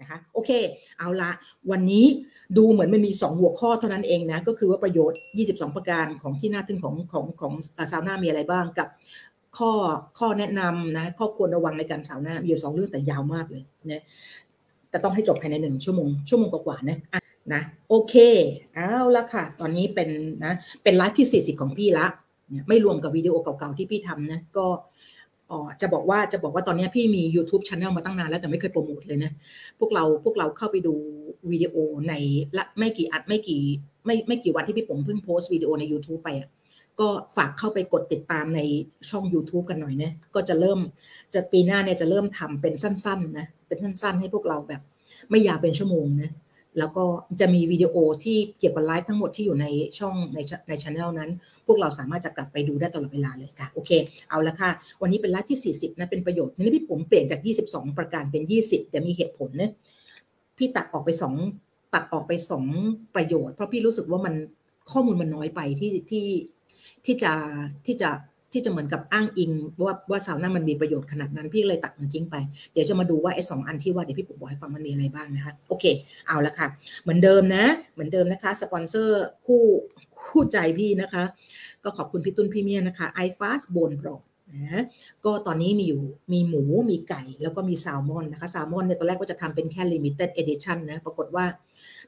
นะคะโอเค เอาละวันนี้ดูเหมือนมันมี 2 หัวข้อเท่านั้นเองนะ ก็คือว่าประโยชน์ 22 ประการของที่น่าทึ่งของของของซาวน่ามีอะไรบ้างกับข้อข้อแนะนำนะข้อควรระวังในการซาวน่ามีอยู่สองเรื่องแต่ยาวมากเลยนะแต่ต้องให้จบภายในหนึ่งชั่วโมงชั่วโมงกว่าๆนะนะโอเคเอาละค่ะ ตอนนี้เป็นนะเป็นไลฟ์ที่ 40 ของพี่ละ ไม่รวมกับวิดีโอเก่าๆที่พี่ทำนะก็จะบอกว่าจะบอกว่าตอนนี้พี่มี YouTube Channel มาตั้งนานแล้วแต่ไม่เคยโปรโมทเลยนะ พวกเราพวกเราเข้าไปดูวิดีโอในละไม่กี่อัดไม่กี่ไม่ไม่กี่วันที่พี่ผมเพิ่งโพสต์วิดีโอใน YouTube ไปอะก็ฝากเข้าไปกดติดตามในช่อง YouTube กันหน่อยนะก็จะเริ่มจะปีหน้าเนี่ยจะเริ่มทำเป็นสั้นๆนะเป็นสั้นๆ ให้พวกเราแบบ ไม่ยาวเป็นชั่วโมงนะ แล้วก็จะมีวิดีโอที่เกี่ยวกับไลฟ์ทั้งหมดที่อยู่ในช่องในในช anel นั้น พวกเราสามารถจะกลับไปดูได้ตลอดเวลาเลยค่ะ โอเค เอาละค่ะ วันนี้เป็นไลฟ์ที่ 40นะเป็นประโยชน์นี่พี่ผมเปลี่ยนจาก 22 ประการเป็น 20 แต่มีเหตุผลนะพี่ตัดออกไป 2 ตัดออกไป 2 ประโยชน์ เพราะพี่รู้สึกว่ามันข้อมูลมันน้อยไปที่ที่ที่จะที่จะ ที่จะเหมือนกับอ้างอิงว่าว่าสาวน่ามันมีประโยชน์ขนาดนั้นพี่เลยตัดมันทิ้งไป เดี๋ยวจะมาดูว่าไอ้สองอันที่ว่าเดี๋ยวพี่ปุ๊บอกให้ฟังมันมีอะไรบ้างนะคะโอเคเอาละค่ะ เหมือนเดิมนะ เหมือนเดิมนะคะสปอนเซอร์คู่คู่ใจพี่นะคะ ก็ขอบคุณพี่ตุ้นพี่เมียนะคะ i f a s t Bone Broth นะก็ตอนนี้มีอยู่มีหมูมีไก่แล้วก็มีแซลมอนนะคะแซลมอนเนี่ยตอนแรกก็จะทำเป็นแค่ limited edition นะปรากฏว่า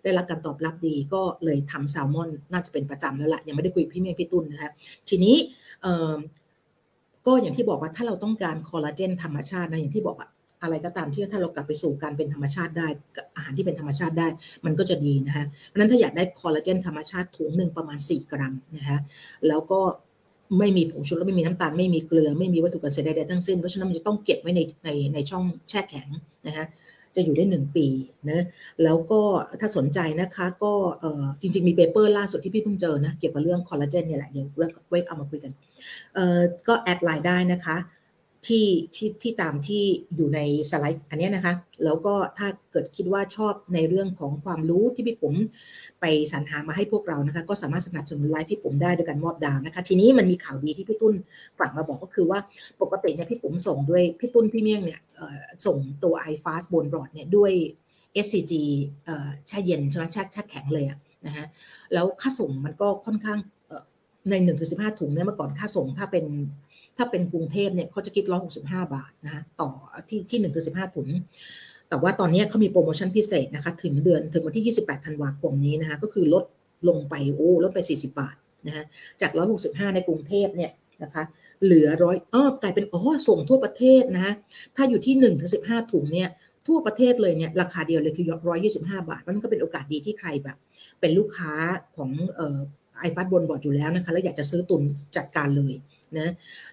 ได้รับการตอบรับดีก็เลยทำแซลมอนน่าจะเป็นประจำแล้วละ่ะ ยังไม่ได้คุยพี่เมียพี่ตุ้นนะคะทีนี้ ก็อย่างที่บอกว่าถ้าเราต้องการคอลลาเจนธรรมชาตินะอย่างที่บอกอะอะไรก็ตามที่ถ้าเรากลับไปสู่การเป็นธรรมชาติได้อาหารที่เป็นธรรมชาติได้ มันก็จะดีนะคะเพราะนั้นถ้าอยากได้คอลลาเจนธรรมชาติถุงหนึ่งประมาณ 4 กรัมนะคะแล้วก็ไม่มีผงชูรสไม่มีน้ำตาลไม่มีเกลือ ไม่มีวัตถุกันเสียใดๆทั้งสิ้นเพราะฉะนั้นมันจะต้องเก็บไว้ในในในช่องแช่แข็งนะคะ จะอยู่ได้ 1 ปีนะแล้วก็ถ้าสนใจนะคะก็จริงๆ มี paper ล่าสุดที่พี่เพิ่งเจอนะ เกี่ยวกับเรื่องคอลลาเจนเนี่ยแหละเดี๋ยวไว้เอามาคุยกันก็แอดไลน์ได้นะคะ ที่ที่ที่ตามที่อยู่ในสไลด์อันนี้นะคะ แล้วก็ถ้าเกิดคิดว่าชอบในเรื่องของความรู้ที่พี่ผมไปสรรหามาให้พวกเรานะคะ ก็สามารถสนับสนุนไลฟ์พี่ผมได้โดยการมอบดาวนะคะ ทีนี้มันมีข่าวดีที่พี่ตุ้นฝากมาบอกก็คือว่าปกติเนี่ยพี่ผมส่งด้วยพี่ตุ้นพี่เมี่ยงเนี่ยส่งตัว iFast bone broth เนี่ยด้วย SCG แช่เย็นใช่ไหมแช่แช่แข็งเลยอะนะฮะแล้วค่าส่งมันก็ค่อนข้างใน1นถึงสิถุงเนี่ยเมื่อก่อนค่าส่งถ้าเป็น ถ้าเป็นกรุงเทพเนี่ยเขาจะคิดร้อยหกสิบห้าบาทนะคะต่อที่ที่หนึ่งถึงสิบห้าถุง แต่ว่าตอนนี้เขามีโปรโมชั่นพิเศษนะคะ ถึงเดือนถึงวันที่28ธันวาคมนี้นะคะ ก็คือลดลงไปโอ้ลดไป40บาทนะคะจาก165ในกรุงเทพเนี่ยนะคะ เหลือร้อยอ้อกลายเป็นอ๋อส่งทั่วประเทศนะคะถ้าอยู่ที่1ถึง15ถุงเนี่ยทั่วประเทศเลยเนี่ยราคาเดียวเลยคือ125บห้าบาทมันก็เป็นโอกาสดีที่ใครแบบ เป็นลูกค้าของไอฟัด bone broth อยู่แล้วนะคะ แล้วอยากจะซื้อตุนจัดการเลย นะ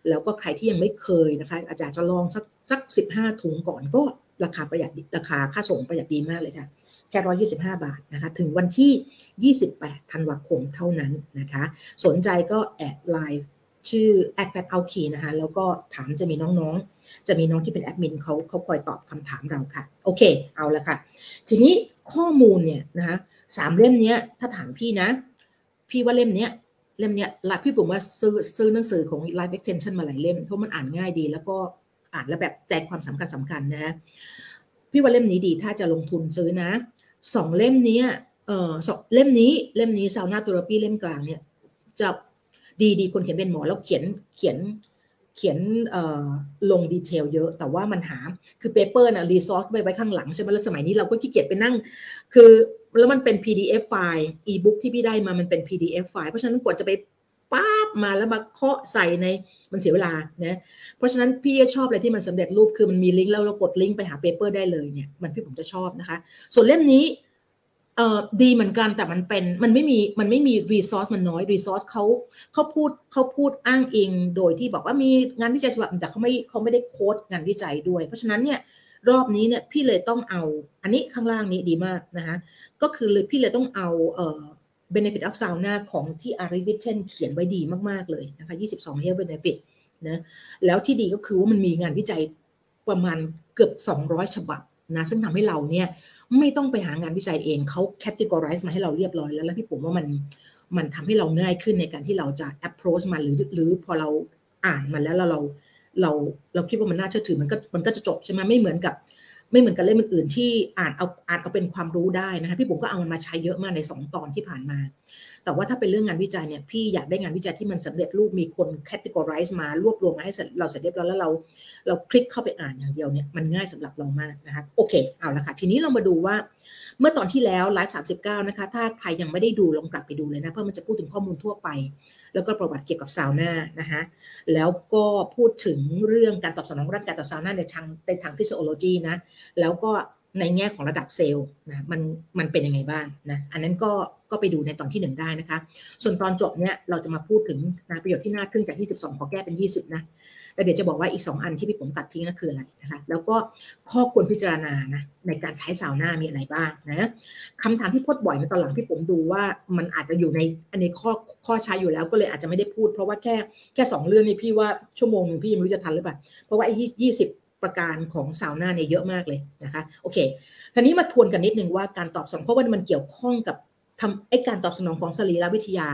แล้วก็ใครที่ยังไม่เคยนะคะ อาจารย์จะลองสักสักสิบห้าถุงก่อนก็ราคาประหยัดราคาค่าส่งประหยัดดีมากเลยค่ะแค่ร้อยยี่สิบห้าบาทนะคะ ถึงวันที่ยี่สิบแปดธันวาคมเท่านั้นนะคะ สนใจก็แอดไลน์ชื่อแอดแพดเอาคีนะคะ แล้วก็ถามจะมีน้องๆ จะมีน้องที่เป็นแอดมินเขาเขาคอยตอบคำถามเราค่ะ โอเค เอาละค่ะ ทีนี้ข้อมูลเนี่ยนะคะสามเล่มเนี้ยถ้าถามพี่นะ พี่ว่าเล่มเนี้ย เล่มเนี้ยพี่ผมว่าซื้อซื้อหนังสือของ Life Extension มาหลายเล่มเพราะมันอ่านง่ายดี แล้วก็อ่านแล้วแบบใจความสำคัญสำคัญนะฮะพี่ว่าเล่มนี้ดีถ้าจะลงทุนซื้อนะสองเล่มนี้เออสองเล่มนี้เล่มนี้ซาวนาตูรปีเล่มกลางเนี่ยจะดีดีคนเขียนเป็นหมอแล้วเขียนเขียนเขียนลง detail เยอะ แต่ว่ามันหา คือ paper นะ resource ไปไว้ข้างหลังใช่ไหมแล้วสมัยนี้เราก็ขี้เกียจไปนั่ง คือ แล้วมันเป็น PDF ไฟล์ e-book ที่พี่ได้มามันเป็น PDF ไฟล์ เพราะฉะนั้นกว่าจะไปป๊าบมาแล้วมาเคาะใส่ในมันเสียเวลานะเพราะฉะนั้นพี่ชอบอะไรที่มันสำเร็จรูปคือมันมีลิงก์แล้วเรากดลิงก์ไปหา paper ได้เลยเนี่ยมันพี่ผมจะชอบนะคะ ส่วนเล่มนี้เอ่อดีเหมือนกันแต่มันเป็นมันไม่มีมันไม่มี resource มันน้อย resource เขาเขาพูดเขาพูดอ้างอิงโดยที่บอกว่ามีงานวิจัยฉบับแต่เขาไม่เขาไม่ได้โค้ดงานวิจัยด้วย เพราะฉะนั้นเนี่ย รอบนี้เนี่ยพี่เลยต้องเอา อันนี้ข้างล่างนี้ดีมากนะคะก็คือเลยพี่เลยต้องเอาเอ่อ benefit of sauna ของที่อาริวิเช่นเขียนไว้ดีมาก ๆ เลยนะคะ22 health benefit นะแล้วที่ดีก็คือว่ามันมีงานวิจัยประมาณเกือบ 200 ฉบับนะซึ่งทำให้เราเนี่ยไม่ต้องไปหางานวิจัยเองเขา categorize มาให้เราเรียบร้อยแล้ว แล้วพี่ผมว่ามันมันทำให้เราง่ายขึ้นในการที่เราจะ approach มันหรือหรือพอเราอ่านมันแล้วเราเรา เราเราคิดว่ามันน่าเชื่อถือมันก็มันก็จะจบใช่ไหมไม่เหมือนกับไม่เหมือนกับเล่มอื่นๆที่อ่านเอาอ่านเอาเป็นความรู้ได้นะคะพี่ผมก็เอามันมาใช้เยอะมากในสองตอนที่ผ่านมา แต่ว่าถ้าเป็นเรื่องงานวิจัยเนี่ยพี่อยากได้งานวิจัยที่มันสำเร็จรูปมีคน categorize มารวบรวมมาให้เราเสร็จเรียบร้อยแล้วเรา เราคลิกเข้าไปอ่านอย่างเดียวเนี่ยมันง่ายสำหรับเรามากนะคะโอเคเอาละค่ะทีนี้เรามาดูว่า เมื่อตอนที่แล้วไลฟ์สามสิบเก้านะคะถ้าใครยังไม่ได้ดูลองกลับไปดูเลยนะเพราะมันจะพูดถึงข้อมูลทั่วไป แล้วก็ประวัติเกี่ยวกับซาวน่านะคะแล้วก็พูดถึงเรื่องการตอบสนองร่างกายต่อซาวน่าในทางในทาง physiology นะแล้วก็ ในแง่ของระดับเซลล์นะมันมันเป็นยังไงบ้างนะอันนั้นก็ก็ไปดูในตอนที่หนึ่งได้นะคะ ส่วนตอนจบเนี่ยเราจะมาพูดถึงนะประโยชน์ที่น่าทึ่งจาก 22 ขอแก้เป็น 20 นะแต่เดี๋ยวจะบอกว่าอีก 2 อันที่พี่ผมตัดทิ้งนั่นคืออะไรนะคะแล้วก็ข้อควรพิจารณานะในการใช้ซาวน่ามีอะไรบ้างนะคำถามที่พดบ่อยในตอนหลังพี่ผมดูว่ามันอาจจะอยู่ในอันนี้ข้อข้อใช้อยู่แล้วก็เลยอาจจะไม่ได้พูด เพราะว่าแค่แค่สองเรื่องนี่พี่ว่าชั่วโมงนึงพี่ยังไม่รู้จะทันหรือเปล่าเพราะว่าไอ้ยี่สิบ ประการของซาวน่าเนี่ยเยอะมากเลยนะคะโอเคทีนี้มาทวนกันนิดนึงว่าการตอบสนองเพราะว่ามันเกี่ยวข้องกับทำไอ้การตอบสนองของสรีรวิทยา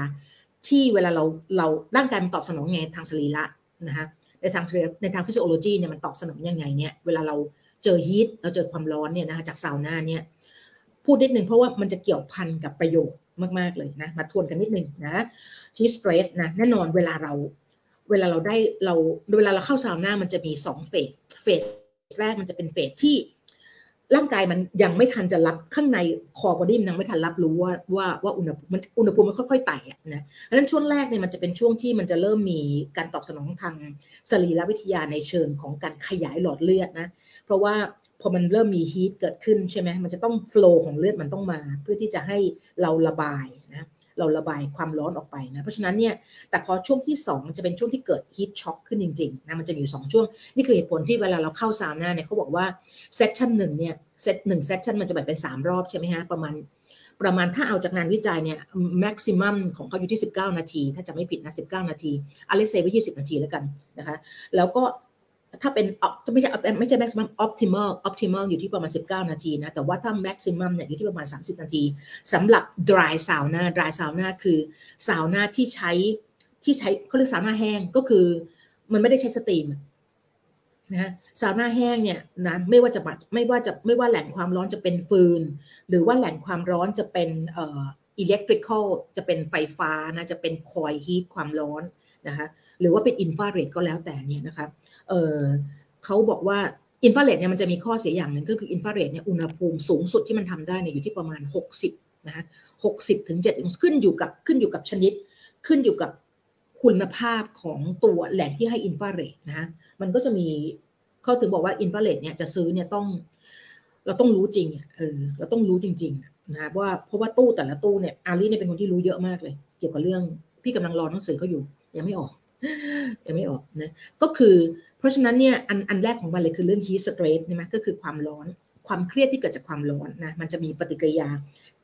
ที่เวลาเราเราร่างกายมันตอบสนองไงทางสรีระนะคะในทางในทาง physiology เนี่ยมันตอบสนองยังไงเนี่ยเวลาเราเจอ heat เราเจอความร้อนเนี่ยนะคะจากซาวน่าเนี่ยพูดนิดนึงเพราะว่ามันจะเกี่ยวพันกับประโยชน์มาก ๆ เลยนะ มาทวนกันนิดนึงนะ heat stress นะแน่นอนเวลาเรา เวลาเราได้เราเวลาเราเข้าซาวน่ามันจะมีสอง phase phase แรกมันจะเป็นเฟสที่ร่างกายมันยังไม่ทันจะรับข้างใน core body มันยังไม่ทันรับรู้ว่าว่าว่าอุณหภูมิมันอุณหภูมิมันค่อยๆไต่อะนะเพราะฉะนั้นช่วงแรกเนี่ยมันจะเป็นช่วงที่มันจะเริ่มมีการตอบสนองทางสรีรวิทยาในเชิงของการขยายหลอดเลือดนะเพราะว่าพอมันเริ่มมี heat เกิดขึ้นใช่ไหมมันจะต้อง flow ของเลือดมันต้องมา เพื่อที่จะให้เราระบาย เราระบายความร้อนออกไปนะเพราะฉะนั้นเนี่ยแต่พอช่วงที่ 2 จะเป็นช่วงที่เกิด heat shock ขึ้นจริงๆนะมันจะมีอยู่ 2 ช่วง นี่คือเหตุผลที่เวลาเราเข้าซาวน่าเนี่ยเขาบอกว่า session หนึ่งเนี่ยเซตหนึ่ง session มันจะแบ่งเป็น 3 รอบใช่ไหมฮะประมาณประมาณถ้าเอาจากงานวิจัยเนี่ยmaximum ของเขาอยู่ที่ 19 นาที ถ้าจะไม่ผิดนะ 19 นาทีอเลเซไว้20 นาทีแล้วกันนะคะแล้วก็ ถ้าเป็นไม่ใช่ไม่ใช่ maximum optimal optimal อยู่ที่ประมาณ 19 นาทีนะ แต่ว่าถ้า maximum เนี่ยอยู่ที่ประมาณ 30 นาทีสำหรับ dry sauna dry sauna คือซาวน่าที่ใช้ที่ใช้เขาเรียกซาวน่าแห้งก็คือ มันไม่ได้ใช้ steam นะซาวน่าแห้งเนี่ยนะไม่ว่าจะไม่ว่าจะไม่ว่าแหล่งความร้อนจะเป็นฟืน หรือว่าแหล่งความร้อนจะเป็นเอ่ออิเล็กทริคอลจะเป็นไฟฟ้านะจะเป็นคอยฮีทความร้อนนะคะหรือว่าเป็นอินฟราเรดก็แล้วแต่เนี่ยนะคะ เออเขาบอกว่าอินฟราเรดเนี่ยมันจะมีข้อเสียอย่างหนึ่งก็คืออินฟราเรดเนี่ยอุณหภูมิสูงสุดที่มันทำได้เนี่ยอยู่ที่ประมาณ 60นะคะ60ถึง70ขึ้นอยู่กับขึ้นอยู่กับชนิด ขึ้นอยู่กับคุณภาพของตัวแหล่งที่ให้อินฟราเรดนะมันก็จะมีเขาถึงบอกว่าอินฟราเรดเนี่ยจะซื้อเนี่ยต้อง เราต้องรู้จริงเออเราต้องรู้จริงๆนะว่าเพราะว่าตู้แต่ละตู้เนี่ยอาลีเนี่ยเป็นคนที่รู้เยอะมากเลย เกี่ยวกับเรื่องพี่กำลังรอหนังสือเขาอยู่ยังไม่ออกยังไม่ออกนะก็คือ เพราะฉะนั้นเนี่ยอันอันแรกของมันเลยคือเรื่อง heat stress ใช่ไหมก็คือความร้อนความเครียดที่เกิดจากความร้อนนะมันจะมีปฏิกิริยา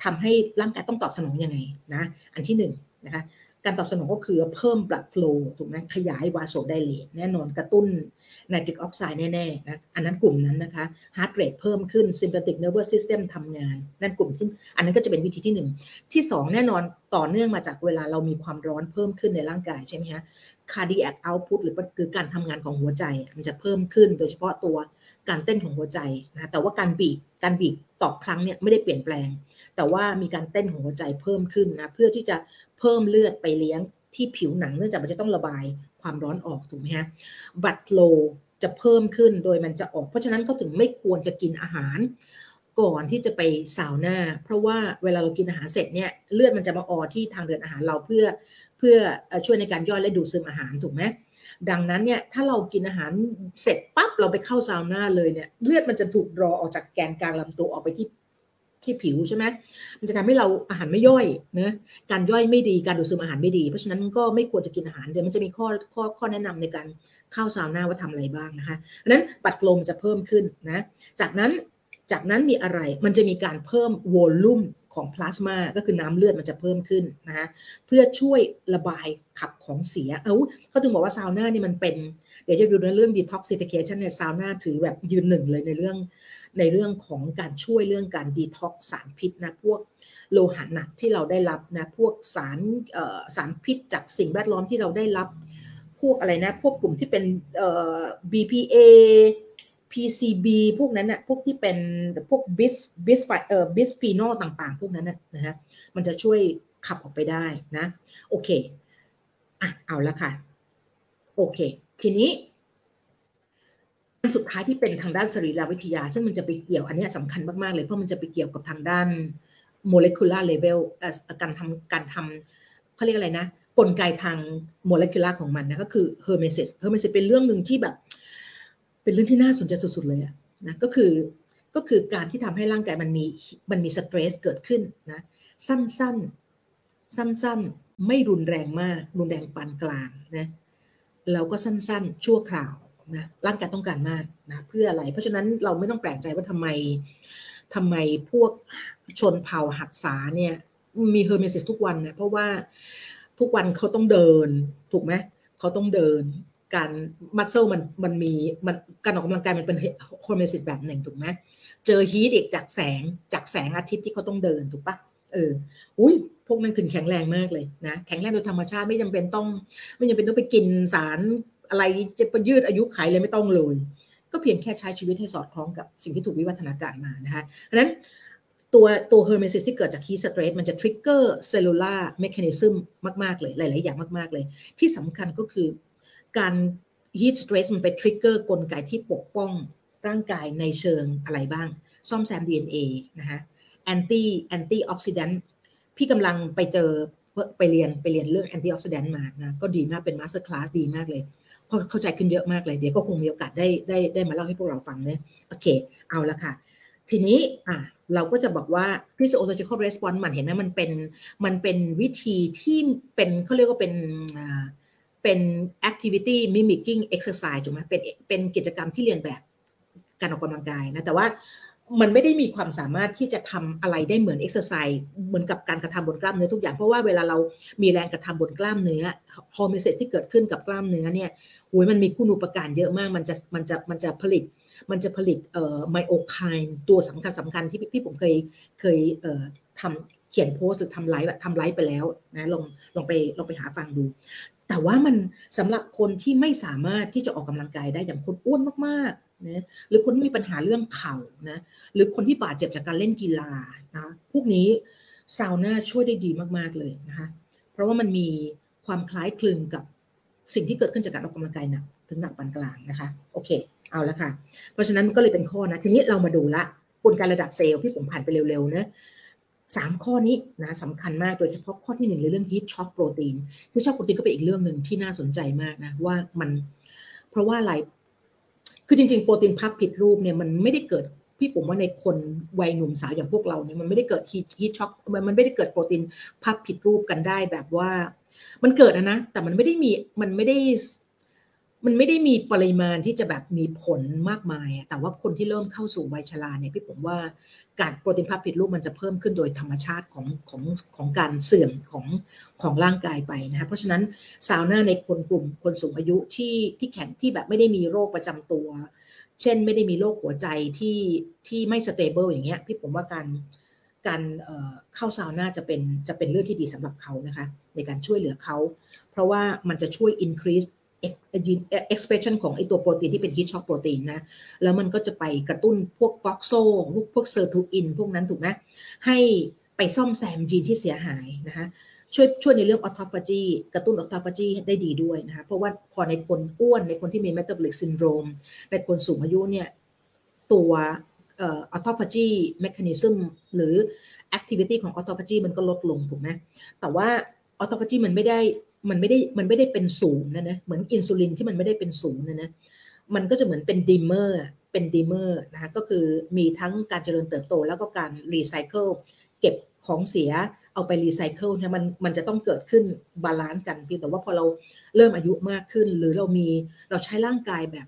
ทำให้ร่างกายต้องตอบสนองยังไงนะอันที่หนึ่งนะคะ การตอบสนองก็คือเพิ่ม blood flow ถูกไหมขยายวาโซไดเลตแน่นอนกระตุ้นไนตริกออกไซด์แน่ๆนะอันนั้นกลุ่มนั้นนะคะ heart rate เพิ่มขึ้น sympathetic nervous system ทำงาน นั่นกลุ่มที่อันนั้นก็จะเป็นวิธีที่ 1 ที่ 2 แน่นอนต่อเนื่องมาจากเวลาเรามีความร้อนเพิ่มขึ้นในร่างกายใช่ไหมฮะ cardiac output หรือคือการทำงานของหัวใจมันจะเพิ่มขึ้นโดยเฉพาะตัว การเต้นของหัวใจนะแต่ว่าการบีบการบีบต่อครั้งเนี่ยไม่ได้เปลี่ยนแปลง แต่ว่ามีการเต้นของหัวใจเพิ่มขึ้นนะเพื่อที่จะเพิ่มเลือดไปเลี้ยงที่ผิวหนังเนื่องจากมันจะต้องระบายความร้อนออกถูกไหมฮะบัตโลจะเพิ่มขึ้นโดยมันจะออก เพราะฉะนั้นเขาถึงไม่ควรจะกินอาหาร ก่อนที่จะไปสาวหน้า เพราะว่าเวลาเรากินอาหารเสร็จเนี่ยเลือดมันจะมาออที่ทางเดินอาหารเราเพื่อเพื่อช่วยในการย่อยและดูดซึมอาหารถูกไหม ดังนั้นเนี่ยถ้าเรากินอาหารเสร็จปั๊บเราไปเข้าซาวน่าเลยเนี่ยเลือดมันจะถูกรอออกจากแกนกลางลำตัวออกไปที่ที่ผิวใช่ไหมมันจะทำให้เราอาหารไม่ย่อยนะการย่อยไม่ดีการดูดซึมอาหารไม่ดี เพราะฉะนั้นก็ไม่ควรจะกินอาหารเดี๋ยวมันจะมีข้อข้อข้อแนะนำในการเข้าซาวน่าว่าทำอะไรบ้างนะคะดังนั้นปัดลมจะเพิ่มขึ้นนะจากนั้นจากนั้นมีอะไรมันจะมีการเพิ่มโวลูม ของพลาสมาก็คือน้ำเลือดมันจะเพิ่มขึ้นนะเพื่อช่วยระบายขับของเสีย เอาเขาถึงบอกว่าซาวน่านี่มันเป็น เดี๋ยวจะดูในเรื่อง detoxification ในซาวน่าถือแบบยืนหนึ่งเลยในเรื่องในเรื่องของการช่วยเรื่องการดีท็อกสารพิษนะพวกโลหะหนักที่เราได้รับนะพวกสารสารพิษจากสิ่งแวดล้อมที่เราได้รับ พวกอะไรนะพวกกลุ่มที่เป็น BPA PCB พวกนั้นน่ะพวกที่เป็นพวกบิสบิสเอ่อบิสฟีนอลต่างๆ พวกนั้นนะนะฮะมันจะช่วยขับออกไปได้นะ โอเคอะเอาละค่ะ โอเค ทีนี้อันสุดท้ายที่เป็นทางด้านสรีรวิทยา ซึ่งมันจะไปเกี่ยวอันนี้สำคัญมาก ๆ เลย เพราะมันจะไปเกี่ยวกับทางด้าน molecular level การทำการทำเขาเรียกอะไรนะ กลไกทางโมเลกุลาร์ของมันนะก็คือ hermesis hermesis เป็นเรื่องหนึ่งที่แบบ เป็นเรื่องที่น่าสนใจสุดๆเลยอะนะก็คือก็คือการที่ทำให้ร่างกายมันมีมันมีสเตรสเกิดขึ้นนะสั้นๆ สั้นๆ ไม่รุนแรงมาก รุนแรงปานกลางนะแล้วก็สั้นๆ ชั่วคราวนะร่างกายต้องการมากนะเพื่ออะไร เพราะฉะนั้นเราไม่ต้องแปลกใจว่าทำไมทำไมพวกชนเผ่าฮัดซาเนี่ยมี hormesis ทุกวันนะเพราะว่าทุกวันเขาต้องเดิน ถูกไหมเขาต้องเดิน การ muscle มันมันมีมันการออกกำลังกายมันเป็น hormesis แบบหนึ่งถูกไหมเจอ heat อีกจากแสงจากแสงอาทิตย์ที่เขาต้องเดินถูกปะเอออุ้ยพวกนั้นถึงแข็งแรงมากเลยนะแข็งแรงโดยธรรมชาติไม่จำเป็นต้อง ไม่จำเป็นต้องไปกินสารอะไรจะไปยืดอายุไขเลยไม่ต้องเลย ก็เพียงแค่ใช้ชีวิตให้สอดคล้องกับสิ่งที่ถูกวิวัฒนาการมานะคะเพราะนั้นตัวตัว hormesis ที่เกิดจาก heat stress มันจะ trigger cellular mechanism มาก ๆ เลย หลาย ๆ อย่างมาก ๆ เลย ที่สำคัญก็คือ การ heat stress มันไป trigger กลไกที่ปกป้องร่างกายในเชิงอะไรบ้าง ซ่อมแซม DNA นะคะ anti antioxidant พี่กำลังไปเจอไปเรียนไปเรียนเรื่อง antioxidant มานะก็ดีมากเป็น master class ดีมากเลย เข้าใจขึ้นเยอะมากเลย เดี๋ยวก็คงมีโอกาสได้ได้ได้มาเล่าให้พวกเราฟังเนะโอเค เอาละค่ะ ทีนี้อะเราก็จะบอกว่า physiological response มันเห็นนะมันเป็นมันเป็นวิธีที่เป็นเขาเรียกว่าเป็นอ่า เป็น activity mimicking exercise ถูกไหมเป็นเป็นกิจกรรมที่เลียนแบบการออกกำลังกายนะแต่ว่ามันไม่ได้มีความสามารถที่จะทำอะไรได้เหมือนเอ็กซ์ไซส์เหมือนกับการกระทำบนกล้ามเนื้อทุกอย่างเพราะว่าเวลาเรามีแรงกระทำบนกล้ามเนื้อ hormesis ที่เกิดขึ้นกับกล้ามเนื้อเนี่ยโอ้ยมันมีคุณูปการเยอะมาก มันจะมันจะมันจะผลิต มันจะผลิตเอ่อ myokine ตัวสำคัญสำคัญที่พี่ปุ๋มเคยเคยเอ่อทำเขียนโพสต์หรือทำไลฟ์แบบทำไลฟ์ไปแล้วนะลองลองไปลองไปหาฟังดู แต่ว่ามันสำหรับคนที่ไม่สามารถที่จะออกกำลังกายได้อย่างคนอ้วนมากๆนะหรือคนที่มีปัญหาเรื่องเข่านะหรือคนที่บาดเจ็บจากการเล่นกีฬานะพวกนี้ซาวน่าช่วยได้ดีมากๆเลยนะคะเพราะว่ามันมีความคล้ายคลึงกับสิ่งที่เกิดขึ้นจากการออกกำลังกายหนักถึงหนักปานกลางนะคะโอเคเอาละค่ะ เพราะฉะนั้นก็เลยเป็นข้อนะ ทีนี้เรามาดูละกลไกระดับเซลล์ที่ผมผ่านไปเร็วๆนะ สามข้อนี้นะสำคัญมากโดยเฉพาะข้อที่หนึ่งเรื่อง heat shock protein heat shock protein ก็เป็นอีกเรื่องหนึ่งที่น่าสนใจมากนะว่ามัน เพราะว่าอะไร คือจริง ๆ โปรตีนพับผิดรูปเนี่ยมันไม่ได้เกิดพี่ปุ๋มว่าในคนวัยหนุ่มสาวอย่างพวกเราเนี่ยมันไม่ได้เกิด heat shock มันไม่ได้เกิดโปรตีนพับผิดรูปกันได้แบบว่า มันเกิดนะนะแต่มันไม่ได้มีมันไม่ได้ มันไม่ได้มีปริมาณที่จะแบบมีผลมากมาย แต่ว่าคนที่เริ่มเข้าสู่วัยชราเนี่ยพี่ปุ๋มว่าการโปรตีนพับผิดรูปมันจะเพิ่มขึ้นโดยธรรมชาติของของของการเสื่อมของของร่างกายไปนะคะเพราะฉะนั้นซาวน่าในคนกลุ่มคนสูงอายุที่ที่แข็งที่แบบไม่ได้มีโรคประจำตัว เช่นไม่ได้มีโรคหัวใจที่ที่ไม่ stable อย่างเงี้ยพี่ปุ๋มว่าการการเข้าซาวน่าจะเป็นจะเป็นเรื่องที่ดีสำหรับเขานะคะในการช่วยเหลือเขา เพราะว่ามันจะช่วย increase expression ของไอตัวโปรตีนที่เป็น heat shock โปรตีนนะ แล้วมันก็จะไปกระตุ้นพวก FOXO พวกพวก sirtuin พวกนั้นถูกไหมให้ไปซ่อมแซมยีนที่เสียหายนะคะช่วยช่วยในเรื่อง autophagy กระตุ้น autophagy ได้ดีด้วยนะคะเพราะว่าพอในคนอ้วนในคนที่มี metabolic syndrome ในคนสูงอายุเนี่ยตัว autophagy mechanism หรือ activity ของ autophagy มันก็ลดลงถูกไหมแต่ว่า autophagy มันไม่ได้ มันไม่ได้มันไม่ได้เป็นศูนย์นะนะเหมือนอินซูลินที่มันไม่ได้เป็นศูนย์นะนะมันก็จะเหมือนเป็น dimmer เป็น dimmer นะคะก็คือมีทั้งการเจริญเติบโต แล้วก็การรีไซเคิลเก็บของเสียเอาไปรีไซเคิลเนี่ยมันมันจะต้องเกิดขึ้น balance กันเพียงแต่ว่าพอเราเริ่มอายุมากขึ้น หรือเรามีเราใช้ร่างกายแบบ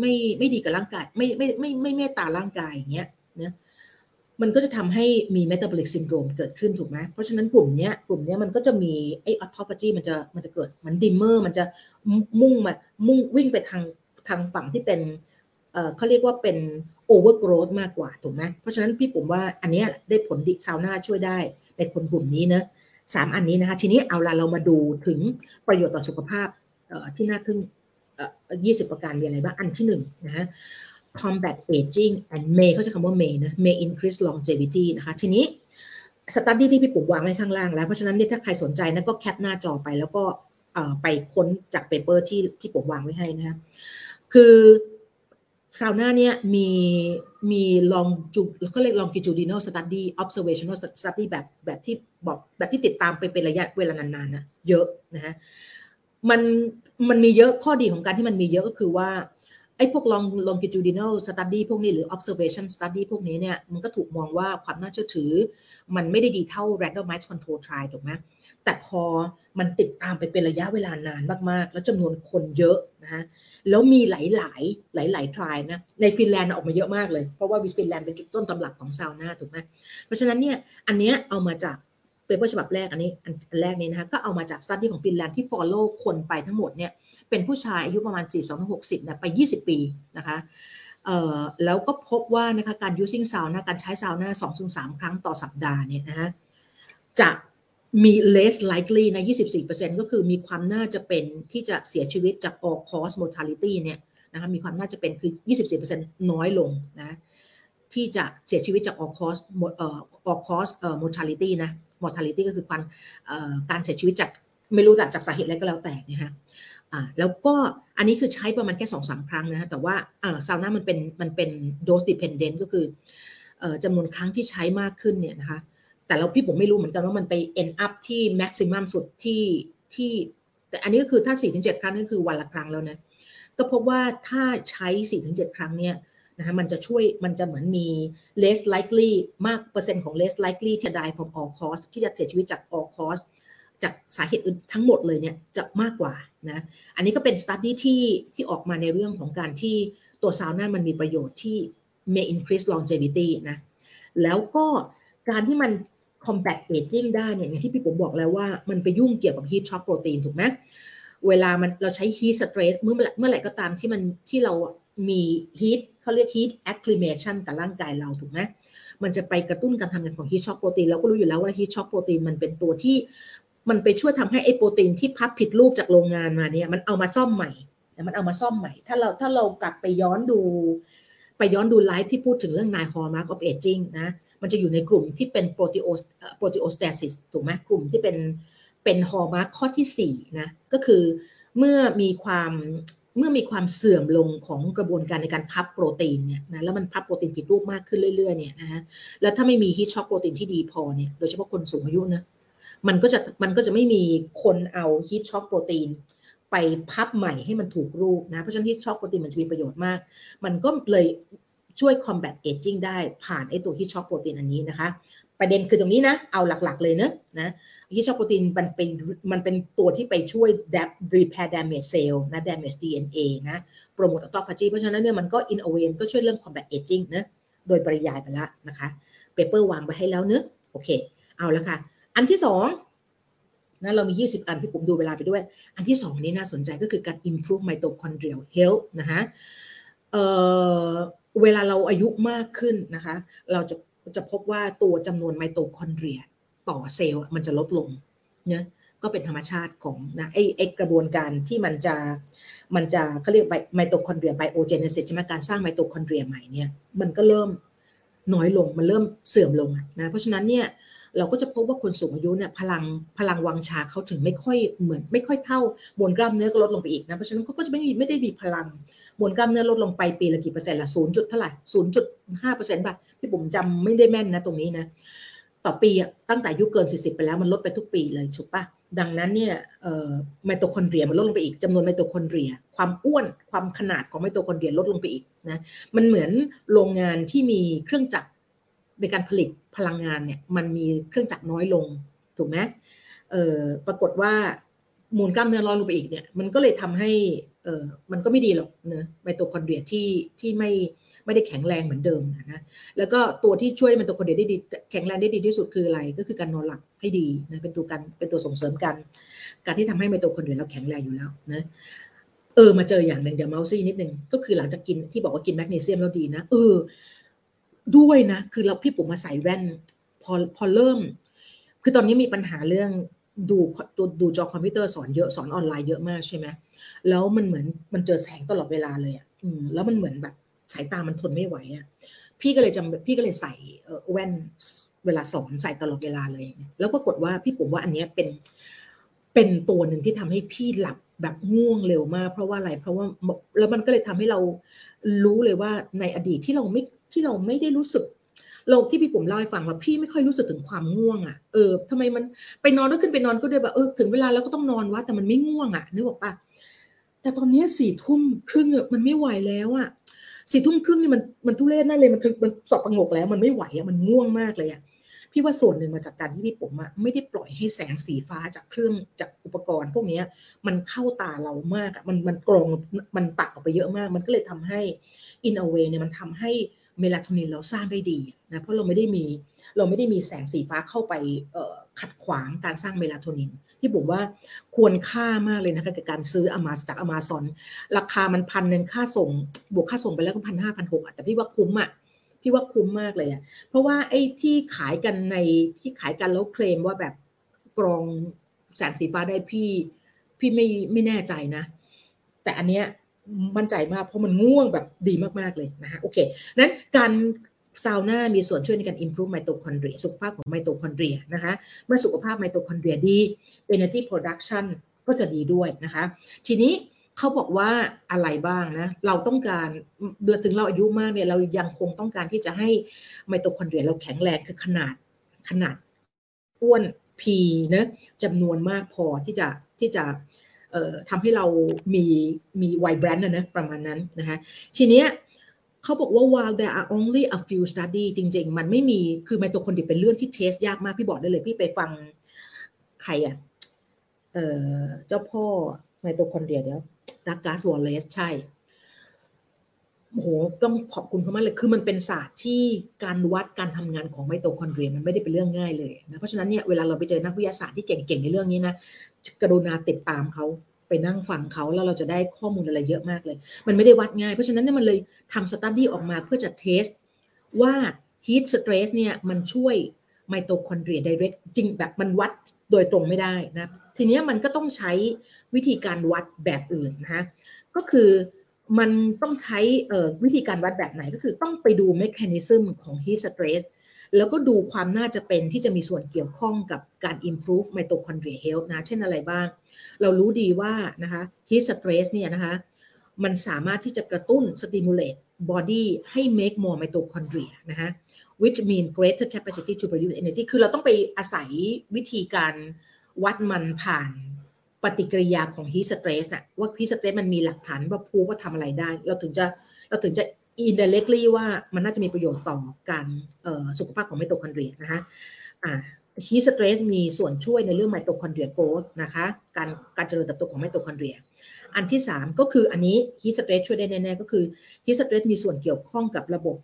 ไม่ไม่ดีกับร่างกาย ไม่ไม่ไม่ไม่เมตตาร่างกายอย่างเงี้ย มันก็จะทำให้มี metabolic syndrome เกิดขึ้นถูกไหมเพราะฉะนั้นกลุ่มนี้กลุ่มนี้มันก็จะมีไอ autophagy มันจะมันจะเกิดมัน dimmer มันจะมุ่งมามุ่งวิ่งไปทางทางฝั่งที่เป็นเอ่อเขาเรียกว่าเป็น overgrowth มากกว่าถูกไหมเพราะฉะนั้นพี่ปุ๋มว่าอันนี้ได้ผลดีซาวน่าช่วยได้ในคนกลุ่มนี้เนะสามอันนี้นะคะทีนี้เอาละเรามาดูถึงประโยชน์ต่อสุขภาพที่น่าทึ่ง20 ประการมีอะไรบ้างอันที่หนึ่งนะฮะ combat aging and may เขาจะคำว่า may นะ may increase longevity นะคะ ทีนี้ study ที่พี่ปุ๋มวางไว้ข้างล่างแล้ว เพราะฉะนั้นเนี่ยถ้าใครสนใจนะก็แคปหน้าจอไป แล้วก็ไปค้นจากเปเปอร์ที่พี่ปุ๋มวางไว้ให้นะคะคือซาวน่าเนี่ยมีมีลองจูเขาเรียก longitudinal study observational study แบบแบบที่บอกแบบที่ติดตามไปเป็นระยะเวลานานๆนะเยอะนะฮะมันมันมีเยอะข้อดีของการที่มันมีเยอะก็คือว่า ไอ้พวก long longitudinal study พวกนี้หรือ observation study พวกนี้เนี่ยมันก็ถูกมองว่าความน่าเชื่อถือ มันไม่ได้ดีเท่า randomized control trial ถูกไหมแต่พอมันติดตามไปเป็นระยะเวลานานมากๆ แล้วจำนวนคนเยอะนะฮะแล้วมีหลายหลายหลายหลาย trial นะในฟินแลนด์ออกมาเยอะมากเลย เพราะว่าวิสฟินแลนด์เป็นจุดต้นตำรับของซาวน่าถูกไหมเพราะฉะนั้นเนี่ยอันเนี้ยเอามาจาก paper ฉบับแรกอันนี้อันแรกนี้นะคะก็เอามาจาก study ของฟินแลนด์ที่ follow คนไปทั้งหมดเนี่ย เป็นผู้ชายอายุประมาณ42-60เนี่ยไป 20 ปีนะคะเอ่อแล้วก็พบว่านะคะการ using sauna นะการใช้ซาวน่า2-3ครั้งต่อสัปดาห์เนี่ยนะฮะจะมี less likely นะ 24%ก็คือมีความน่าจะเป็นที่จะเสียชีวิตจาก all cause mortality เนี่ยนะคะมีความน่าจะเป็นคือ 24%น้อยลงนะที่จะเสียชีวิตจาก all cause เอ่อ all cause เอ่อ mortality นะ mortality ก็คือความการเสียชีวิตจากไม่รู้จากจากสาเหตุอะไรก็แล้วแต่นะฮะ อ่าแล้วก็อันนี้คือใช้ประมาณแค่สองสามครั้งนะฮะแต่ว่าอ่าซาวน่ามันเป็นมันเป็น dose dependent ก็คือเอ่อจำนวนครั้งที่ใช้มากขึ้นเนี่ยนะคะแต่เราพี่ผมไม่รู้เหมือนกันว่ามันไป end up ที่ maximum สุดที่ที่แต่อันนี้ก็คือถ้า 4-7 ครั้งนี่คือวันละครั้งแล้วนะก็พบว่าถ้าใช้ 4-7 ครั้งเนี่ยนะคะมันจะช่วยมันจะเหมือนมี less likely มากเปอร์เซ็นต์ของ less likely ที่ die from all cause ที่จะเสียชีวิตจาก all cause จากสาเหตุอื่นทั้งหมดเลยเนี่ยจะมากกว่านะอันนี้ก็เป็น study ที่ที่ออกมาในเรื่องของการที่ตัวซาวน่ามันมีประโยชน์ที่ may increase longevity นะแล้วก็การที่มัน combat aging ได้เนี่ยอย่างที่พี่ผมบอกแล้วว่ามันไปยุ่งเกี่ยวกับ heat shock protein ถูกไหมเวลามันเราใช้ heat stress เมื่อเมื่อไหร่ก็ตามที่มันที่เรามี heat เขาเรียก heat acclimation กับร่างกายเราถูกไหมมันจะไปกระตุ้นการทำงานของ heat shock protein เราก็รู้อยู่แล้วว่า heat shock protein มันเป็นตัวที่ มันไปช่วยทำให้ไอ้โปรตีนที่พับผิดรูปจากโรงงานมาเนี่ยมันเอามาซ่อมใหม่แต่มันเอามาซ่อมใหม่ ถ้าเราถ้าเรากลับไปย้อนดู ไปย้อนดูไลฟ์ที่พูดถึงเรื่อง nine hallmark of aging นะมันจะอยู่ในกลุ่มที่เป็น proteos proteostasis ถูกไหมกลุ่มที่เป็นเป็นฮอร์มาร์ข้อที่4นะก็คือเมื่อมีความเมื่อมีความเสื่อมลงของกระบวนการในการพับโปรตีนเนี่ยนะแล้วมันพับโปรตีนผิดรูปมากขึ้นเรื่อยๆเนี่ยนะฮะแล้วถ้าไม่มี heat shock protein ที่ดีพอเนี่ยโดยเฉพาะคนสูงอายุนะ มันก็จะมันก็จะไม่มีคนเอา heat shock protein ไปพับใหม่ให้มันถูกรูปนะ เพราะฉะนั้น heat shock protein มันจะมีประโยชน์มาก มันก็เลยช่วย combat aging ได้ผ่านไอตัว heat shock protein อันนี้นะคะ ประเด็นคือตรงนี้นะ เอาหลักๆเลยเนะนะ heat shock protein มันเป็นมันเป็นตัวที่ไปช่วย repair damage cell นะ damage DNA นะ promote autophagy เพราะฉะนั้นเนี่ยมันก็ in a way ก็ช่วยเรื่อง combat aging นะโดยปริยายไปแล้วนะคะ paper วางไปให้แล้วเนะโอเค เอาละค่ะ อันที่สองนะเรามี 20 อันพี่ปุ๋มดูเวลาไปด้วย อันที่สองนี้น่าสนใจก็คือการ improve mitochondrial health นะคะเวลาเราอายุมากขึ้นนะคะ เราจะจะพบว่าตัวจำนวนไมโตคอนเดรียต่อเซลล์มันจะลดลงเนี่ยก็เป็นธรรมชาติของนะไอไอกระบวนการที่มันจะมันจะเขาเรียกไมโตคอนเดรีย biogenesis ใช่ไหมการสร้างไมโตคอนเดรียใหม่เนี่ยมันก็เริ่มน้อยลงมันเริ่มเสื่อมลงนะเพราะฉะนั้นเนี่ย เราก็จะพบว่าคนสูงอายุเนี่ยพลังพลังวังชาเขาถึงไม่ค่อยเหมือนไม่ค่อยเท่ามวลกล้ามเนื้อก็ลดลงไปอีกนะเพราะฉะนั้นเขาก็จะไม่มีไม่ได้มีพลังมวลกล้ามเนื้อลดลงไปปีละกี่เปอร์เซ็นต์ละศูนย์จุดเท่าไหร่ศูนย์จุดห้าเปอร์เซ็นต์ป่ะพี่ปุ๋มจำไม่ได้แม่นนะตรงนี้นะต่อปีตั้งแต่อายุเกิน 40 ไปแล้วมันลดไปทุกปีเลยถูกปะดังนั้นเนี่ยไมโตคอนเดรียมันลดลงไปอีกจำนวนไมโตคอนเดรีย ความอ้วนความขนาดของไมโตคอนเดรียลดลงไปอีกนะมันเหมือนโรงงานที่มีเครื่องจักร ในการผลิตพลังงานเนี่ยมันมีเครื่องจักรน้อยลงถูกไหมเออปรากฏว่ามูลกล้ามเนื้อร้อนลงไปอีกเนี่ยมันก็เลยทำให้เออมันก็ไม่ดีหรอกเนะไมโตคอนเดรียที่ที่ไม่ไม่ได้แข็งแรงเหมือนเดิมนะแล้วก็ตัวที่ช่วยไมโตคอนเดรียได้ดีแข็งแรงได้ดีที่สุดคืออะไร ก็คือการนอนหลับให้ดีนะเป็นตัวการเป็นตัวส่งเสริมกัน การที่ทำให้ไมโตคอนเดรียเราแข็งแรงอยู่แล้วนะเออมาเจออย่างหนึ่งเดี๋ยวเมาท์ซี่นิดนึงก็คือหลังจากกินที่บอกว่ากินแมกนีเซียมแล้วดีนะเออ ด้วยนะคือเราพี่ปุ๋มมาใส่แว่น พอพอเริ่ม คือตอนนี้มีปัญหาเรื่องดูดูดูจอคอมพิวเตอร์สอนเยอะสอนออนไลน์เยอะมากใช่ไหมแล้วมันเหมือนมันเจอแสงตลอดเวลาเลยอะแล้วมันเหมือนแบบสายตามันทนไม่ไหวอะพี่ก็เลยจำพี่ก็เลยใส่แว่นเวลาสอนใส่ตลอดเวลาเลยแล้วปรากฏว่าพี่ผมว่าอันนี้เป็นเป็นตัวหนึ่งที่ทำให้พี่หลับแบบง่วงเร็วมาก เพราะว่าอะไรเพราะว่าแล้วมันก็เลยทำให้เรารู้เลยว่าในอดีตที่เราไม่ ที่เราไม่ได้รู้สึกเราที่พี่ผมเล่าให้ฟังว่าพี่ไม่ค่อยรู้สึกถึงความง่วงอะเออทำไมมันไปนอนก็ขึ้นไปนอนก็ด้วยแบบเออถึงเวลาแล้วก็ต้องนอนวะแต่มันไม่ง่วงอะนึกออกปะแต่ตอนนี้สี่ทุ่มครึ่งมันไม่ไหวแล้วอะสี่ทุ่มครึ่งนี่มันมันทุเรศนั่นเลยมันมันสอบประงกแล้ว มันไม่ไหวอะมันง่วงมากเลยอะพี่ว่าส่วนหนึ่งมาจากการที่พี่ผมอะไม่ได้ปล่อยให้แสงสีฟ้าจากเครื่องจากอุปกรณ์ พวกนี้มันเข้าตาเรามากอะมันมันกรองมันตัดออกไปเยอะมาก มันก็เลยทำให้อินเอเวเนี่ยมันทำให้ เมลาโทนินเราสร้างได้ดีนะเพราะเราไม่ได้มีเราไม่ได้มีแสงสีฟ้าเข้าไปขัดขวางการสร้างเมลาโทนินพี่ปุ๋มว่าควรค่ามากเลยนะคะกับการซื้อมาจากอมาซอนราคามันพันหนึ่งค่าส่ง บวกค่าส่งไปแล้วก็พันห้าพันหกแต่พี่ว่าคุ้มอะพี่ว่าคุ้มมากเลยอะเพราะว่าไอ้ที่ขายกันในที่ขายกันแล้วเคลมว่าแบบกรองแสงสีฟ้าได้พี่พี่ไม่ไม่แน่ใจนะ แต่อันเนี้ย มั่นใจมากเพราะมันง่วงแบบดีมากๆเลยนะคะโอเคนั้นการซาวน่ามีส่วนช่วยในการ improve ไมโตคอนเดรียสุขภาพของไมโตคอนเดรียนะคะเมื่อสุขภาพไมโตคอนเดรียดี energy production ก็จะดีด้วยนะคะ ทีนี้เขาบอกว่าอะไรบ้างนะ เราต้องการเมื่อถึงเราอายุมากเนี่ยเรายังคงต้องการที่จะให้ไมโตคอนเดรียเราแข็งแรงคือขนาดขนาดอ้วนพีนะจำนวนมากพอที่จะที่จะ ทำให้เรามีมี vibrant นะประมาณนั้นนะคะทีเนี้ยเขาบอกว่า while there are only a few study จริง ๆ มันไม่มีคือไมโตคอนเดรียเป็นเรื่องที่ test ยากมากพี่บอกได้เลย พี่ไปฟังใครอะเออเจ้าพ่อไมโตคอนเดรียเดี๋ยว Douglas Wallace ใช่โอ้โหต้องขอบคุณเขามากเลย คือมันเป็นศาสตร์ที่การวัดการทำงานของไมโตคอนเดรียมันไม่ได้เป็นเรื่องง่ายเลยนะ เพราะฉะนั้นเนี่ยเวลาเราไปเจอนักวิทยาศาสตร์ที่เก่งๆในเรื่องนี้นะ กรุณาติดตามเขาไปนั่งฟังเขาแล้วเราจะได้ข้อมูลอะไรเยอะมากเลย มันไม่ได้วัดง่าย เพราะฉะนั้นเนี่ยมันเลยทำ study ออกมาเพื่อจะ test ว่า heat stress เนี่ยมันช่วยไมโตคอนเดรีย direct จริงแบบมันวัดโดยตรงไม่ได้นะ ทีนี้มันก็ต้องใช้วิธีการวัดแบบอื่นนะคะก็คือมันต้องใช้วิธีการวัดแบบไหนก็คือต้องไปดู mechanism ของ heat stress แล้วก็ดูความน่าจะเป็นที่จะมีส่วนเกี่ยวข้องกับการ improve mitochondrial health นะ เช่นอะไรบ้าง เรารู้ดีว่านะคะ heat stress เนี่ยนะคะ มันสามารถที่จะกระตุ้น stimulate body ให้ make more mitochondria นะคะ which mean greater capacity to produce energy คือเราต้องไปอาศัยวิธีการวัดมันผ่านปฏิกิริยาของ heat stress อะว่า heat stress มันมีหลักฐานว่าพูว่าทำอะไรได้ เราถึงจะเราถึงจะ indirectly ว่ามันน่าจะมีประโยชน์ต่อการสุขภาพของไมโตคอนเดรียนะคะอ่าheat stress มีส่วนช่วยในเรื่อง mitochondria growth นะคะการการเจริญเติบโตของไมโตคอนเดรีย อันที่ 3 ก็คืออันนี้ heat stress ช่วยได้แน่ๆก็คือ heat stress มีส่วนเกี่ยวข้องกับระบบ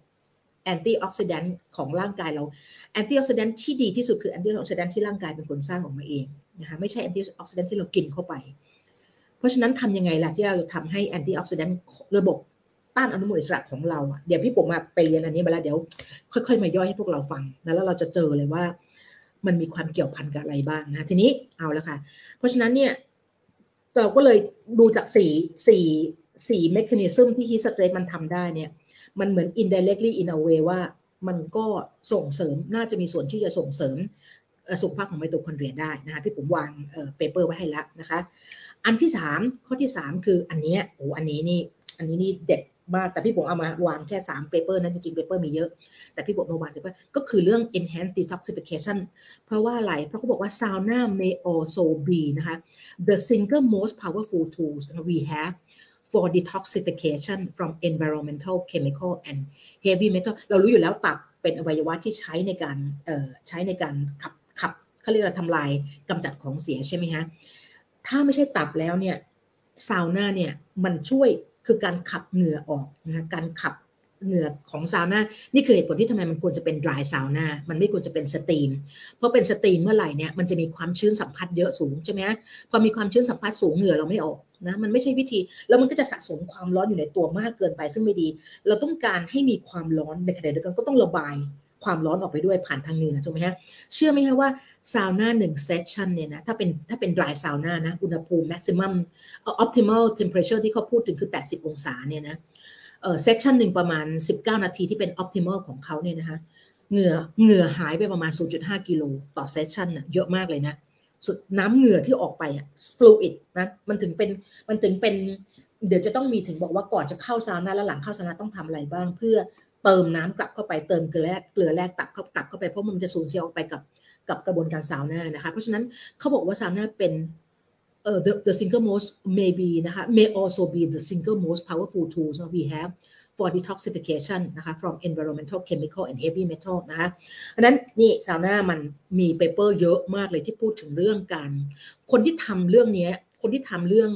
antioxidant ของร่างกายเรา antioxidant ที่ดีที่สุดคือ antioxidant ที่ร่างกายเป็นคนสร้างออกมาเองนะคะไม่ใช่ antioxidant ที่เรากินเข้าไป เพราะฉะนั้นทำยังไงล่ะที่เราจะทำให้ antioxidant ระบบ ต้านอนุมูลอิสระของเราอะเดี๋ยวพี่ปุ๋มมาไปเรียนอันนี้มาแล้วเดี๋ยว ค่อยๆ มาย่อยให้พวกเราฟังนะแล้วเราจะเจอเลยว่า มันมีความเกี่ยวพันกับอะไรบ้างนะทีนี้เอาแล้วค่ะ เพราะฉะนั้นเนี่ยเราก็เลยดูจากสี่สี่สี่ mechanism ที่ heat stress มันทำได้เนี่ย มันเหมือน indirectly in a way ว่ามันก็ส่งเสริมน่าจะมีส่วนที่จะส่งเสริมสุขภาพของไมโตคอนเดรียได้นะคะพี่ปุ๋มวาง paper ไว้ให้แล้วนะคะ อันที่สามข้อที่สามคืออันนี้โอ้อันนี้นี่อันนี้นี่เด็ด มากแต่พี่ผมเอามาวางแค่3 paper นั้นจริงๆ paper มีเยอะ แต่พี่ผมมาวางเปก็คือเรื่อง enhanced detoxification เพราะว่าอะไร เพราะเขาบอกว่า sauna may also be นะคะ the single most powerful tools we have for detoxification from environmental chemical and heavy metal เรารู้อยู่แล้วตับเป็นอวัยวะที่ใช้ในการใช้ในการขับขับเขาเรียกว่าทำลายกำจัดของเสียใช่ไหมฮะถ้าไม่ใช่ตับแล้วเนี่ยซาวน่าเนี่ยมันช่วย คือการขับเหงื่อออกนะการขับเหงื่อของซาวน่า นี่คือเหตุผลที่ทำไมมันควรจะเป็น dry sauna มันไม่ควรจะเป็น steam เพราะเป็น steam เมื่อไหร่เนี่ย มันจะมีความชื้นสัมผัสเยอะสูงใช่ไหมพอมีความชื้นสัมผัสสูงเหงื่อเราไม่ออกนะ มันไม่ใช่วิธี แล้วมันก็จะสะสมความร้อนอยู่ในตัวมากเกินไป ซึ่งไม่ดี เราต้องการให้มีความร้อนในขณะเดียวกันก็ต้องระบาย ความร้อนออกไปด้วยผ่านทางเหงื่อถูกไหมฮะเชื่อไหมฮะว่าซาวน่าหนึ่ง session เนี่ยนะถ้าเป็นถ้าเป็น dry sauna นะอุณหภูมิ maximum optimal temperature ที่เขาพูดถึงคือ 80 องศาเนี่ยนะเออ session หนึ่งประมาณ 19 นาทีที่เป็น optimal ของเขาเนี่ยนะคะเหงื่อเหงื่อหายไปประมาณ 0.5 กิโลต่อ session นะเยอะมากเลยนะสุดน้ำเหงื่อที่ออกไปอะ fluid นะมันถึงเป็นมันถึงเป็น เดี๋ยวจะต้องมีถึงบอกว่าก่อนจะเข้าซาวน่าและหลังเข้าซาวน่าต้องทำอะไรบ้าง เพื่อ เติมน้ำกลับเข้าไปเติมเกลือแร่เกลือแร่กลับเข้ากลับเข้าไปเพราะมันจะสูญเสียออกไปกับกับกระบวนการซาวน่านะคะ เพราะฉะนั้นเขาบอกว่าซาวน่าเป็นเอ่อ the the single most maybe นะคะ may also be the single most powerful tools we have for detoxification นะคะ from environmental chemical and heavy metal นะคะอันนั้นนี่ซาวน่ามันมีเปเปอร์เยอะมากเลยที่พูดถึงเรื่องการ คนที่ทำเรื่องนี้คนที่ทำเรื่อง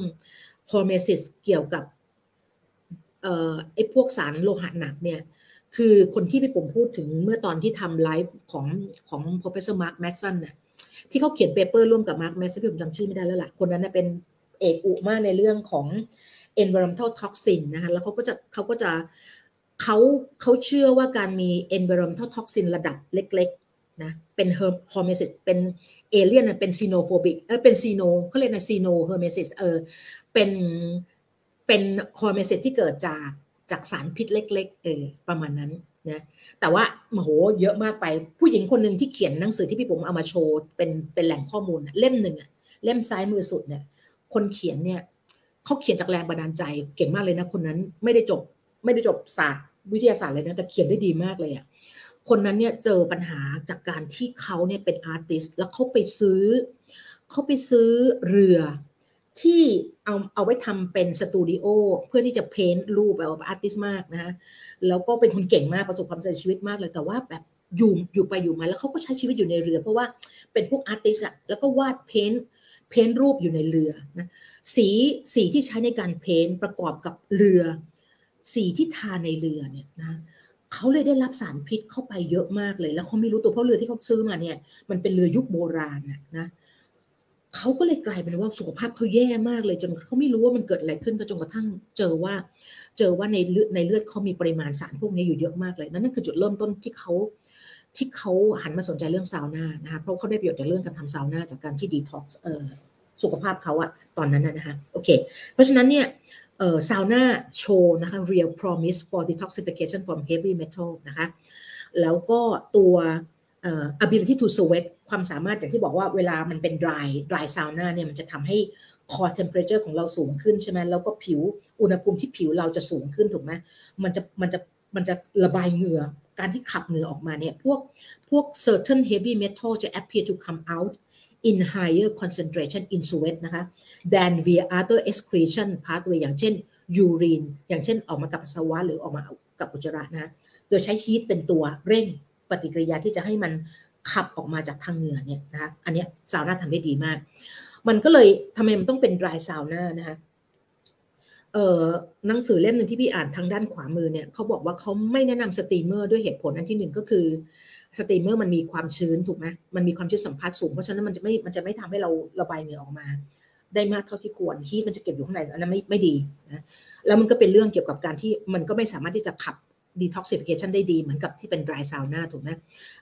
hormesis เกี่ยวกับเอ่อไอ้พวกสารโลหะหนักเนี่ย คือคนที่พี่ผมพูดถึงเมื่อตอนที่ทำไลฟ์ของของ professor Mark Madsen น่ะที่เขาเขียนเปเปอร์ร่วมกับ Mark Madsen พี่ผมจำชื่อไม่ได้แล้วล่ะ คนนั้นนะเป็นเอกอุมากในเรื่องของ environmental toxin นะคะแล้วเขาก็จะเขาก็จะเขาเขาเชื่อว่าการมี environmental toxin ระดับเล็กๆนะเป็น hormesis เป็นเอเลียนเป็น xenophobic เออเป็น xeno เขาเรียกนะ xeno hermesis เออเป็นเป็น hormesis ที่เกิดจาก จากสารพิษเล็ก ๆ เออประมาณนั้นนะแต่ว่าโหเยอะมากไปผู้หญิงคนหนึ่งที่เขียนหนังสือที่พี่ผมเอามาโชว์เป็นเป็นแหล่งข้อมูลเล่มหนึ่งอะเล่มซ้ายมือสุดเนี่ย คนเขียนเนี่ยเขาเขียนจากแรงบันดาลใจเก่งมากเลยนะ คนนั้นไม่ได้จบไม่ได้จบศาสตร์วิทยาศาสตร์เลยนะแต่เขียนได้ดีมากเลยอะคนนั้นเนี่ยเจอปัญหาจากการที่เขาเนี่ยเป็น artist แล้วเขาไปซื้อเขาไปซื้อเรือ ที่เอาเอาไว้ทำเป็นสตูดิโอเพื่อที่จะ paint รูปแบบ artist มากนะ แล้วก็เป็นคนเก่งมากประสบความสำเร็จชีวิตมากเลยแต่ว่าแบบอยู่อยู่ไปอยู่มาแล้วเขาก็ใช้ชีวิตอยู่ในเรือ เพราะว่าเป็นพวก artist อะแล้วก็วาด paint paint รูปอยู่ในเรือนะสีสีที่ใช้ในการ paint ประกอบกับเรือ สีที่ทาในเรือเนี่ยนะเขาเลยได้รับสารพิษเข้าไปเยอะมากเลย แล้วเขาไม่รู้ตัวเพราะเรือที่เขาซื้อมาเนี่ยมันเป็นเรือยุคโบราณนะนะ เขาก็เลยกลายเป็นว่าสุขภาพเขาแย่มากเลย จนเขาไม่รู้ว่ามันเกิดอะไรขึ้นก็จนกระทั่งเจอว่า เจอว่าในเลือดในเลือดเขามีปริมาณสารพวกนี้อยู่เยอะมากเลยนั่นคือจุดเริ่มต้นที่เขาที่เขาหันมาสนใจเรื่องซาวน่านะคะเพราะเขาได้ประโยชน์จากเรื่องการทำซาวน่าจากการที่ดีท็อกซ์สุขภาพเขาอะตอนนั้นนะคะโอเค เพราะฉะนั้นเนี่ยซาวน่าโชว์นะคะ real promise for detoxification from heavy metal นะคะแล้วก็ตัว ability to sweat ความสามารถอย่างที่บอกว่าเวลามันเป็น dry dry sauna เนี่ยมันจะทำให้ core temperature ของเราสูงขึ้นใช่ไหมแล้วก็ผิวอุณหภูมิที่ผิวเราจะสูงขึ้นถูกไหมมันจะมันจะมันจะระบายเหงื่อการที่ขับเหงื่อออกมาเนี่ยพวกพวก certain heavy metal จะ appear to come out in higher concentration in sweat นะคะ than via other excretion pathway อย่างเช่น urine อย่างเช่นออกมากับปัสสาวะหรือออกมากับอุจจาระนะ โดยใช้ heat เป็นตัวเร่ง ปฏิกิริยาที่จะให้มันขับออกมาจากทางเหงื่อเนี่ยนะคะอันนี้ซาวน่าทำได้ดีมาก มันก็เลยทำไมมันต้องเป็น dry sauna นะคะเอ่อหนังสือเล่มหนึ่งที่พี่อ่านทางด้านขวามือเนี่ยเขาบอกว่าเขาไม่แนะนำ steamer ด้วยเหตุผลอันที่หนึ่งก็คือsteamer มันมีความชื้นถูกไหมมันมีความชื้นสัมพัทธ์สูงเพราะฉะนั้นมันจะไม่มันจะไม่ทำให้เราระบายเหงื่อออกมา ได้มากเท่าที่ควร heat มันจะเก็บอยู่ข้างในอันนั้นไม่ไม่ดีนะแล้วมันก็เป็นเรื่องเกี่ยวกับการที่มันก็ไม่สามารถที่จะขับ detoxification ได้ดีเหมือนกับที่เป็น dry sauna ถูกไหม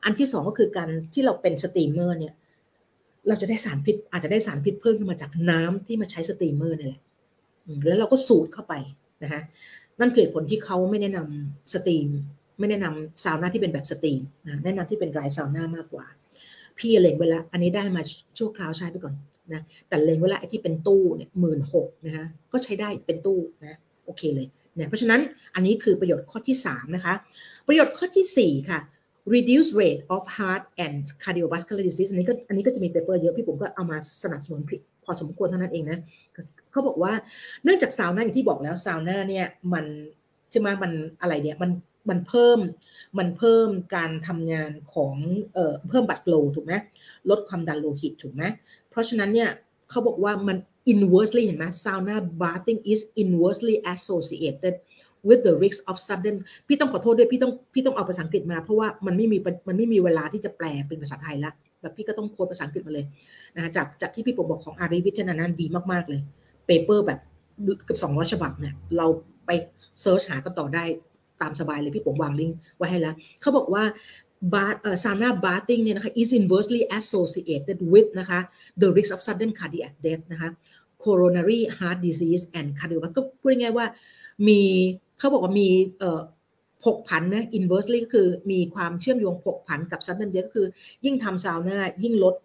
อันที่สองก็คือการที่เราเป็น steamer เนี่ย เราจะได้สารพิษอาจจะได้สารพิษเพิ่มขึ้นมาจากน้ำที่มาใช้ steamer นี่แหละแล้วเราก็สูดเข้าไปนะคะนั่นคือผลที่เขาไม่แนะนำ steam ไม่แนะนำซาวน่าที่เป็นแบบ steam นะแนะนำที่เป็น dry sauna มากกว่า พี่เล็งไว้ละอันนี้ได้มาชั่วคราวใช้ไปก่อนนะแต่เล็งไว้ละไอ้ที่เป็นตู้เนี่ยหมื่นหกนะคะก็ใช้ได้เป็นตู้นะโอเคเลย เนี่ยเพราะฉะนั้นอันนี้คือประโยชน์ข้อที่ 3 นะคะ ประโยชน์ข้อที่ 4 ค่ะ reduce risk of heart and cardiovascular disease อันนี้ก็อันนี้ก็จะมี paper เยอะพี่ปุ๋มก็เอามาสนับสนุนพอสมควรเท่านั้นเองนะเขาบอกว่าเนื่องจากซาวน่าอย่างที่บอกแล้วซาวน่าเนี่ยมันใช่ไหมมันอะไรเนี่ยมันมันเพิ่มมันเพิ่มการทำงานของเอ่อเพิ่มบัตรโลถูกไหมลดความดันโลหิตถูกไหมเพราะฉะนั้นเนี่ยเขาบอกว่ามัน inversely เห็นไหม sauna bathing is inversely associated with the risk of sudden พี่ต้องขอโทษด้วยพี่ต้องพี่ต้องเอาภาษาอังกฤษมา เพราะว่ามันไม่มีมันไม่มีเวลาที่จะแปลเป็นภาษาไทยละแบบพี่ก็ต้อง quote ภาษาอังกฤษมาเลยนะจากจากที่พี่ปุ๋มบอกของ Ari Whitten นั้นดีมาก ๆ เลย paper แบบเกือบสองร้อยฉบับเนี่ยเราไป search หากันต่อได้ตามสบายเลยพี่ปุ๋มวางลิงก์ไว้ให้แล้วเขาบอกว่า bath เอ่อ sauna bathing เนี่ยนะคะ is inversely associated with นะคะ the risk of sudden cardiac death นะคะ coronary heart disease and cardiovascular ก็พูดง่ายๆว่ามีเขาบอกว่ามีผกผันนะ inversely ก็คือมีความเชื่อมโยงผกผันกับ sudden death ก็คือ ยิ่งทำซาวน่ายิ่งลด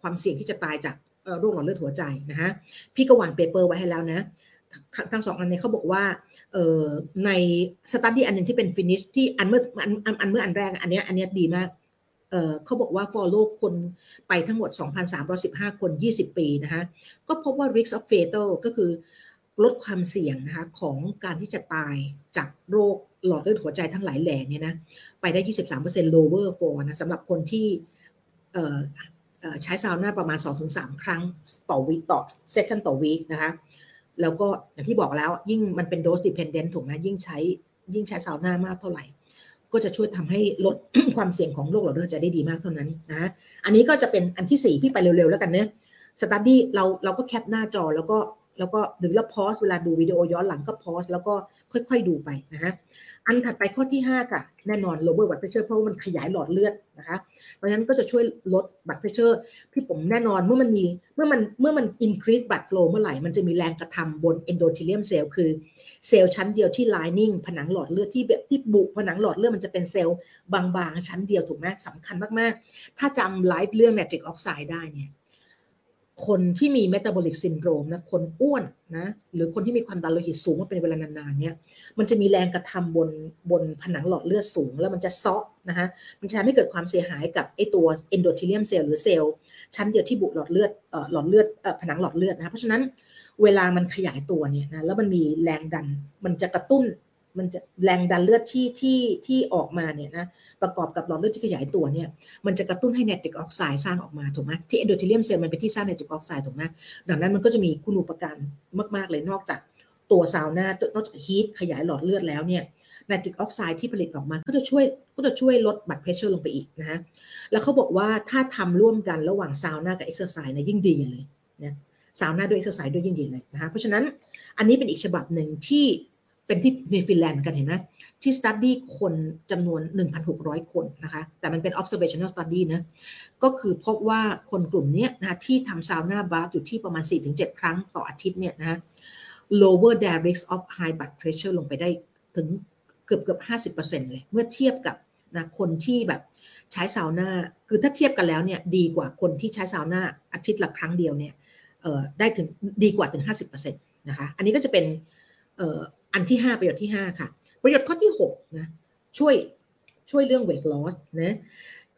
ความเสี่ยงที่จะตายจากโรคหลอดเลือดหัวใจนะฮะพี่ก็วาง paper ไว้ให้แล้วนะ ทั้งสองอันนี้เขาบอกว่าใน study อันหนึ่งที่เป็น Finnish ที่อันเมื่ออันอันเมื่ออันแรกอันนี้อันนี้ดีมากเขาบอกว่า follow คนไปทั้งหมด 2,315 คน 20 ปีนะคะก็พบว่า risk of fatal ก็คือลดความเสี่ยงนะคะของการที่จะตายจากโรคหลอดเลือดหัวใจทั้งหลายแหล่เนี่ยนะไปได้ 23% lower for นะสำหรับคนที่ใช้ซาวน่าประมาณ 2-3 ครั้งต่อวีต่อเซสชันต่อวีคนะคะ แล้วก็อย่างที่บอกแล้วยิ่งมันเป็นโดสดิพเอนเดนต์ถูกไหมยิ่งใช้ยิ่งใช้ซาวน่ามากเท่าไหร่ ก็จะช่วยทำให้ลดความเสี่ยงของโรคหลอดเลือดจะได้ดีมากเท่านั้นนะอันนี้ก็จะเป็นอันที่ 4 พี่ไปเร็วๆแล้วกันเนะstudy เราเราก็ cap หน้าจอแล้วก็ แล้วก็หรือเรา pause เวลาดูวิดีโอย้อนหลังก็ pause แล้วก็ค่อย ๆ ดูไปนะฮะอันถัดไปข้อที่ 5 ค่ะ แน่นอน lower blood pressure เพราะว่ามันขยายหลอดเลือดนะคะเพราะฉะนั้นก็จะช่วยลด blood pressure พี่ปุ๋มแน่นอนเมื่อมันมีเมื่อมันเมื่อมัน increase blood flow เมื่อไหร่ มันจะมีแรงกระทำบน endothelium cell คือเซลล์ชั้นเดียวที่ lining ผนังหลอดเลือดที่แบบที่บุผนังหลอดเลือดมันจะเป็นเซลล์บางๆชั้นเดียวถูกไหมสำคัญมากๆ ถ้าจำไลฟ์เรื่อง nitric oxide ได้เนี่ย คนที่มี metabolic syndrome นะคนอ้วนนะหรือคนที่มีความดันโลหิตสูงมาเป็นเวลานานๆเนี่ยมันจะมีแรงกระทำบนบนผนังหลอดเลือดสูง แล้วมันจะซาะนะคะมันจะทำให้เกิดความเสียหายกับไอตัว endothelium cell หรือเซลล์ชั้นเดียวที่บุหลอดเลือดเอ่อหลอดเลือดเอ่อผนังหลอดเลือดนะคะเพราะฉะนั้นเวลามันขยายตัวเนี่ยนะแล้วมันมีแรงดันมันจะกระตุ้น มันจะแรงดันเลือดที่ที่ที่ออกมาเนี่ยนะประกอบกับหลอดเลือดที่ขยายตัวเนี่ยมันจะกระตุ้นให้ไนตริกออกไซด์สร้างออกมาถูกไหมที่ endothelium cell มันเป็นที่สร้างไนตริกออกไซด์ถูกไหมดังนั้นมันก็จะมีคุณูปการมาก ๆ เลยนอกจากตัวซาวน่านอกจาก heat ขยายหลอดเลือดแล้วเนี่ยไนตริกออกไซด์ที่ผลิตออกมาก็จะช่วยก็จะช่วยลด blood pressure ลงไปอีกนะฮะแล้วเขาบอกว่าถ้าทำร่วมกันระหว่างซาวน่ากับเอ็กซ์ไซส์เนี่ยยิ่งดีเลยนะซาวน่าด้วยเอ็กซ์ไซส์ด้วยยิ่งดีเลยนะคะเพราะฉะนั้นอันนี้เป็นอีกฉบับหนึ่งที่ เป็นที่ในฟินแลนด์กันเห็นไหมที่ study คนจำนวน 1,600 คนนะคะ แต่มันเป็น observational study นะ ก็คือพบว่าคนกลุ่มนี้นะที่ทำซาวน่าบาร์อยู่ที่ประมาณ 4-7 ครั้งต่ออาทิตย์เนี่ยนะ lower their risk of high blood pressure ลงไปได้ถึงเกือบเกือบ50%เลย เมื่อเทียบกับนะคนที่แบบใช้ซาวน่า คือถ้าเทียบกันแล้วเนี่ยดีกว่าคนที่ใช้ซาวน่าอาทิตย์ละครั้งเดียวเนี่ยได้ถึงดีกว่าถึง 50%นะคะ อันนี้ก็จะเป็น อันที่ 5 ประโยชน์ที่ 5 ค่ะ ประโยชน์ข้อที่6นะช่วยช่วยเรื่อง weight loss นะ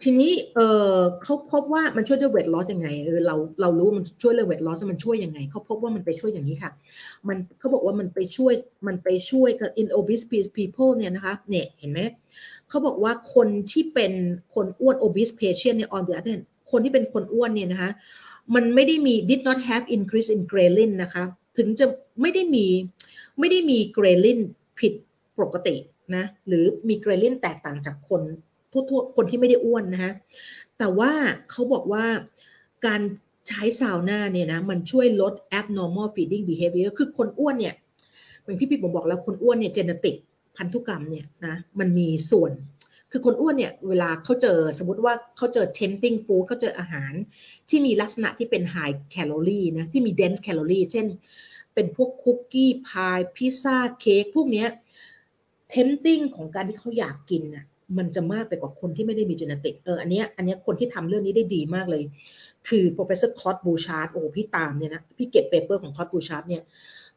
ทีนี้เออเขาพบว่ามันช่วยด้วย weight loss ยังไงเออเราเรารู้มันช่วยเรื่อง weight loss มันช่วยยังไงเขาพบว่ามันไปช่วยอย่างนี้ค่ะ มันเขาบอกว่ามันไปช่วยมันไปช่วยกับ in obese people เนี่ยนะคะเนี่ยเห็นไหมเขาบอกว่าคนที่เป็นคนอ้วน obese patient เนี่ย on the other hand คนที่เป็นคนอ้วนเนี่ยนะคะมันไม่ได้มี did not have increase in ghrelin นะคะ ถึงจะไม่ได้มี ไม่ได้มี ghrelin ผิดปกตินะหรือมี ghrelin แตกต่างจากคนทั่วๆคนที่ไม่ได้อ้วนนะฮะแต่ว่าเขาบอกว่าการใช้ซาวน่าเนี่ยนะมันช่วยลด abnormal feeding behavior คือคนอ้วนเนี่ยเหมือนพี่พี่ปุ๋มบอกแล้วคนอ้วนเนี่ย genetic พันธุกรรมเนี่ยนะมันมีส่วน คือคนอ้วนเนี่ยเวลาเขาเจอสมมติว่าเขาเจอ tempting food เขาเจออาหารที่มีลักษณะที่เป็น high calorie นะที่มี dense calorie เช่น เป็นพวกคุกกี้พายพิซซ่าเค้กพวกเนี้ย tempting ของการที่เขาอยากกินน่ะมันจะมากไปกว่าคนที่ไม่ได้มี genetic เอออันเนี้ยอันเนี้ยคนที่ทำเรื่องนี้ได้ดีมากเลย คือ professor Todd Bouchard โอ้พี่ตามเนี่ยนะพี่เก็บเปเปอร์ของ Todd Bouchard เนี่ย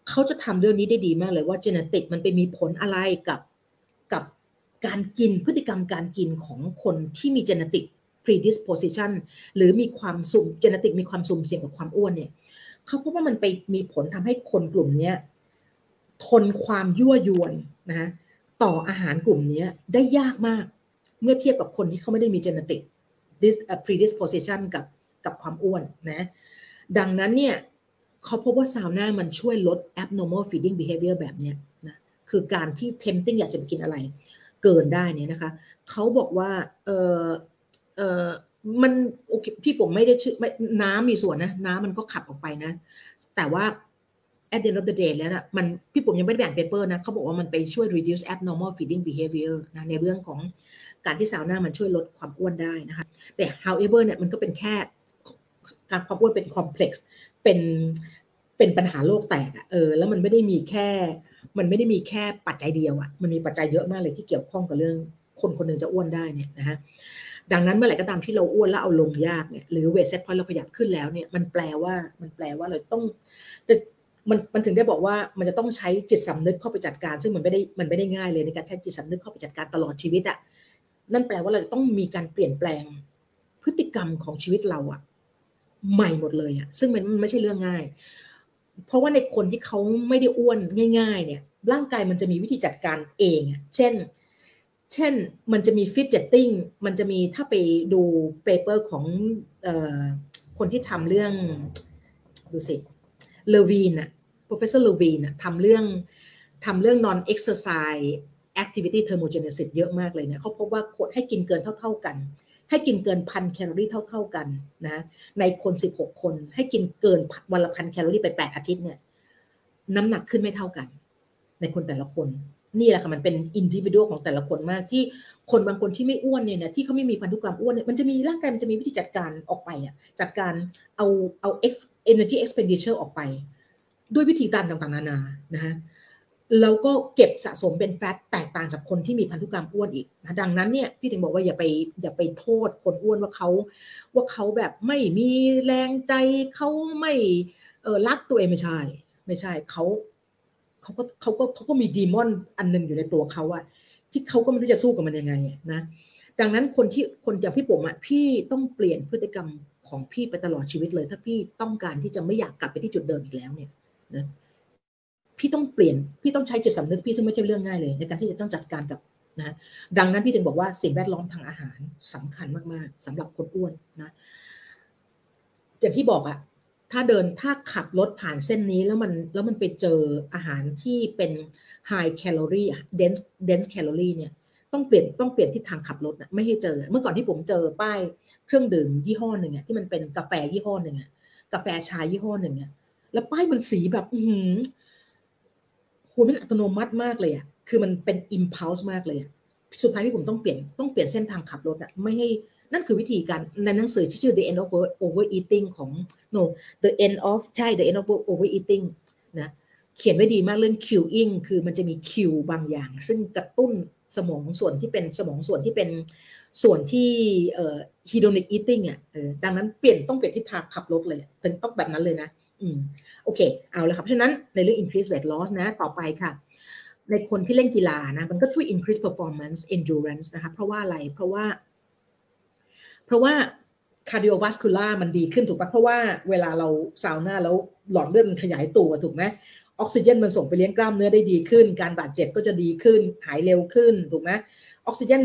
เขาจะทำเรื่องนี้ได้ดีมากเลยว่า genetic มันไปมีผลอะไรกับกับการกินพฤติกรรมการกินของคนที่มี genetic predisposition หรือมีความสุ่ม genetic มีความสุ่มเสี่ยงกับความอ้วนเนี่ย เขาพบว่ามันไปมีผลทำให้คนกลุ่มนี้ทนความยั่วยวนนะต่ออาหารกลุ่มนี้ได้ยากมาก เมื่อเทียบกับคนที่เขาไม่ได้มี genetic predisposition กับกับความอ้วนนะดังนั้นเนี่ยเขาพบว่าซาวน่ามันช่วยลด abnormal feeding behavior แบบเนี้นะคือการที่ tempting อยากจะไปกินอะไร เกินได้เนี่ยนะคะเขาบอกว่าเออเออ มันโอเคพี่ผมไม่ได้ชื่อน้ำมีส่วนนะ น้ำมันก็ขับออกไปนะ แต่ว่า at the end of the day แล้วนะมันพี่ผมยังไม่ได้อ่านเปเปอร์นะเขาบอกว่ามันไปช่วย reduce abnormal feeding behavior นะในเรื่องของการที่ซาวน่ามันช่วยลดความอ้วนได้นะคะแต่ however เนี่ยมันก็เป็นแค่การความอ้วนเป็น complex เป็นเป็นปัญหาโลกแตกอะเออแล้วมันไม่ได้มีแค่ มันไม่ได้มีแค่ปัจจัยเดียวอะมันมีปัจจัยเยอะมากเลยที่เกี่ยวข้องกับเรื่องคนคนหนึ่งจะอ้วนได้เนี่ยนะฮะ ดังนั้นเมื่อไหร่ก็ตามที่เราอ้วนแล้วเอาลงยากเนี่ยหรือเวทเซตพอยเราขยับขึ้นแล้วเนี่ยมันแปลว่ามันแปลว่าเราต้องจะมันมันถึงได้บอกว่ามันจะต้องใช้จิตสำนึกเข้าไปจัดการ ซึ่งมันไม่ได้มันไม่ได้ง่ายเลยในการใช้จิตสำนึกเข้าไปจัดการตลอดชีวิตอะนั่นแปลว่าเราจะต้องมีการเปลี่ยนแปลงพฤติกรรมของชีวิตเราอะใหม่หมดเลยอะซึ่งมันไม่ใช่เรื่องง่าย เพราะว่าในคนที่เขาไม่ได้อ้วนง่าย ๆ เนี่ย ร่างกายมันจะมีวิธีจัดการเองอะเช่น เช่นมันจะมี fidgeting มันจะมีถ้าไปดู paper ของออคนที่ทำเรื่อง ดูสิ Levine อะ professor Levine อะทำเรื่องทำเรื่อง non exercise activity thermogenesis เยอะมากเลยเนี่ยเขาพบว่าคนให้กินเกินเท่า ๆกัน ให้กินเกินพันแคลอรี่เท่า ๆกันนะในคน 16 คน ให้กินเกินวันละพันแคลอรี่ไป 8 อาทิตย์เนี่ยน้ำหนักขึ้นไม่เท่ากัน ในคนแต่ละคน นี่แหละค่ะมันเป็นอินดิวิวของแต่ละคนมากที่คนบางคนที่ไม่อ้วนเนี่ยนะที่เขาไม่มีพันธุกรรมอ้วนเนี่ยมันจะมีร่างกายมันจะมีวิธีจัดการออกไปอะจัดการเอาเอา energy expenditure ออกไป ด้วยวิธีการต่างๆ นานานะฮะแล้วก็เก็บสะสมเป็นแฟตแตกต่างจากคนที่มีพันธุกรรมอ้วนอีกนะดังนั้นเนี่ยพี่ถึงบอกว่าอย่าไปอย่าไปโทษคนอ้วนว่าเขาว่าเขาแบบไม่มีแรงใจเขาไม่เออรักตัวเองไม่ใช่ ไม่ใช่เขา เขาก็เขาก็เขาก็มีดีมอนอันหนึ่งอยู่ในตัวเขาอะที่เขาก็ไม่รู้จะสู้กับมันยังไงนะดังนั้นคนที่คนอย่างพี่ผมอะพี่ต้องเปลี่ยนพฤติกรรมของพี่ไปตลอดชีวิตเลย ถ้าพี่ต้องการที่จะไม่อยากกลับไปที่จุดเดิมอีกแล้วเนี่ยนะพี่ต้องเปลี่ยนพี่ต้องใช้จิตสำนึกพี่ซึ่งไม่ใช่เรื่องง่ายเลย ในการที่จะต้องจัดการกับนะดังนั้นพี่ถึงบอกว่าสิ่งแวดล้อมทางอาหารสำคัญมากๆสำหรับคนอ้วนนะอย่างที่บอกอะ ถ้าเดินถ้าขับรถผ่านเส้นนี้แล้วมันแล้วมันไปเจออาหารที่เป็น high calorie dense dense calorie เนี่ยต้องเปลี่ยนต้องเปลี่ยนทิศทางขับรถนะไม่ให้เจอ เมื่อก่อนที่ผมเจอป้ายเครื่องดื่มยี่ห้อหนึ่งอะที่มันเป็นกาแฟยี่ห้อหนึ่งอะกาแฟชายี่ห้อหนึ่งอะแล้วป้ายมันสีแบบ อืโหมันอัตโนมัติมากเลยอะคือมันเป็น impulse มากเลยอะสุดท้ายที่ผมต้องเปลี่ยนต้องเปลี่ยนเส้นทางขับรถอะไม่ให้ นั่นคือวิธีการในหนังสือชื่อ the end of overeating ของ no the end of ใช่ the end of overeating นะเขียนไว้ดีมากเรื่อง cueing คือมันจะมี cue บางอย่าง ซึ่งกระตุ้นสมองส่วนที่เป็นสมองส่วนที่เป็นส่วนที่เอ่อ hedonic eating อะดังนั้นเปลี่ยนต้องเปลี่ยนทิศทางขับรถเลยถึงต้องแบบนั้นเลยนะอืมโอเค เอาละครับฉะนั้นในเรื่อง increase weight loss นะ ต่อไปค่ะ ในคนที่เล่นกีฬานะ มันก็ช่วย increase performance endurance นะคะเพราะว่าอะไรเพราะว่า เพราะว่า cardiovascular มันดีขึ้นถูกปะเพราะว่าเวลาเราซาวน่าแล้วหลอดเลือดมันขยายตัวถูกไหมออกซิเจนมันส่งไปเลี้ยงกล้ามเนื้อได้ดีขึ้น การบาดเจ็บก็จะดีขึ้น หายเร็วขึ้นถูกไหมออกซิเจน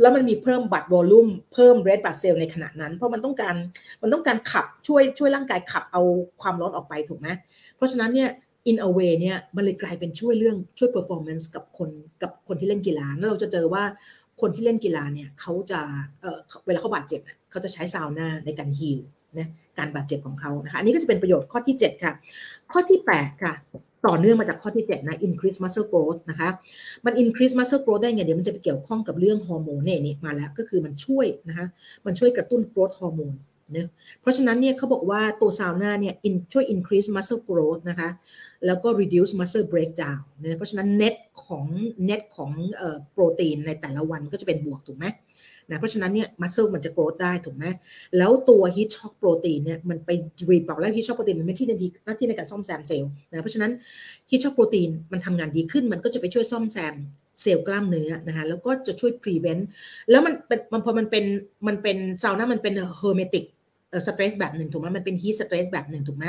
แล้วมันมีเพิ่มบัตรวอลลุ่มเพิ่มเรดบัตเซลในขณะนั้น เพราะมันต้องการมันต้องการขับช่วยช่วยร่างกายขับเอาความร้อนออกไปถูกไหมเพราะฉะนั้นเนี่ย in a way เนี่ยมันเลยกลายเป็นช่วยเรื่องช่วย performance กับคนกับคนที่เล่นกีฬาแล้วเราจะเจอว่า คนที่เล่นกีฬาเนี่ยเขาจะเออเวลาเขาบาดเจ็บเขาจะใช้ซาวน่าในการฮีลนะการบาดเจ็บของเขานะคะอันนี้ก็จะเป็นประโยชน์ข้อที่ 7 ค่ะ ข้อที่ 8 ค่ะ ต่อเนื่องมาจากข้อที่ 7 นะ increase muscle growth นะคะ มัน increase muscle growth ได้ไง เดี๋ยวมันจะไปเกี่ยวข้องกับเรื่องฮอร์โมนเนี่ยนี่มาแล้วก็คือมันช่วยนะคะมันช่วยกระตุ้น growth hormone นะเพราะฉะนั้นเนี่ยเขาบอกว่าตัวซาวน่าเนี่ยช่วย increase muscle growth นะคะแล้วก็ reduce muscle breakdown นะเพราะฉะนั้น net ของ net ของโปรตีนในแต่ละวันก็จะเป็นบวกถูกไหมนะเพราะฉะนั้นเนี่ย muscle มันจะ grow ได้ถูกไหมแล้วตัวฮีทช็อกโปรตีนเนี่ยมันไปรีบอกแล้วฮีทช็อกโปรตีนมันไม่ที่ดีหน้าที่ในการซ่อมแซมเซลล์นะเพราะฉะนั้น heat shock protein มันทำงานดีขึ้น มันก็จะไปช่วยซ่อมแซมเซลล์กล้ามเนื้อนะคะแล้วก็จะช่วย prevent แล้วมันเป็นมันพอมันเป็นมันเป็นซาวน่ามันเป็น hormetic stress แบบหนึ่งถูกไหมมันเป็น heat stress แบบหนึ่งถูกไหม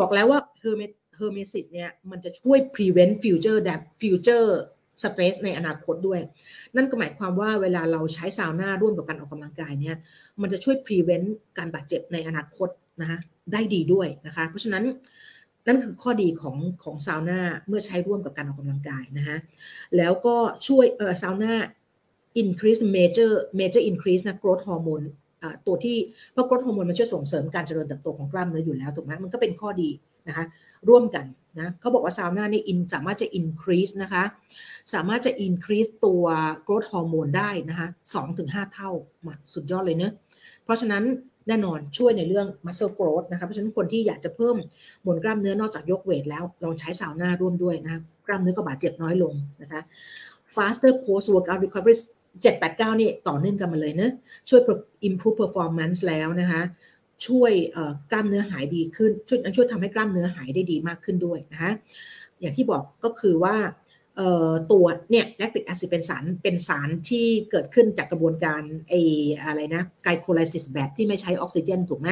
บอกแล้วว่า horme- hormesis เนี่ยมันจะช่วย prevent future แบบ future สเตรสในอนาคตด้วย นั่นก็หมายความว่าเวลาเราใช้ซาวน่าร่วมกับการออกกำลังกายเนี่ย มันจะช่วย prevent การบาดเจ็บในอนาคตนะคะได้ดีด้วยนะคะ เพราะฉะนั้นนั่นคือข้อดีของของซาวน่าเมื่อใช้ร่วมกับการออกกำลังกายนะคะแล้วก็ช่วยเออซาวน่า increase major major increase นะ growth hormone ตัวที่เพราะ growth hormone มันช่วยส่งเสริมการเจริญเติบโตของกล้ามเนื้ออยู่แล้วถูกไหมมันก็เป็นข้อดีนะคะร่วมกันนะเขาบอกว่าซาวน่านี่อินสามารถจะ increase นะคะสามารถจะ increase ตัว growth hormone ได้นะคะ2-5เท่ามาสุดยอดเลยเนอะเพราะฉะนั้นแน่นอนช่วยในเรื่อง muscle growth นะคะเพราะฉะนั้นคนที่อยากจะเพิ่มมวลกล้ามเนื้อนอกจากยกเวทแล้วลองใช้ซาวน่าร่วมด้วยนะกล้ามเนื้อก็บาดเจ็บน้อยลงนะคะ faster post workout recovery 789 นี่ต่อเนื่องกันมาเลยเนะช่วย improve performance แล้วนะคะช่วยกล้ามเนื้อหายดีขึ้น ช่วยช่วยทำให้กล้ามเนื้อหายได้ดีมากขึ้นด้วยนะคะอย่างที่บอกก็คือว่าตัวเนี่ยแลคติกแอซิดเป็นสารเป็นสารที่เกิดขึ้นจากกระบวนการไออะไรนะ glycolysis แบบที่ไม่ใช้ออกซิเจนถูกไหม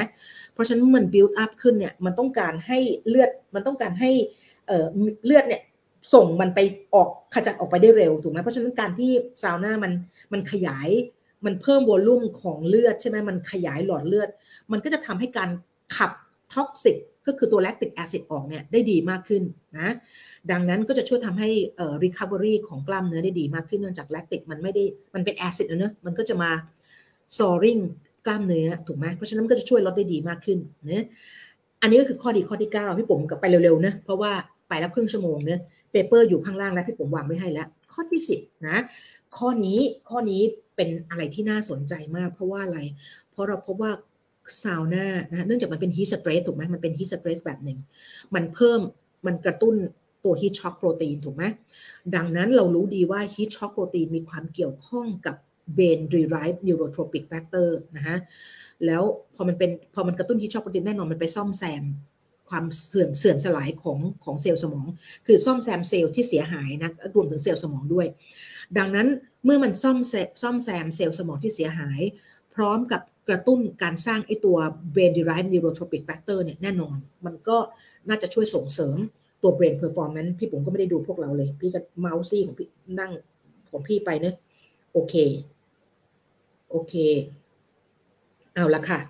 เพราะฉะนั้นมัน build up ขึ้นเนี่ยมันต้องการให้เลือดมันต้องการให้เลือดเนี่ย ส่งมันไปออกขจัดออกไปได้เร็วถูกไหมเพราะฉะนั้นการที่ซาวน่ามันมันขยายมันเพิ่ม volume ของเลือดใช่ไหมมันขยายหลอดเลือด มันก็จะทำให้การขับ toxic ก็คือตัว lactic acid ออกเนี่ยได้ดีมากขึ้นนะดังนั้นก็จะช่วยทำให้เอ่อ recovery ของกล้ามเนื้อได้ดีมากขึ้นเนื่องจาก lactic มันไม่ได้มันเป็น acid นะเนอะมันก็จะมา soring กล้ามเนื้อถูกไหมเพราะฉะนั้นก็จะช่วยลดได้ดีมากขึ้นเนะอันนี้ก็คือข้อดีข้อที่ 9 พี่ปุ๋มกับไปเร็วๆนะเพราะว่าไปแล้วครึ่งชั่วโมงเนะ paper อยู่ข้างล่างแล้วพี่ปุ๋มวางไว้ให้แล้ว ข้อที่10นะข้อนี้ข้อนี้เป็นอะไรที่น่าสนใจมาก เพราะว่าอะไร เพราะเราพบว่าซาวน่านะเนื่องจากมันเป็น heat stress ถูกไหมมันเป็น heat stress แบบหนึ่ง มันเพิ่มมันกระตุ้นตัว heat shock protein ถูกไหมดังนั้นเรารู้ดีว่า heat shock protein มีความเกี่ยวข้องกับ brain derived neurotrophic factor นะฮะแล้วพอมันเป็นพอมันกระตุ้น heat shock protein แน่นอนมันไปซ่อมแซม ความเสื่อมเสื่อมสลายของของเซลล์สมอง คือซ่อมแซมเซลล์ที่เสียหายนะรวมถึงเซลล์สมองด้วย ดังนั้นเมื่อมันซ่อมซ่อมแซมเซลล์สมองที่เสียหาย พร้อมกับกระตุ้นการสร้างไอตัว brain derived neurotrophic factor เนี่ยแน่นอน มันก็น่าจะช่วยส่งเสริมตัว brain performance พี่ปุ๋มก็ไม่ได้ดูพวกเราเลย พี่ก็เมาส์ซี่ของพี่นั่งของพี่ไปเนะโอเค โอเค เอาละค่ะ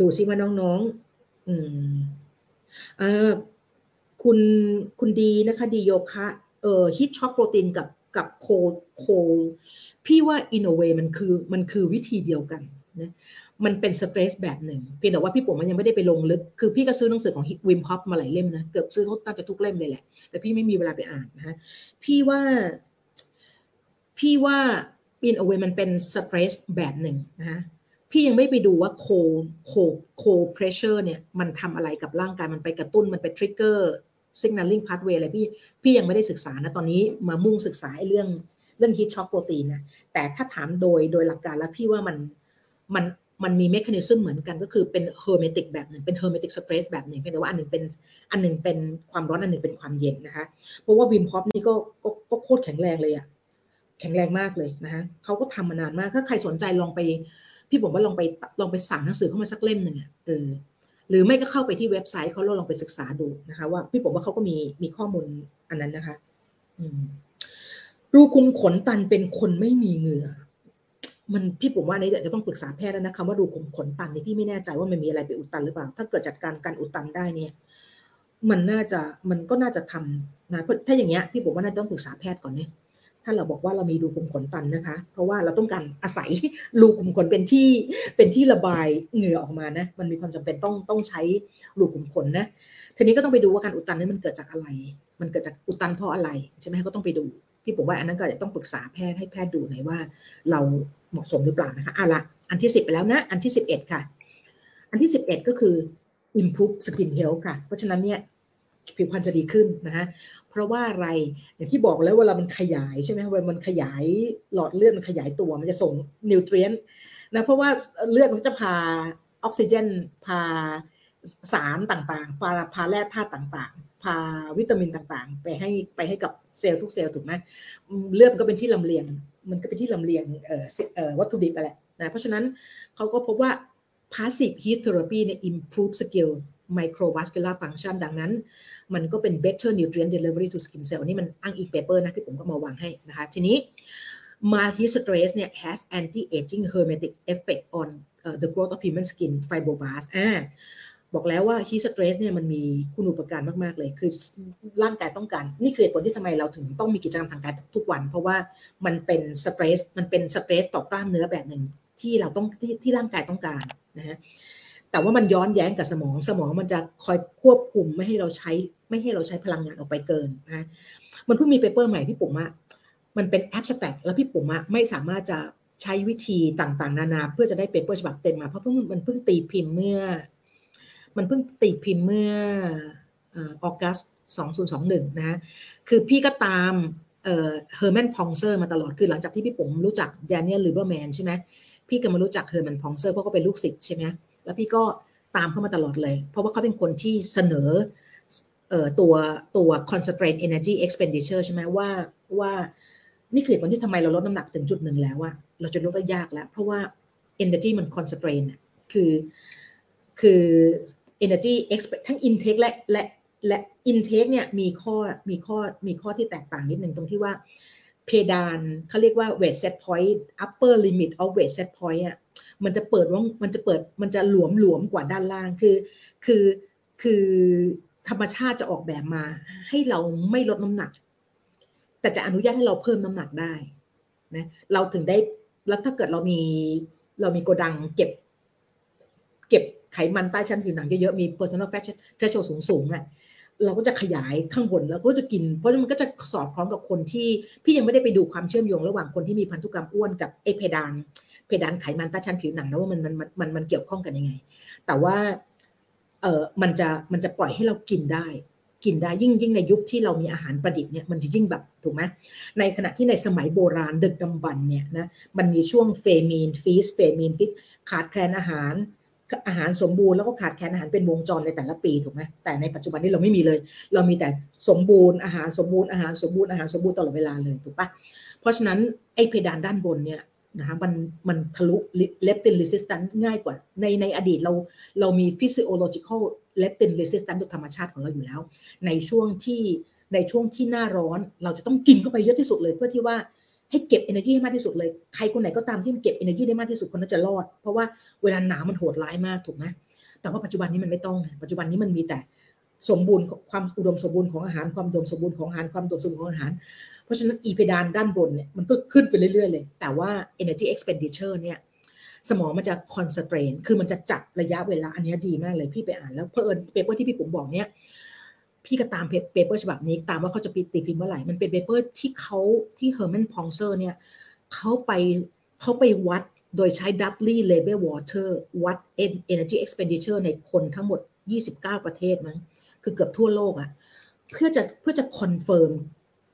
ดูซิว่าน้องๆ อืม เออคุณคุณดีนะคะดีโยคะเอ่อ heat shock protein กับกับโคโคพี่ว่า in a way มันคือมันคือวิธีเดียวกันนะมันเป็น stress แบบหนึ่งเพียงแต่ว่าพี่ปุ๋มมันยังไม่ได้ไปลงลึก คือพี่ก็ซื้อหนังสือของ Wim Hof มาหลายเล่มนะเกือบซื้อเขาตั้งจะทุกเล่มเลยแหละ แต่พี่ไม่มีเวลาไปอ่านนะฮะพี่ว่าพี่ว่า in a way มันเป็น stress แบบหนึ่งนะฮะ พี่ยังไม่ไปดูว่าโคโคโคเพรสเชอร์เนี่ย มันทำอะไรกับร่างกายมันไปกระตุ้นมันไป trigger signaling pathway อะไรพี่พี่ยังไม่ได้ศึกษานะตอนนี้มามุ่งศึกษาเรื่องเรื่อง heat shock protein นะแต่ถ้าถามโดยโดยหลักการแล้วพี่ว่ามันมันมันมี mechanism เหมือนกันก็คือเป็น hormetic แบบหนึ่งเป็น hormetic stress แบบหนึ่งเพียงแต่ว่าอันหนึ่งเป็นอันหนึ่งเป็นความร้อนอันหนึ่งเป็นความเย็นนะคะ เพราะว่า Wim Hof นี่ก็ก็ก็โคตรแข็งแรงเลยอะแข็งแรงมากเลยนะคะเขาก็ทำมานานมากถ้าใครสนใจลองไป พี่ปุ๋มว่าลองไปลองไปสั่งหนังสือเขามาสักเล่มหนึ่งอะเออหรือไม่ก็เข้าไปที่เว็บไซต์เขาลองไปศึกษาดูนะคะ ว่าพี่ปุ๋มว่าเขาก็มีมีข้อมูลอันนั้นนะคะ อืมรูคุมขนตันเป็นคนไม่มีเหงื่อ มันพี่ผมว่านี้จะต้องปรึกษาแพทย์แล้วนะคำว่าดูขนขนตันนี่พี่ไม่แน่ใจว่ามันมีอะไรไปอุดตันหรือเปล่า ถ้าเกิดจัดการการอุดตันได้เนี่ย มันน่าจะมันก็น่าจะทำนะถ้าอย่างเงี้ยพี่ผมว่าน่าจะต้องปรึกษาแพทย์ก่อนเนี่ย ถ้าเราบอกว่าเรามีรูขุมขนตันนะคะ เพราะว่าเราต้องการอาศัยรูขุมขนเป็นที่เป็นที่ระบายเหงื่อออกมานะ มันมีความจำเป็นต้องต้องใช้รูขุมขนนะ ทีนี้ก็ต้องไปดูว่าการอุดตันนี้มันเกิดจากอะไร มันเกิดจากอุดตันเพราะอะไรใช่ไหมก็ต้องไปดู พี่ผมว่าอันนั้นก็จะต้องปรึกษาแพทย์ให้แพทย์ดูหน่อยว่า เราเหมาะสมหรือเปล่านะคะอะละอันที่สิบไปแล้วนะ อันที่สิบเอ็ดค่ะ อันที่สิบเอ็ดก็คือ improve skin health ค่ะ เพราะฉะนั้นเนี่ยผิวพรรณจะดีขึ้นนะฮะ เพราะว่าอะไรอย่างที่บอกแล้วเวลามันขยายใช่ไหมเวลามันขยายหลอดเลือดมันขยายตัวมันจะส่งนิวเทรียนนะเพราะว่าเลือดมันจะพาออกซิเจน พาสารต่างๆ พาพาแร่ธาตุต่างๆ พาวิตามินต่างๆ ไปให้ไปให้กับเซลล์ทุกเซลล์ถูกไหมเลือดมันก็เป็นที่ลำเลียง มันก็เป็นที่ลำเลียงวัตถุดิบไปแหละนะเพราะฉะนั้นเขาก็พบว่า passive heat therapy เนี่ย improve skin microvascular function ดังนั้น มันก็เป็น better nutrient delivery to skin cell นี่มันอ้างอีก paper นะพี่ปุ๋มก็มาวางให้นะคะทีนี้ multi stress เนี่ย has anti aging hermetic effect on uh, the growth of human skin fibroblasts อ่าบอกแล้วว่า heat stress เนี่ยมันมีคุณอุปการมาก ๆ เลย คือร่างกายต้องการ นี่คือเหตุผลที่ทำไมเราถึงต้องมีกิจกรรมทางกายทุกวัน เพราะว่ามันเป็นสเตรส มันเป็นสเตรสต่อกล้ามเนื้อแบบหนึ่งที่เราต้องที่ที่ร่างกายต้องการนะฮะ แต่ว่ามันย้อนแย้งกับสมอง สมองมันจะคอยควบคุมไม่ให้เราใช้ ไม่ให้เราใช้พลังงานออกไปเกินนะมันเพิ่งมี paper ใหม่พี่ปุ๋มอะมันเป็น abstract แล้วพี่ปุ๋มอะไม่สามารถจะใช้วิธีต่างๆ นานา เพื่อจะได้ paper ฉบับเต็มมาเพราะเพิ่งมันเพิ่งตีพิมพ์เมื่อ มันเพิ่งตีพิมพ์เมื่อ August 2021 นะ คือพี่ก็ตาม Herman Pontzer มาตลอด คือหลังจากที่พี่ปุ๋มรู้จัก Daniel Lieberman ใช่ไหมพี่ก็มารู้จัก Herman Pontzer เพราะเขาเป็นลูกศิษย์ใช่ไหม แล้วพี่ก็ตามเขามาตลอดเลย เพราะว่าเขาเป็นคนที่เสนอตัวตัว constraint energy expenditure ใช่ไหมว่าว่านี่คือผลที่ทำไมเราลดน้ำหนักถึงจุดหนึ่งแล้วว่าเราจะลดได้ยากแล้ว เพราะว่า energy มัน constraint คือคือ energy expect ทั้ง intake และและและ intake เนี่ยมีข้อมีข้อมีข้อที่แตกต่างนิดหนึ่งตรงที่ว่า เพดานเขาเรียกว่า weight set point upper limit of weight set point อะมันจะเปิดว่ามันจะเปิดมันจะหลวมหลวมกว่าด้านล่างคือ คือคือธรรมชาติจะออกแบบมา ให้เราไม่ลดน้ำหนัก แต่จะอนุญาตให้เราเพิ่มน้ำหนักได้นะเราถึงได้แล้วถ้าเกิดเรามีเรามีโกดังเก็บ เก็บไขมันใต้ชั้นผิวหนังเยอะๆมี personal fat threshold สูงๆอะ เราก็จะขยายข้างบนแล้วก็จะกิน เพราะมันก็จะสอดคล้องกับคนที่พี่ยังไม่ได้ไปดูความเชื่อมโยงระหว่างคนที่มีพันธุกรรมอ้วนกับเอเพดาน เพดานไขมันใต้ชั้นผิวหนังนะว่ามันมันมันมันเกี่ยวข้องกันยังไง แต่ว่าเออมันจะมันจะปล่อยให้เรากินได้ กินได้ยิ่งยิ่งในยุคที่เรามีอาหารประดิษฐ์เนี่ยมันจะยิ่งแบบถูกไหมในขณะที่ในสมัยโบราณดึกดำบรรเนี่ยนะมันมีช่วงเฟมีนฟีสเฟมีนฟิตขาดแคลนอาหาร อาหารสมบูรณ์แล้วก็ขาดแคลนอาหารเป็นวงจรในแต่ละปีถูกไหมแต่ในปัจจุบันนี้เราไม่มีเลย เรามีแต่สมบูรณ์อาหารสมบูรณ์อาหารสมบูรณ์อาหารสมบูรณ์ตลอดเวลาเลยถูกปะเพราะฉะนั้นไอ้เพดานด้านบนเนี่ยนะคะมันมันทะลุ leptin resistance ง่ายกว่าในในอดีตเราเรามี physiological leptin resistance โดยธรรมชาติของเราอยู่แล้ว ในช่วงที่ในช่วงที่หน้าร้อนเราจะต้องกินเข้าไปเยอะที่สุดเลยเพื่อที่ว่า ให้เก็บ energy ให้มากที่สุดเลย ใครคนไหนก็ตามที่มันเก็บ energy ได้มากที่สุดคนนั้นจะรอด เพราะว่าเวลาหนาวมันโหดร้ายมากถูกไหมแต่ว่าปัจจุบันนี้มันไม่ต้อง ปัจจุบันนี้มันมีแต่สมบูรณ์ความอุดมสมบูรณ์ของอาหารความอุดมสมบูรณ์ของอาหารความอุดมสมบูรณ์ของอาหาร เพราะฉะนั้นอีเพดานด้านบนเนี่ยมันก็ขึ้นไปเรื่อยๆเลย แต่ว่า energy expenditure เนี่ยสมองมันจะ constrain คือมันจะจัดระยะเวลาอันนี้ดีมากเลยพี่ไปอ่านแล้วเผอิญ paper ที่พี่ปุ๋มบอกเนี่ย พี่ก็ตาม paper ฉบับนี้ตามว่าเขาจะปิดตีพิมพ์เมื่อไหร่มันเป็น paper ที่เขาที่ Herman Pontzer เนี่ยเขาไปเขาไปวัดโดยใช้ doubly labeled water วัด energy expenditure ในคนทั้งหมด 29 ประเทศมั้งคือเกือบทั่วโลกอะเพื่อจะเพื่อจะ confirm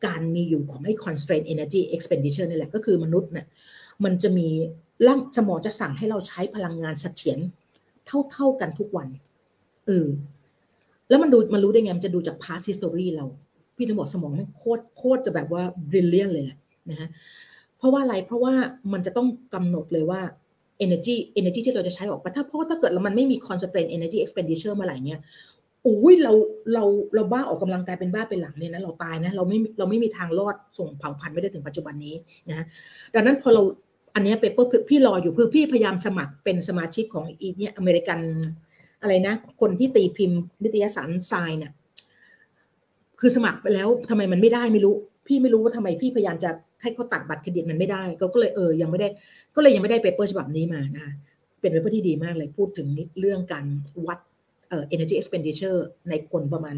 การมีอยู่ของไอ้ constrained energy expenditure นี่แหละก็คือมนุษย์เนี่ยมันจะมีร่างสมองจะสั่งให้เราใช้พลังงานเสถียรเท่าๆกันทุกวันเออ แล้วมันดูมันรู้ได้ไง มันจะดูจาก past history เรา พี่ถึงบอกสมองมันโคตรโคตรจะแบบว่า brilliant เลยแหละนะฮะเพราะว่าอะไรเพราะว่ามันจะต้องกำหนดเลยว่า energy energy ที่เราจะใช้ออกไปถ้าเพราะถ้าเกิดมันไม่มี constrained energy expenditure เมื่อไหร่เนี่ยโอ้ยเราเราเราบ้าออกกำลังกายเป็นบ้าเป็นหลังเนี่ยนะเราตายนะเราไม่เราไม่มีทางรอดส่งเผ่าพันธุ์ไม่ได้ถึงปัจจุบันนี้นะดังนั้นพอเราอันนี้ paper พี่รออยู่คือพี่พยายามสมัครเป็นสมาชิกของอีเนี่ยอเมริกัน อะไรนะ คนที่ตีพิมพ์นิตยสารทรายเนี่ยคือสมัครไปแล้วทำไมมันไม่ได้ไม่รู้ พี่ไม่รู้ว่าทำไมพี่พยายามจะให้เขาตัดบัตรเครดิตมันไม่ได้ ก็เลยเออยังไม่ได้ ก็เลยยังไม่ได้ paper ฉบับนี้มานะเป็น paper ที่ดีมากเลยพูดถึงเรื่องการวัดเอ่อ energy expenditure ในคนประมาณ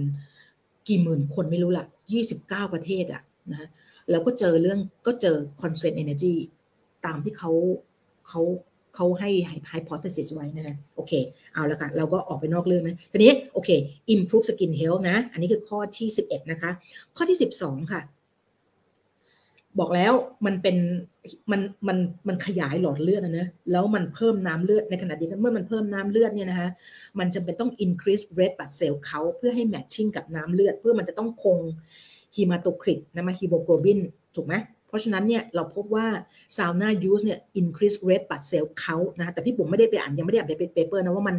กี่หมื่นคนไม่รู้ละ29 ประเทศอะนะแล้วก็เจอเรื่องก็เจอ constraint energy ตามที่เขาเขา เขาให้ hypothesis ไว้นะโอเค เอาละค่ะ เราก็ออกไปนอกเรื่องนะทีนี้โอเค improve skin health นะ อันนี้คือข้อที่ 11 นะคะ ข้อที่ 12 ค่ะ บอกแล้วมันเป็นมันมันมันขยายหลอดเลือดนะนะแล้วมันเพิ่มน้ำเลือดในขณะเดียวกันเมื่อมันเพิ่มน้ำเลือดเนี่ยนะคะมันจะเป็นต้อง increase red blood cell count เพื่อให้ matching กับน้ำเลือด เพื่อมันจะต้องคงฮีมาโตคริตนะมาฮีโมโกลบินถูกไหม เพราะฉะนั้นเนี่ยเราพบว่าsauna use เนี่ย increase red blood cell count นะแต่พี่ผมไม่ได้ไปอ่านยังไม่ได้อ่านใน paper นะว่ามัน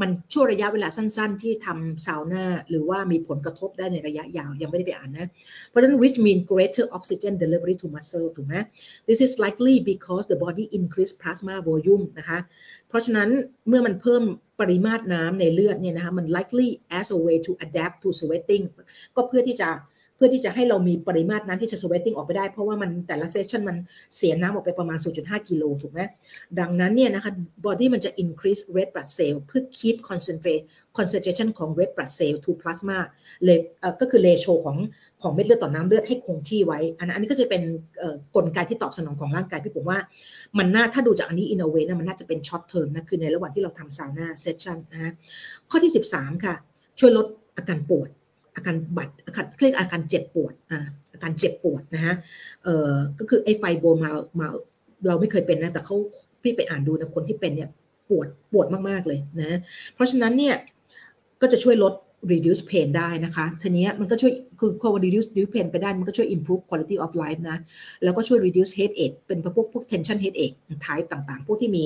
มันช่วงระยะเวลาสั้นๆ ที่ทำซาวน่าหรือว่ามีผลกระทบได้ในระยะยาวยังไม่ได้ไปอ่านนะเพราะฉะนั้น which mean greater oxygen delivery to muscle ถูกไหม this is likely because the body increase plasma volume นะคะเพราะฉะนั้นเมื่อมันเพิ่มปริมาตรน้ำในเลือดเนี่ยนะคะมัน likely as a way to adapt to sweating ก็เพื่อที่จะ พื่อที่จะให้เรามีปริมาตรน้ำที่จะ sweating ออกไปได้ เพราะว่ามันแต่ละเซสชันมันเสียน้ำออกไปประมาณ 0.5 กิโลถูกไหมดังนั้นเนี่ยนะคะ body มันจะ increase red blood cell เพื่อ keep concentrate concentration ของ red blood cell to plasma เลยก็คือ ratio ของของเม็ดเลือดต่อน้ำเลือดให้คงที่ไว้ อันนั้นอันนี้ก็จะเป็นกลไกที่ตอบสนองของร่างกายพี่ผมว่า มันน่าถ้าดูจากอันนี้ in a way นะมันน่าจะเป็น short term นะคือในระหว่างที่เราทำซาวน่าเซสชันนะข้อที่ 13 ค่ะ ช่วยลดอาการปวด อาการบัดอาการเรียกอาการเจ็บปวดอ่าอาการเจ็บปวดนะฮะเอ่อก็คือไอ้ไฟโบมามาเราไม่เคยเป็นนะแต่เขาพี่ไปอ่านดูนะคนที่เป็นเนี่ยปวดปวดมากๆเลยนะเพราะฉะนั้นเนี่ยก็จะช่วยลด reduce pain ได้นะคะทีนี้มันก็ช่วยคือพอ reduce reduce pain ไปได้ มันก็ช่วย improve quality of life นะ แล้วก็ช่วย reduce headache เป็นพวกพวก tension headache type ต่างๆ พวกที่มี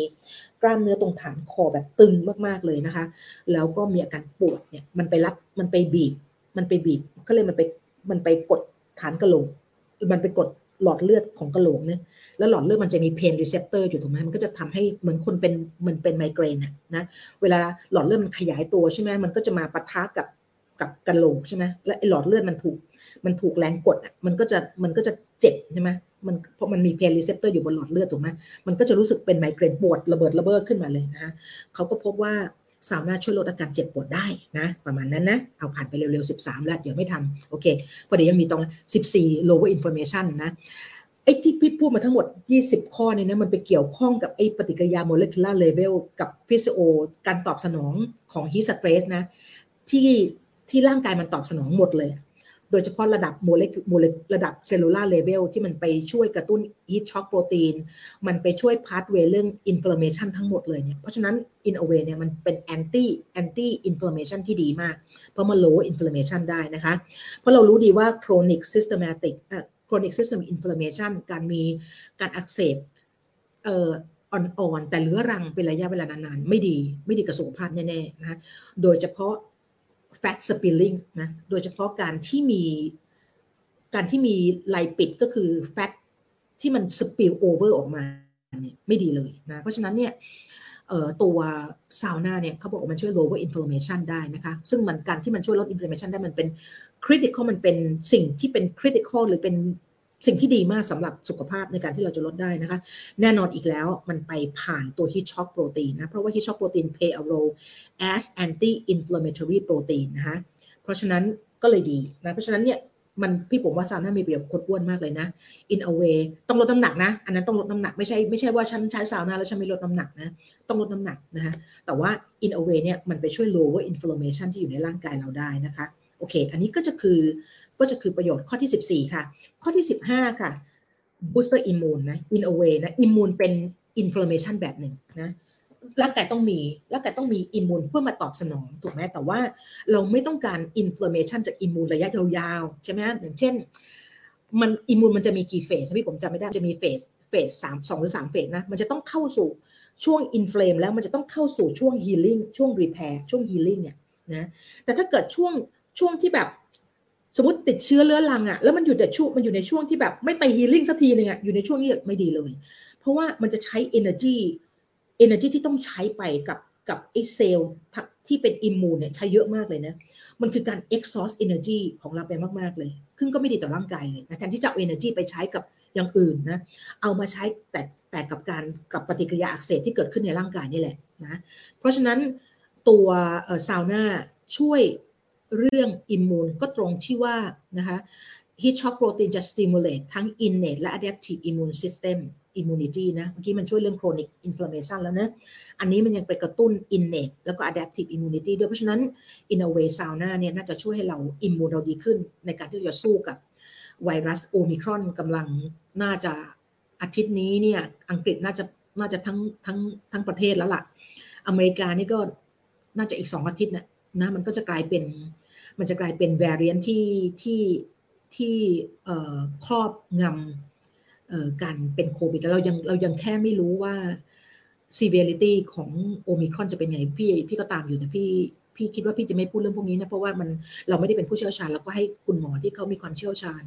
กล้ามเนื้อตรงฐานคอแบบตึงมากๆเลยนะคะ แล้วก็มีอาการปวดเนี่ย มันไปรัดมันไปบีบ มันไปบีบก็เลยมันไปมันไปกดฐานกระโหลกมันไปกดหลอดเลือดของกระโหลกเนี่ยแล้วหลอดเลือดมันจะมี pain receptor อยู่ถูกไหมมันก็จะทำให้เหมือนคนเป็นมันเป็นไมเกรนอะนะเวลาหลอดเลือดมันขยายตัวใช่ไหมมันก็จะมาปะทะกับกับกระโหลกใช่ไหมและไอหลอดเลือดมันถูกมันถูกแรงกดอะมันก็จะมันก็จะเจ็บใช่ไหมมันเพราะมันมี pain receptor อยู่บนหลอดเลือดถูกไหมมันก็จะรู้สึกเป็นไมเกรนปวดระเบิดระเบ้อขึ้นมาเลยนะเขาก็พบว่า สามารถช่วยลดอาการเจ็บปวดได้นะประมาณนั้นนะเอาผ่านไปเร็วๆ 13 แล้วเดี๋ยวไม่ทำโอเคพอเดี๋ยวยังมีตรง 14 lower inflammation นะไอ้ที่พี่พูดมาทั้งหมด 20 ข้อเนี่ยนะมันไปเกี่ยวข้องกับไอ้ปฏิกิริยา molecular level กับ physio การตอบสนองของ heat stress นะที่ที่ร่างกายมันตอบสนองหมดเลย โดยเฉพาะระดับโมเลกุลระดับ cellular level ที่มันไปช่วยกระตุ้น heat shock protein มันไปช่วย pathway เรื่อง inflammation ทั้งหมดเลยเนี่ย เพราะฉะนั้น in a way เนี่ยมันเป็น anti anti inflammation ที่ดีมาก เพราะมัน low inflammation ได้นะคะ เพราะเรารู้ดีว่า chronic systemic เอ่อ chronic systemic inflammation การมีการอักเสบเอ่ออ่อนๆ แต่เรื้อรังเป็นระยะเวลานานๆ ไม่ดี ไม่ดีกับสุขภาพแน่ๆ นะ โดยเฉพาะ fat spilling นะโดยเฉพาะการที่มีการที่มีไลปิดก็คือ fat ที่มัน spill over ออกมาเนี่ยไม่ดีเลยนะเพราะฉะนั้นเนี่ยตัวซาวน่าเนี่ยเขาบอกว่ามันช่วย lower inflammation ได้นะคะ ซึ่งมันการที่มันช่วยลด inflammation ได้มันเป็น critical มันเป็นสิ่งที่เป็น critical หรือเป็น สิ่งที่ดีมากสำหรับสุขภาพในการที่เราจะลดได้นะคะ แน่นอนอีกแล้วมันไปผ่านตัว heat shock protein นะ เพราะว่า heat shock protein play a role as anti inflammatory protein นะคะเพราะฉะนั้นก็เลยดีนะ เพราะฉะนั้นเนี่ยมันพี่ผมว่าซาวน่ามีประโยชน์คดอ้วนมากเลยนะ in a way ต้องลดน้ำหนักนะ อันนั้นต้องลดน้ำหนักไม่ใช่ไม่ใช่ว่าฉันใช้ซาวน่าแล้วฉันไม่ลดน้ำหนักนะ ต้องลดน้ำหนักนะคะแต่ว่า in a way เนี่ยมันไปช่วย lower inflammation ที่อยู่ในร่างกายเราได้นะคะ โอเค อันนี้ก็จะคือ ก็จะคือประโยชน์ข้อที่ 14 ค่ะ ข้อที่ 15 ค่ะ booster immune นะ in a way นะ immune เป็น inflammation แบบหนึ่งนะร่างกายต้องมีร่างกายต้องมี immune เพื่อมาตอบสนองถูกไหมแต่ว่าเราไม่ต้องการ inflammation จาก immune ระยะยาวๆใช่ไหมอย่างเช่น มัน immune มันจะมีกี่ phase พี่ผมจำไม่ได้จะมี phase phase สามสองหรือสาม phase นะมันจะต้องเข้าสู่ช่วง inflam แล้วมันจะต้องเข้าสู่ช่วง healing ช่วง repair ช่วง healing เนี่ยนะแต่ถ้าเกิดช่วงช่วงที่แบบ สมมติติดเชื้อเรื้อรังอะแล้วมันอยู่แต่ช่วงมันอยู่ในช่วงที่แบบไม่ไปฮีลิ่งสักทีหนึ่งอะ่ะอยู่ในช่วงนี้ไม่ดีเลย เพราะว่ามันจะใช้ energy energy ที่ต้องใช้ไปกับกับไอเซลล์ที่เป็นอิมมูนเนี่ยใช้เยอะมากเลยนะ มันคือการ exhaust energy ของเราไปมาก ๆ เลยซึ่งก็ไม่ดีต่อร่างกายเลยนะแทนที่จะเอา energy ไปใช้กับอย่างอื่นนะ เอามาใช้แต่แต่กับการกับปฏิกิริยาอักเสบที่เกิดขึ้นในร่างกายนี่แหละนะ เพราะฉะนั้นตัวซาวน่าช่วย เรื่องอิมมูนก็ตรงที่ว่านะคะ heat shock protein จะ stimulate ทั้ง innate และ adaptive immune system immunity นะเมื่อกี้มันช่วยเรื่อง chronic inflammation แล้วนะอันนี้มันยังไปกระตุ้น innate แล้วก็ adaptive immunity ด้วยเพราะฉะนั้น in a way sauna เนี่ยน่าจะช่วยให้เราอิมมูนเราดีขึ้น ในการที่จะสู้กับไวรัสโอมิครอนกำลังน่าจะอาทิตย์นี้เนี่ยอังกฤษน่าจะน่าจะทั้งทั้งทั้งประเทศแล้วล่ะ อเมริกานี่ก็น่าจะอีกสองอาทิตย์นะ นะมันก็จะกลายเป็นมันจะกลายเป็น variant ที่ที่ที่ครอบงำการเป็นโควิดแล้วเรายังเรายังแค่ไม่รู้ว่า severity ของโอมิครอนจะเป็นไงพี่พี่ก็ตามอยู่แต่พี่พี่คิดว่าพี่จะไม่พูดเรื่องพวกนี้นะเพราะว่ามันเราไม่ได้เป็นผู้เชี่ยวชาญเราก็ให้คุณหมอที่เขามีความเชี่ยวชาญ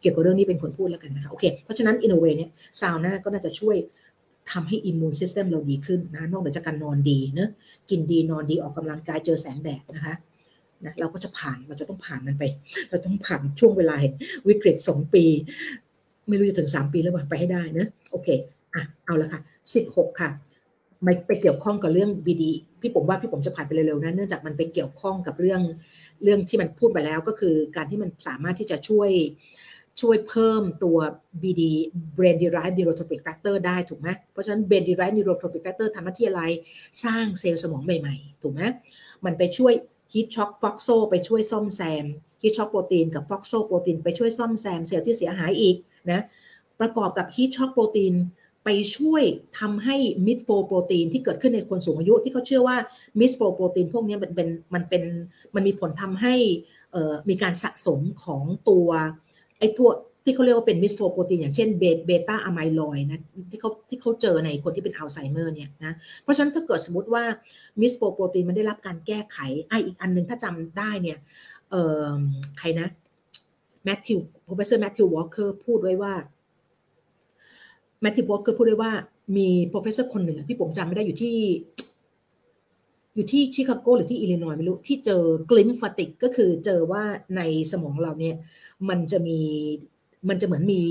เกี่ยวกับเรื่องนี้เป็นคนพูดแล้วกันนะคะโอเคเพราะฉะนั้น in a way เนี่ยซาวน่าก็น่าจะช่วย ทำให้ immune system เราดีขึ้นนะนอกจากการนอนดีเนะกินดีนอนดีออกกำลังกายเจอแสงแดดนะคะนะเราก็จะผ่านเราจะต้องผ่านมันไป เราต้องผ่านช่วงเวลาวิกฤตสองปี ไม่รู้จะถึงสามปีแล้วไปให้ได้นะโอเคอะเอาละค่ะสิบหกค่ะมันไปเกี่ยวข้องกับเรื่อง BD พี่ผมว่าพี่ผมจะผ่านไปเร็วๆนะเนื่องจากมันไปเกี่ยวข้องกับเรื่องเรื่องที่มันพูดไปแล้วก็คือการที่มันสามารถที่จะช่วย ช่วยเพิ่มตัว BD brain derived neurotrophic factor ได้ถูกไหมเพราะฉะนั้น brain derived neurotrophic factor ทำหน้าที่อะไร สร้างเซลล์สมองใหม่ๆ ถูกไหมมันไปช่วย heat shock foxo ไปช่วยซ่อมแซม heat shock โปรตีนกับ foxo โปรตีนไปช่วยซ่อมแซมเซลล์ที่เสียหายอีกนะประกอบกับ heat shock โปรตีนไปช่วยทำให้มิดโฟโปรตีนที่เกิดขึ้นในคนสูงอายุที่เขาเชื่อว่ามิดโฟโปรตีนพวกนี้มันเป็นมันเป็นมันมีผลทำให้มีการสะสมของตัว ตัวที่เขาเรียกว่าเป็นมิสโฟโปรตีนอย่างเช่นเบต้าอะไมลอยนะที่เขาที่เขาเจอในคนที่เป็นอัลไซเมอร์เนี่ยนะเพราะฉะนั้นถ้าเกิดสมมติว่ามิสโฟโปรตีนมันได้รับการแก้ไขไออีกอันหนึ่งถ้าจำได้เนี่ยเอ่อใครนะ Matthew professor Matthew Walker พูดไว้ว่า Matthew Walker พูดไว้ว่ามี professor คนหนึ่งที่ผมจำไม่ได้อยู่ที่ อยู่ที่ชิคาโกหรือที่อิลลินอยไม่รู้ที่เจอ glymphatic ก็คือเจอว่าในสมองเราเนี่ยมันจะมีมันจะเหมือนมี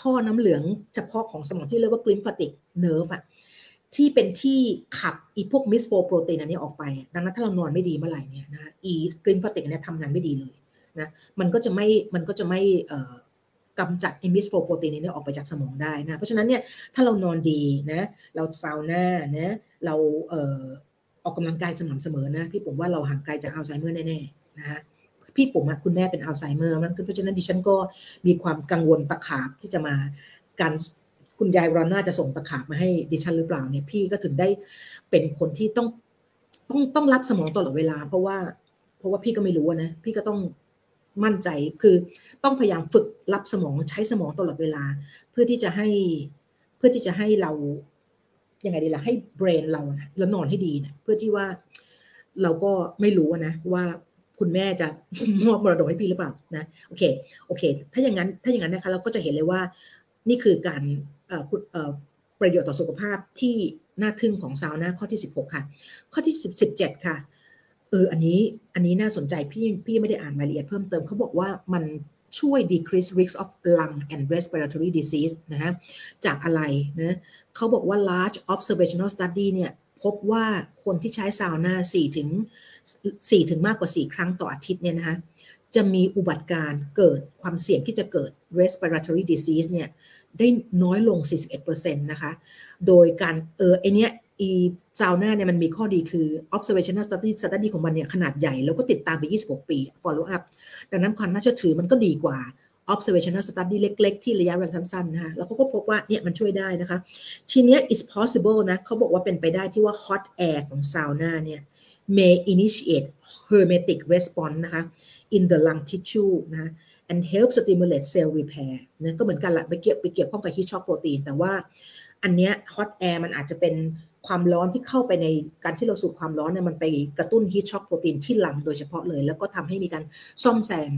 ท่อน้ำเหลืองเฉพาะของสมองที่เรียกว่า glymphatic nerve อะที่เป็นที่ขับอีพวกมิสโฟโปรตีนอันนี้ออกไป ดังนั้นถ้าเรานอนไม่ดีเมื่อไหร่เนี่ยนะอี glymphatic เนี่ยทำงานไม่ดีเลยนะมันก็จะไม่มันก็จะไม่กำจัดไอมิสโฟโปรตีนนี้ออกไปจากสมองได้นะ เพราะฉะนั้นเนี่ยถ้าเรานอนดีนะเราซาวน่านะเราเออออกกำลังกายสม่ำเสมอนะ พี่ผมว่าเราห่างไกลจากอัลไซเมอร์แน่ๆนะพี่ผมคุณแม่เป็นอัลไซเมอร์มันเพราะฉะนั้นดิฉันก็มีความกังวลตะขาบที่จะมาการคุณยายราน่าจะส่งตะขาบมาให้ดิฉันหรือเปล่าเนี่ยพี่ก็ถึงได้เป็นคนที่ต้องต้องต้องรับสมองตลอดเวลา เพราะว่าเพราะว่าพี่ก็ไม่รู้นะพี่ก็ต้องมั่นใจคือต้องพยายามฝึกรับสมองใช้สมองตลอดเวลา เพื่อที่จะให้เพื่อที่จะให้เรา ยังไงดีล่ะให้เบรนเรานะแล้วนอนให้ดีนะเพื่อที่ว่าเราก็ไม่รู้นะว่าคุณแม่จะมอบมรดกให้พี่หรือเปล่านะโอเคโอเค ถ้าอย่างนั้นถ้าอย่างนั้นนะคะเราก็จะเห็นเลยว่า นี่คือการประโยชน์ต่อสุขภาพที่น่าทึ่งของซาวน่าข้อที่ 16 ค่ะ ข้อที่ 17 ค่ะเอออันนี้อันนี้น่าสนใจพี่พี่ไม่ได้อ่านรายละเอียดเพิ่มเติมเขาบอกว่ามัน ช่วย decrease risk of lung and respiratory disease นะฮะจากอะไรนะเขาบอกว่า large observational study เนี่ยพบว่าคนที่ใช้ซาวน่า4ถึง4ถึงมากกว่า 4 ครั้งต่ออาทิตย์เนี่ยนะคะจะมีอุบัติการเกิดความเสี่ยงที่จะเกิด respiratory disease เนี่ยได้น้อยลง 41%นะคะ โดยการเออไอเนี้ยอี ซาวน่าเนี่ยมันมีข้อดีคือ observational study study ของมันเนี่ยขนาดใหญ่แล้วก็ติดตามไป 26 ปี follow up ดังนั้นความน่าเชื่อถือมันก็ดีกว่า observational study เล็ก ๆ ที่ระยะเวลาสั้นๆนะคะแล้วเขาก็พบว่าเนี่ยมันช่วยได้นะคะ ทีเนี้ย is possible นะเขาบอกว่าเป็นไปได้ที่ว่า hot air ของซาวน่าเนี่ย may initiate hermetic response นะคะ in the lung tissue นะ and help stimulate cell repair นะก็เหมือนกันละไปเกี่ยวไปเกี่ยวข้องกับ heat shock protein แต่ว่าอันเนี้ย hot air มันอาจจะเป็น ความร้อนที่เข้าไปในการที่เราสูดความร้อนเนี่ยมันไปกระตุ้น heat shock protein ที่ lung โดยเฉพาะเลย แล้วก็ทำให้มีการซ่อมแซม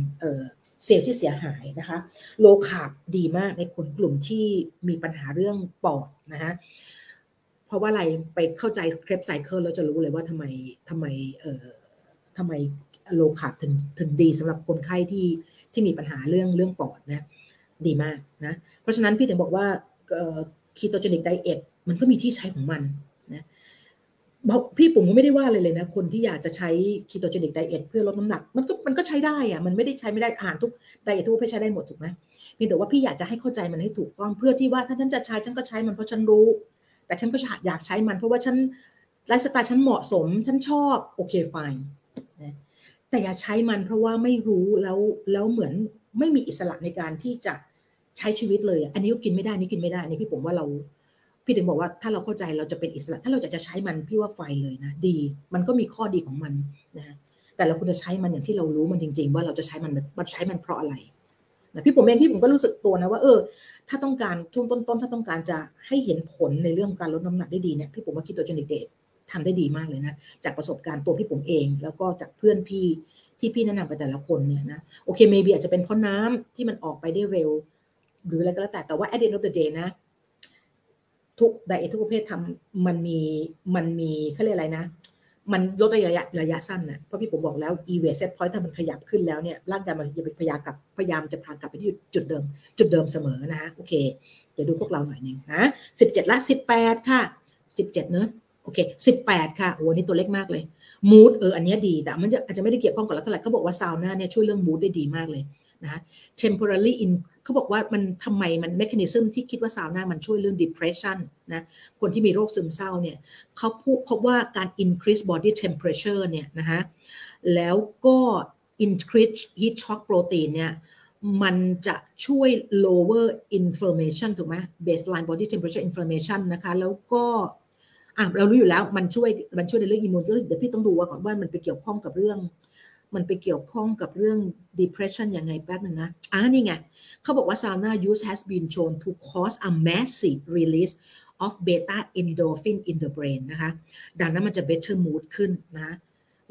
เซลล์ที่เสียหายนะคะ low carb ดีมากในคนกลุ่มที่มีปัญหาเรื่องปอดนะคะเพราะว่าอะไรไปเข้าใจ Krebs cycle แล้วจะรู้เลยว่าทำไมทำไมเอ่อทำไม low carb ถึงถึงดีสำหรับคนไข้ที่ที่มีปัญหาเรื่องเรื่องปอดนะดีมากนะเพราะฉะนั้นพี่ถึงบอกว่า ketogenic diet มันก็มีที่ใช้ของมัน พี่ผมก็ไม่ได้ว่าเลยเลยนะ คนที่อยากจะใช้ ketogenic diet เพื่อลดน้ำหนัก มันก็มันก็ใช้ได้อะมันไม่ได้ใช้ไม่ได้อาหารทุก diet ทุกประเภทใช้ได้หมดถูกไหมเพียงแต่ว่าพี่อยากจะให้เข้าใจมันให้ถูกต้องเพื่อที่ว่าถ้าท่านจะใช้ฉันก็ใช้มันเพราะฉันรู้ แต่ฉันก็อยากใช้มัน เพราะว่าฉันไลฟ์สไตล์ฉันเหมาะสมฉันชอบโอเคไฟนะแต่อย่าใช้มันเพราะว่าไม่รู้แล้วแล้วเหมือนไม่มีอิสระในการที่จะใช้ชีวิตเลย อันนี้ก็กินไม่ได้นี่กินไม่ได้นี่พี่ผมว่าเรา พี่ถึงบอกว่าถ้าเราเข้าใจเราจะเป็นอิสระ ถ้าเราจะจะใช้มันพี่ว่าไฟเลยนะดี มันก็มีข้อดีของมันนะแต่เราควรจะใช้มันอย่างที่เรารู้มันจริง ๆ ว่าเราจะใช้มันมันใช้มันเพราะอะไรนะพี่ผมเองพี่ผมก็รู้สึกตัวนะว่าเออ ถ้าต้องการช่วงต้นๆถ้าต้องการจะให้เห็นผลในเรื่องการลดน้ำหนักได้ดีเนี่ยพี่ผมว่าคิดตัวจนิกเดททำได้ดีมากเลยนะจากประสบการณ์ตัวพี่ผมเอง แล้วก็จากเพื่อนพี่ที่พี่แนะนำไปแต่ละคนเนี่ยนะโอเคเมบีอาจจะเป็นเพราะน้ำที่มันออกไปได้เร็ว หรืออะไรก็แล้วแต่แต่ว่า at the end of the day นะ ทุกไดเอททุกประเภททำมันมีมันมีเขาเรียกอะไรนะ มันลดระยะระยะสั้นนะเพราะพี่ผมบอกแล้ว e w a set point ถ้ามันขยับขึ้นแล้วเนี่ยร่างกายมันจะพยายามกลับพยายามจะพากลับไปที่จุดเดิม จุดเดิมเสมอนะโอเค เดี๋ยวดูพวกเราหน่อยหนึ่งนะสิบเจ็ดละสิบแปดค่ะสิบเจ็ดเนอะโอเคสิบแปดค่ะโอ้นี่ตัวเล็กมากเลยมูดเอออันนี้ดีแต่มันจะอาจจะไม่ได้เกี่ยวข้องกับลักษณะเขาบอกว่าซาวน่าเนี่ยช่วยเรื่องมูดได้ดีมากเลย นะ temporary in เขาบอกว่ามันทำไมมัน mechanism ที่คิดว่าซาวน่ามันช่วยเรื่อง depression นะคนที่มีโรคซึมเศร้าเนี่ยเขาพูดพบว่าการ increase body temperature เนี่ยนะฮะแล้วก็ increase heat shock protein เนี่ยมันจะช่วย lower inflammation ถูกไหม baseline body temperature inflammation นะคะแล้วก็อะเรารู้อยู่แล้วมันช่วยมันช่วยในเรื่องอิมมูนเดี๋ยวพี่ต้องดูว่าก่อนว่ามันไปเกี่ยวข้องกับเรื่อง มันไปเกี่ยวข้องกับเรื่อง depression ยังไงแป๊บนึงนะอ่านี่ไงเขาบอกว่า sauna use has been shown to cause a massive release of beta endorphin in the brain นะคะดังนั้นมันจะ better mood ขึ้นนะ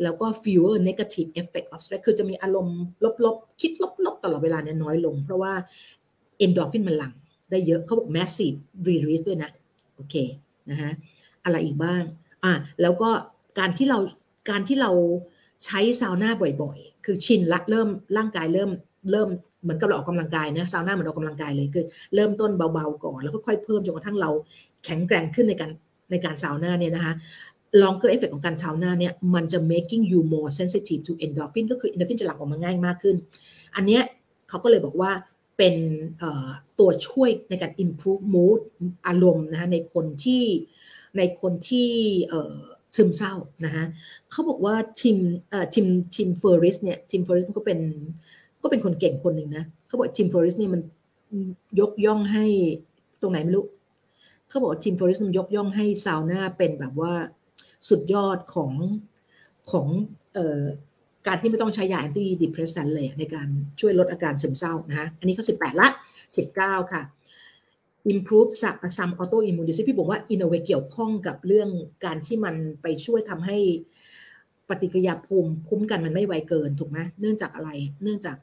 แล้วก็ fewer negative effect of stress คือจะมีอารมณ์ลบๆ คิดลบๆ ตลอดเวลาเนี่ยน้อยลง เพราะว่า endorphin มันหลั่งได้เยอะเขาบอก massive release ด้วยนะ โอเคนะฮะอะไรอีกบ้างอะแล้วก็การที่เราการที่เรา ใช้ซาวน่าบ่อยๆ คือชินละเริ่มร่างกายเริ่มเริ่มเหมือนกับเราออกกำลังกายนะซาวน่าเหมือนออกกำลังกายเลยคือ เริ่มต้นเบาๆก่อนแล้วก็ค่อยเพิ่มจนกระทั่งเราแข็งแกร่งขึ้นในการในการซาวน่าเนี่ยนะคะ longer effect ของการซาวน่าเนี่ยมันจะ making you more sensitive to endorphin ก็คือ endorphin จะหลั่งออกมาง่ายมากขึ้น อันเนี้ยเขาก็เลยบอกว่าเป็นตัวช่วยในการ improve mood อารมณ์นะคะในคนที่ในคนที่ ซึมเศร้านะฮะเขาบอกว่าทีมเอ่อทีมทีมเฟอร์ริสเนี่ยทีมเฟอร์ริสก็เป็นก็เป็นคนเก่งคนหนึ่งนะเขาบอกทีมเฟอร์ริสเนี่ยมันยกย่องให้ตรงไหนไม่รู้เขาบอก Tim Ferriss มันยกย่องให้ซาวน่าเป็นแบบว่าสุดยอดของของเอ่อการที่ไม่ต้องใช้ยา antidepressant เลยในการช่วยลดอาการซึมเศร้านะฮะอันนี้เขาสิบแปด ละสิบเก้าค่ะ improve some autoimmune disease พี่บอกว่า in a way เกี่ยวข้องกับเรื่องการที่มันไปช่วยทำให้ปฏิกิริยาภูมิคุ้มกันมันไม่ไวเกินถูกไหมเนื่องจากอะไร เนื่องจาก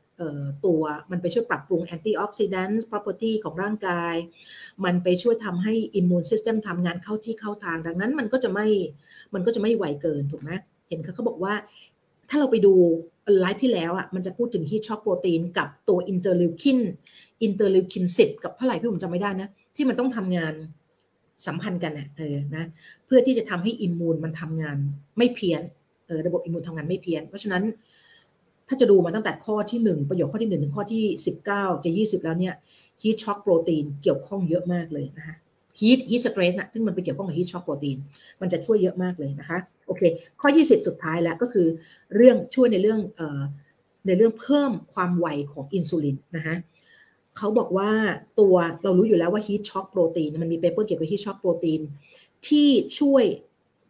ตัวมันไปช่วยปรับปรุง antioxidant property ของร่างกาย มันไปช่วยทำให้ immune system ทำงานเข้าที่เข้าทาง ดังนั้นมันก็จะไม่ มันก็จะไม่ไวเกินถูกไหมเห็นเขาเขาบอกว่า ถ้าเราไปดูไลฟ์ที่แล้วอะมันจะพูดถึง heat shock protein กับตัว interleukin interleukin สิบกับเท่าไหร่พี่ปุ๋มจำไม่ได้นะ ที่มันต้องทำงานสัมพันธ์กันอะเออนะเพื่อที่จะทำให้ immune มันทำงานไม่เพี้ยนเออระบบ immune ทำงานไม่เพี้ยน เพราะฉะนั้นถ้าจะดูมาตั้งแต่ข้อที่หนึ่งประโยคข้อที่หนึ่งถึงข้อที่สิบเก้าจะยี่สิบแล้วเนี่ย heat shock protein เกี่ยวข้องเยอะมากเลยนะคะ heat heat stress นะซึ่งมันไปเกี่ยวข้องกับ heat shock protein มันจะช่วยเยอะมากเลยนะคะ โอเค ข้อ 20 สุดท้ายแล้วก็คือเรื่องช่วยในเรื่องออในเรื่องเพิ่มความไวของอินซูลินนะคะเขาบอกว่าตัวเรารู้อยู่แล้วว่า heat shock protein มันมี paper เกี่ยวกับ heat shock proteinที่ช่วย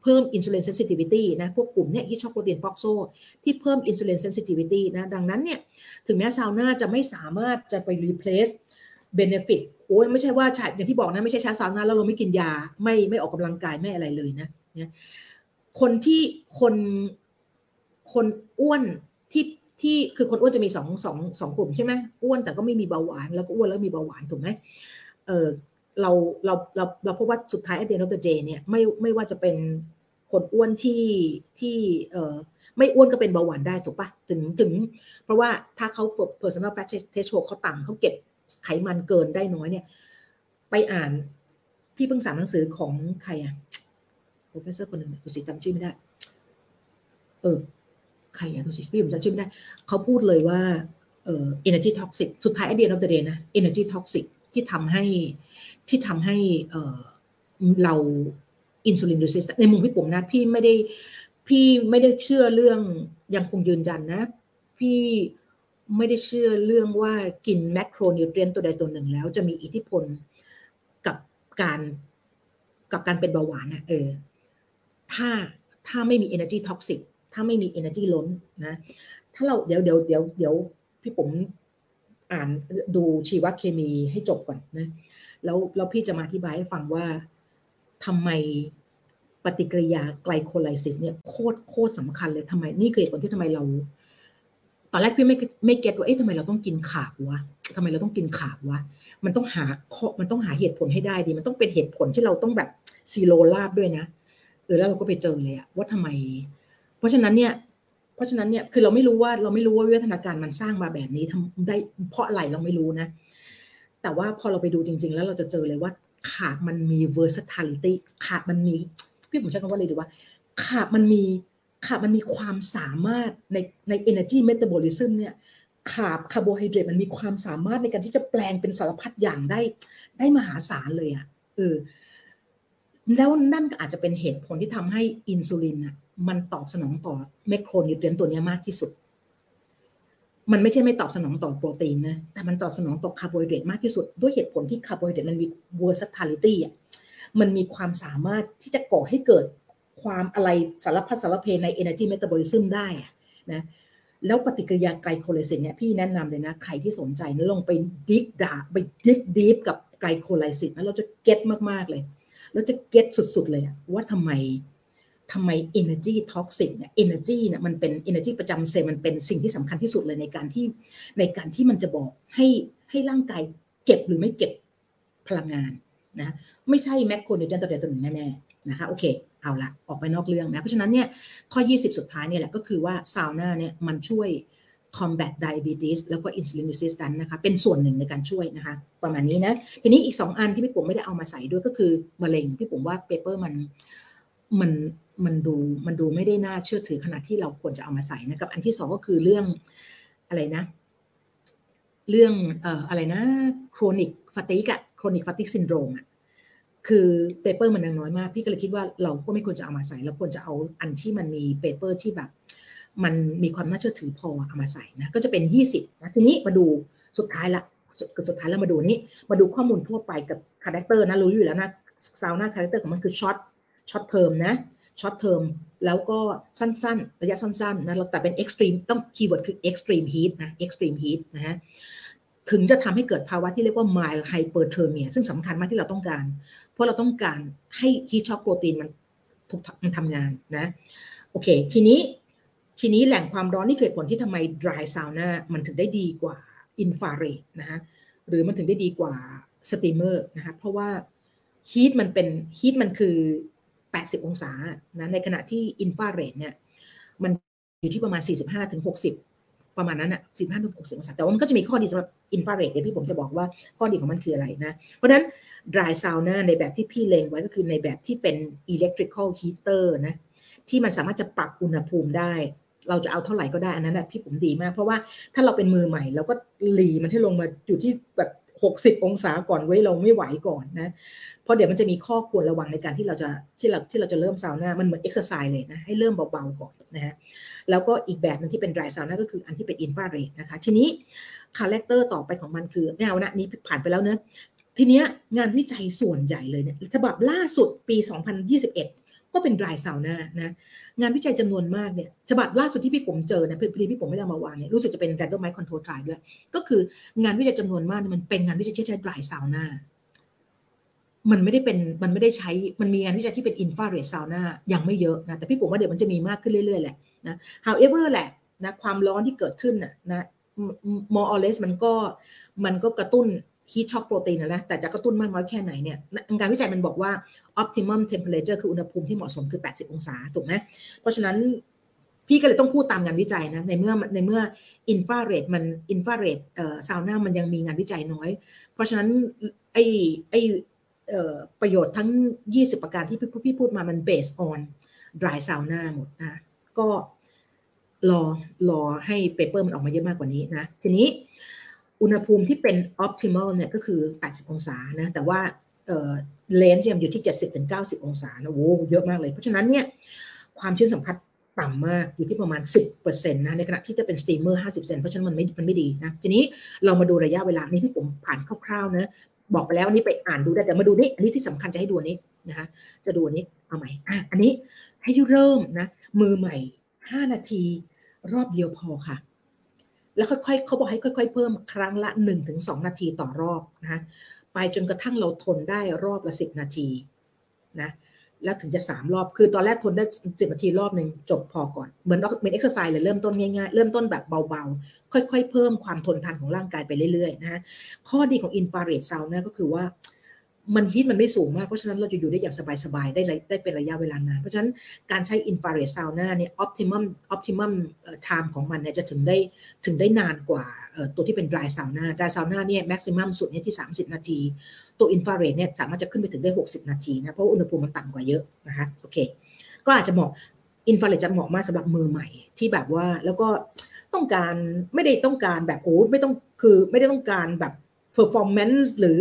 เพิ่ม insulin sensitivity นะพวกกลุ่มเนี้ย heat shock protein FOXO ที่เพิ่ม insulin sensitivity นะดังนั้นเนี่ยถึงแม้ซาวน่าจะไม่สามารถจะไป replace benefit โอ้ยไม่ใช่ว่าใช่อย่างที่บอกนะ ไม่ใช่ชาซาวน่าแล้วเราไม่กินยาไม่ไม่ออกกำลังกายไม่อะไรเลยนะเนี่ย คนที่คนคนอ้วนที่ที่คือคนอ้วนจะมีสองสองสองกลุ่มใช่ไหมอ้วนแต่ก็ไม่มีเบาหวานแล้วก็อ้วนแล้วมีเบาหวานถูกไหมเออเราเราเราเราพบว่าสุดท้ายอเดนโนเตเจเนี่ยไม่ไม่ว่าจะเป็นคนอ้วนที่ที่เออไม่อ้วนก็เป็นเบาหวานได้ถูกปะถึงถึง เพราะว่าถ้าเขา personal fat threshold เขาต่ำเขาเก็บไขมันเกินได้น้อยเนี่ย ไปอ่านพี่เพิ่งสารหนังสือของใครอะ professor คนหนึ่งดูสิจำชื่อไม่ได้ เออ ใครอะดูสิพี่ผมจำชื่อไม่ได้ เขาพูดเลยว่า เอ่อ energy toxic สุดท้าย at the end of the day นะ energy toxic ที่ทำให้ที่ทำให้เอ่อเราอินซูลิน resistant ในมุมพี่ผมนะ พี่ไม่ได้พี่ไม่ได้เชื่อเรื่องยังคงยืนยันนะ พี่ไม่ได้เชื่อเรื่องว่ากินแมคโครนิวเทรียนตัวใดตัวหนึ่งแล้ว จะมีอิทธิพลกับการกับการเป็นเบาหวานนะเออ ถ้าถ้าไม่มี energy toxic ถ้าไม่มี energy ล้นนะ ถ้าเราเดี๋ยวเดี๋ยวเดี๋ยวเดี๋ยวพี่ผมอ่านดูชีวเคมีให้จบก่อนนะแล้วแล้วพี่จะมาอธิบายให้ฟังว่าทำไมปฏิกิริยาไกลโคไลซิสเนี่ยโคตรโคตรสำคัญเลยทำไมนี่คือเหตุผลที่ทำไมเรา ตอนแรกพี่ไม่ไม่เก็ตว่าเอ๊ะทำไมเราต้องกินขาววะทำไมเราต้องกินขาววะมันต้องหามันต้องหาเหตุผลให้ได้ดี มันต้องเป็นเหตุผลที่เราต้องแบบzero carb ด้วยนะเเออแล้วเราก็ไปเจอเลยอะว่าทำไม เพราะฉะนั้นเนี่ย เพราะฉะนั้นเนี่ยคือเราไม่รู้ว่าเราไม่รู้ว่าวิวัฒนาการมันสร้างมาแบบนี้ทำได้เพราะอะไรเราไม่รู้นะ แต่ว่าพอเราไปดูจริง ๆ แล้วเราจะเจอเลยว่าขาดมันมี versatility ขาดมันมีพี่ผมใช้คำว่าอะไรดีว่าคาร์บมันมีคาร์บมันมีความสามารถในใน energy metabolism เนี่ยคาร์บคาร์โบไฮเดรตมันมีความสามารถในการที่จะแปลงเป็นสารพัดอย่างได้ ได้มหาศาลเลยอะ่ะเออ แล้วนั่นก็อาจจะเป็นเหตุผลที่ทำให้อินซูลินอะมันตอบสนองต่อ macronutrient ตัวนี้มากที่สุด มันไม่ใช่ไม่ตอบสนองต่อโปรตีนนะ แต่มันตอบสนองต่อคาร์โบไฮเดรตมากที่สุด ด้วยเหตุผลที่คาร์โบไฮเดรตมันมี versatility อะ มันมีความสามารถที่จะก่อให้เกิดความอะไรสารพัดสารเพใน energy metabolism ได้นะ แล้วปฏิกิริยา glycolysis เนี่ยพี่แนะนำเลยนะ ใครที่สนใจนะลงไปdig down ไป dig deep กับ glycolysis นะเราจะ get มากๆเลย แล้วจะ get สุดๆเลยว่าทำไมทำไม energy toxic เนี่ย energy เนี่ยมันเป็น energy ประจำเซลล์มันเป็นสิ่งที่สำคัญที่สุดเลยในการที่ในการที่มันจะบอกให้ให้ร่างกายเก็บหรือไม่เก็บพลังงานนะไม่ใช่ macronutrient ตัวใดตัวหนึ่งแน่ๆนะคะโอเคเอาละออกไปนอกเรื่องนะ เพราะฉะนั้นเนี่ยข้อ 20 สุดท้ายเนี่ยแหละก็คือว่าซาวน่าเนี่ยมันช่วย combat diabetes แล้วก็ insulin resistance นะคะ เป็นส่วนหนึ่งในการช่วยนะคะ ประมาณนี้นะ ทีนี้อีก 2 อันที่พี่ปุ๋มไม่ได้เอามาใส่ด้วยก็คือมะเร็ง พี่ปุ๋มว่า paper มันมันมันดูมันดูไม่ได้น่าเชื่อถือขนาดที่เราควรจะเอามาใส่นะกับ อันที่สองก็คือเรื่องอะไรนะ เรื่องเอ่ออะไรนะ chronic fatigue อะ chronic fatigue syndrome อะคือ paper มันยังน้อยมาก พี่ก็เลยคิดว่าเราก็ไม่ควรจะเอามาใส่เราควรจะเอาอันที่มันมี paper ที่แบบ มันมีความน่าเชื่อถือพอเอามาใส่นะก็จะเป็น 20นะทีนี้มาดูสุดท้ายละสุดท้ายแล้วมาดูนี้มาดูข้อมูลทั่วไปกับ character นะรู้อยู่แล้วนะซาวน่า character ของมันคือ short short term นะ short term แล้วก็สั้นๆ ระยะสั้นๆนะแต่เป็น extreme ต้อง keyword คือ extreme heat นะ extreme heat นะฮะถึงจะทำให้เกิดภาวะที่เรียกว่า mild hyperthermia ซึ่งสำคัญมากที่เราต้องการ เพราะเราต้องการให้ฮีทช็อกโปรตีนมันถูกมันทำงานนะ โอเค ทีนี้ ทีนี้แหล่งความร้อนนี่เกิดผลที่ทำไม dry sauna มันถึงได้ดีกว่า infrared นะฮะหรือมันถึงได้ดีกว่า steamer นะคะเพราะว่าฮีทมันเป็นฮีทมันคือ 80 องศานะในขณะที่อินฟราเรดเนี่ยมันอยู่ที่ประมาณ 45ถึง60ประมาณนั้นอะ45ถึง60องศาแต่ว่ามันก็จะมีข้อดีสำหรับอินฟราเรดเดี๋ยวพี่ปุ๋มจะบอกว่าข้อดีของมันคืออะไรนะ เพราะฉะนั้น dry sauna ในแบบที่พี่เล็งไว้ก็คือในแบบที่เป็น electrical heater นะ ที่มันสามารถจะปรับอุณหภูมิได้ เราจะเอาเท่าไหร่ก็ได้อันนั้นนะพี่ปุ๋มดีมาก เพราะว่าถ้าเราเป็นมือใหม่เราก็หรี่มันให้ลงมาอยู่ที่แบบ60 องศาก่อนไว้เราไม่ไหวก่อนนะเพราะเดี๋ยวมันจะมีข้อควรระวังในการที่เราจะที่เราที่เราจะเริ่มซาวน่ามันเหมือนเอ็กซ์ไซส์เลยนะให้เริ่มเบาๆก่อนนะฮะแล้วก็อีกแบบนึงที่เป็น dry sauna ก็คืออันที่เป็นอินฟราเรดนะคะ ทีนี้ character ต่อไปของมันคือไม่เอานะนี้ผ่านไปแล้วเนอะทีเนี้ยงานวิจัยส่วนใหญ่เลยเนี่ยฉบับล่าสุดปี 2021 ก็เป็น dry sauna นะงานวิจัยจำนวนมากเนี่ยฉบับล่าสุดที่พี่ปุ๋มเจอนะพอดีพี่ปุ๋มไม่ได้มาวางเนี่ยรู้สึกจะเป็น randomized control trial ด้วย ก็คืองานวิจัยจำนวนมากเนี่ยมันเป็นงานวิจัยที่ใช้ dry sauna มันไม่ได้เป็นมันไม่ได้ใช้มันมีงานวิจัยที่เป็น infrared sauna ยังไม่เยอะนะแต่พี่ปุ๋มว่าเดี๋ยวมันจะมีมากขึ้นเรื่อยๆแหละนะ however แหละนะความร้อนที่เกิดขึ้นนะนะ more or less มันก็มันก็กระตุ้น heat shock protein นะแต่จะกระตุ้นมากน้อยแค่ไหนเนี่ยงานวิจัยมันบอกว่า optimum temperature คืออุณหภูมิที่เหมาะสมคือ 80 องศาถูกไหมเพราะฉะนั้นพี่ก็เลยต้องพูดตามงานวิจัยนะในเมื่อในเมื่ออินฟราเรดมันอินฟราเรดเอ่อซาวน่ามันยังมีงานวิจัยน้อย เพราะฉะนั้นไอไอประโยชน์ทั้ง 20 ประการที่พี่พูดมามัน based on dry sauna หมดนะก็รอรอให้ paper มันออกมาเยอะมากกว่านี้นะทีนี้ อุณหภูมิที่เป็น optimal เนี่ยก็คือ 80 องศานะ แต่ว่า range ยังอยู่ที่ 70-90 องศานะโว้เยอะมากเลย เพราะฉะนั้นเนี่ยความชื้นสัมพัทธ์ต่ำมากอยู่ที่ประมาณ 10%นะ ในขณะที่จะเป็น steamer 50%เพราะฉะนั้นมันไม่มันไม่ดีนะ ทีนี้เรามาดูระยะเวลานี้ที่ผมผ่านคร่าวๆนะบอกไปแล้วอันนี้ไปอ่านดูได้แต่มาดูนี่อันนี้ที่สำคัญจะให้ดูนี้นะคะจะดูอันนี้เอาใหม่อะอันนี้ให้เริ่มนะมือใหม่ 5 นาทีรอบเดียวพอค่ะ แล้วค่อยๆเขาบอกให้ค่อย ๆ เพิ่มครั้งละ 1-2 นาทีต่อรอบนะคะไปจนกระทั่งเราทนได้รอบละ 10 นาทีนะแล้วถึงจะ 3 รอบคือตอนแรกทนได้ 10 นาทีรอบหนึ่งจบพอก่อน เหมือนเป็นเอ็กซ์ไซส์เลยเริ่มต้นง่ายๆ เริ่มต้นแบบเบาๆ ค่อยๆ เพิ่มความทนทานของร่างกายไปเรื่อยๆนะข้อดีของ infrared sauna ก็คือว่า มัน heat มันไม่สูงมาก เพราะฉะนั้นเราจะอยู่ได้อย่างสบายๆ ได้ได้เป็นระยะเวลานาน เพราะฉะนั้นการใช้ infrared sauna เนี่ยออ t ติมัมออ t ติมัมไทม์ของมันเนี่ยจะถึงได้ถึงได้นานกว่าตัวที่เป็น dry sauna dry sauna เนี่ย maximum สุดเนี่ยที่ 30 นาที ตัวอินฟราเรดเนี่ยสามารถจะขึ้นไปถึงได้ 60 นาทีนะเพราะอุณหภูมิมันต่ำกว่าเยอะนะคะโอเคก็อาจจะเหมาะอินฟราเรดจะเหมาะมากสำหรับมือใหม่ที่แบบว่าแล้วก็ต้องการไม่ได้ต้องการแบบโอ้ไม่ต้องคือไม่ได้ต้องการแบบ performance หรือ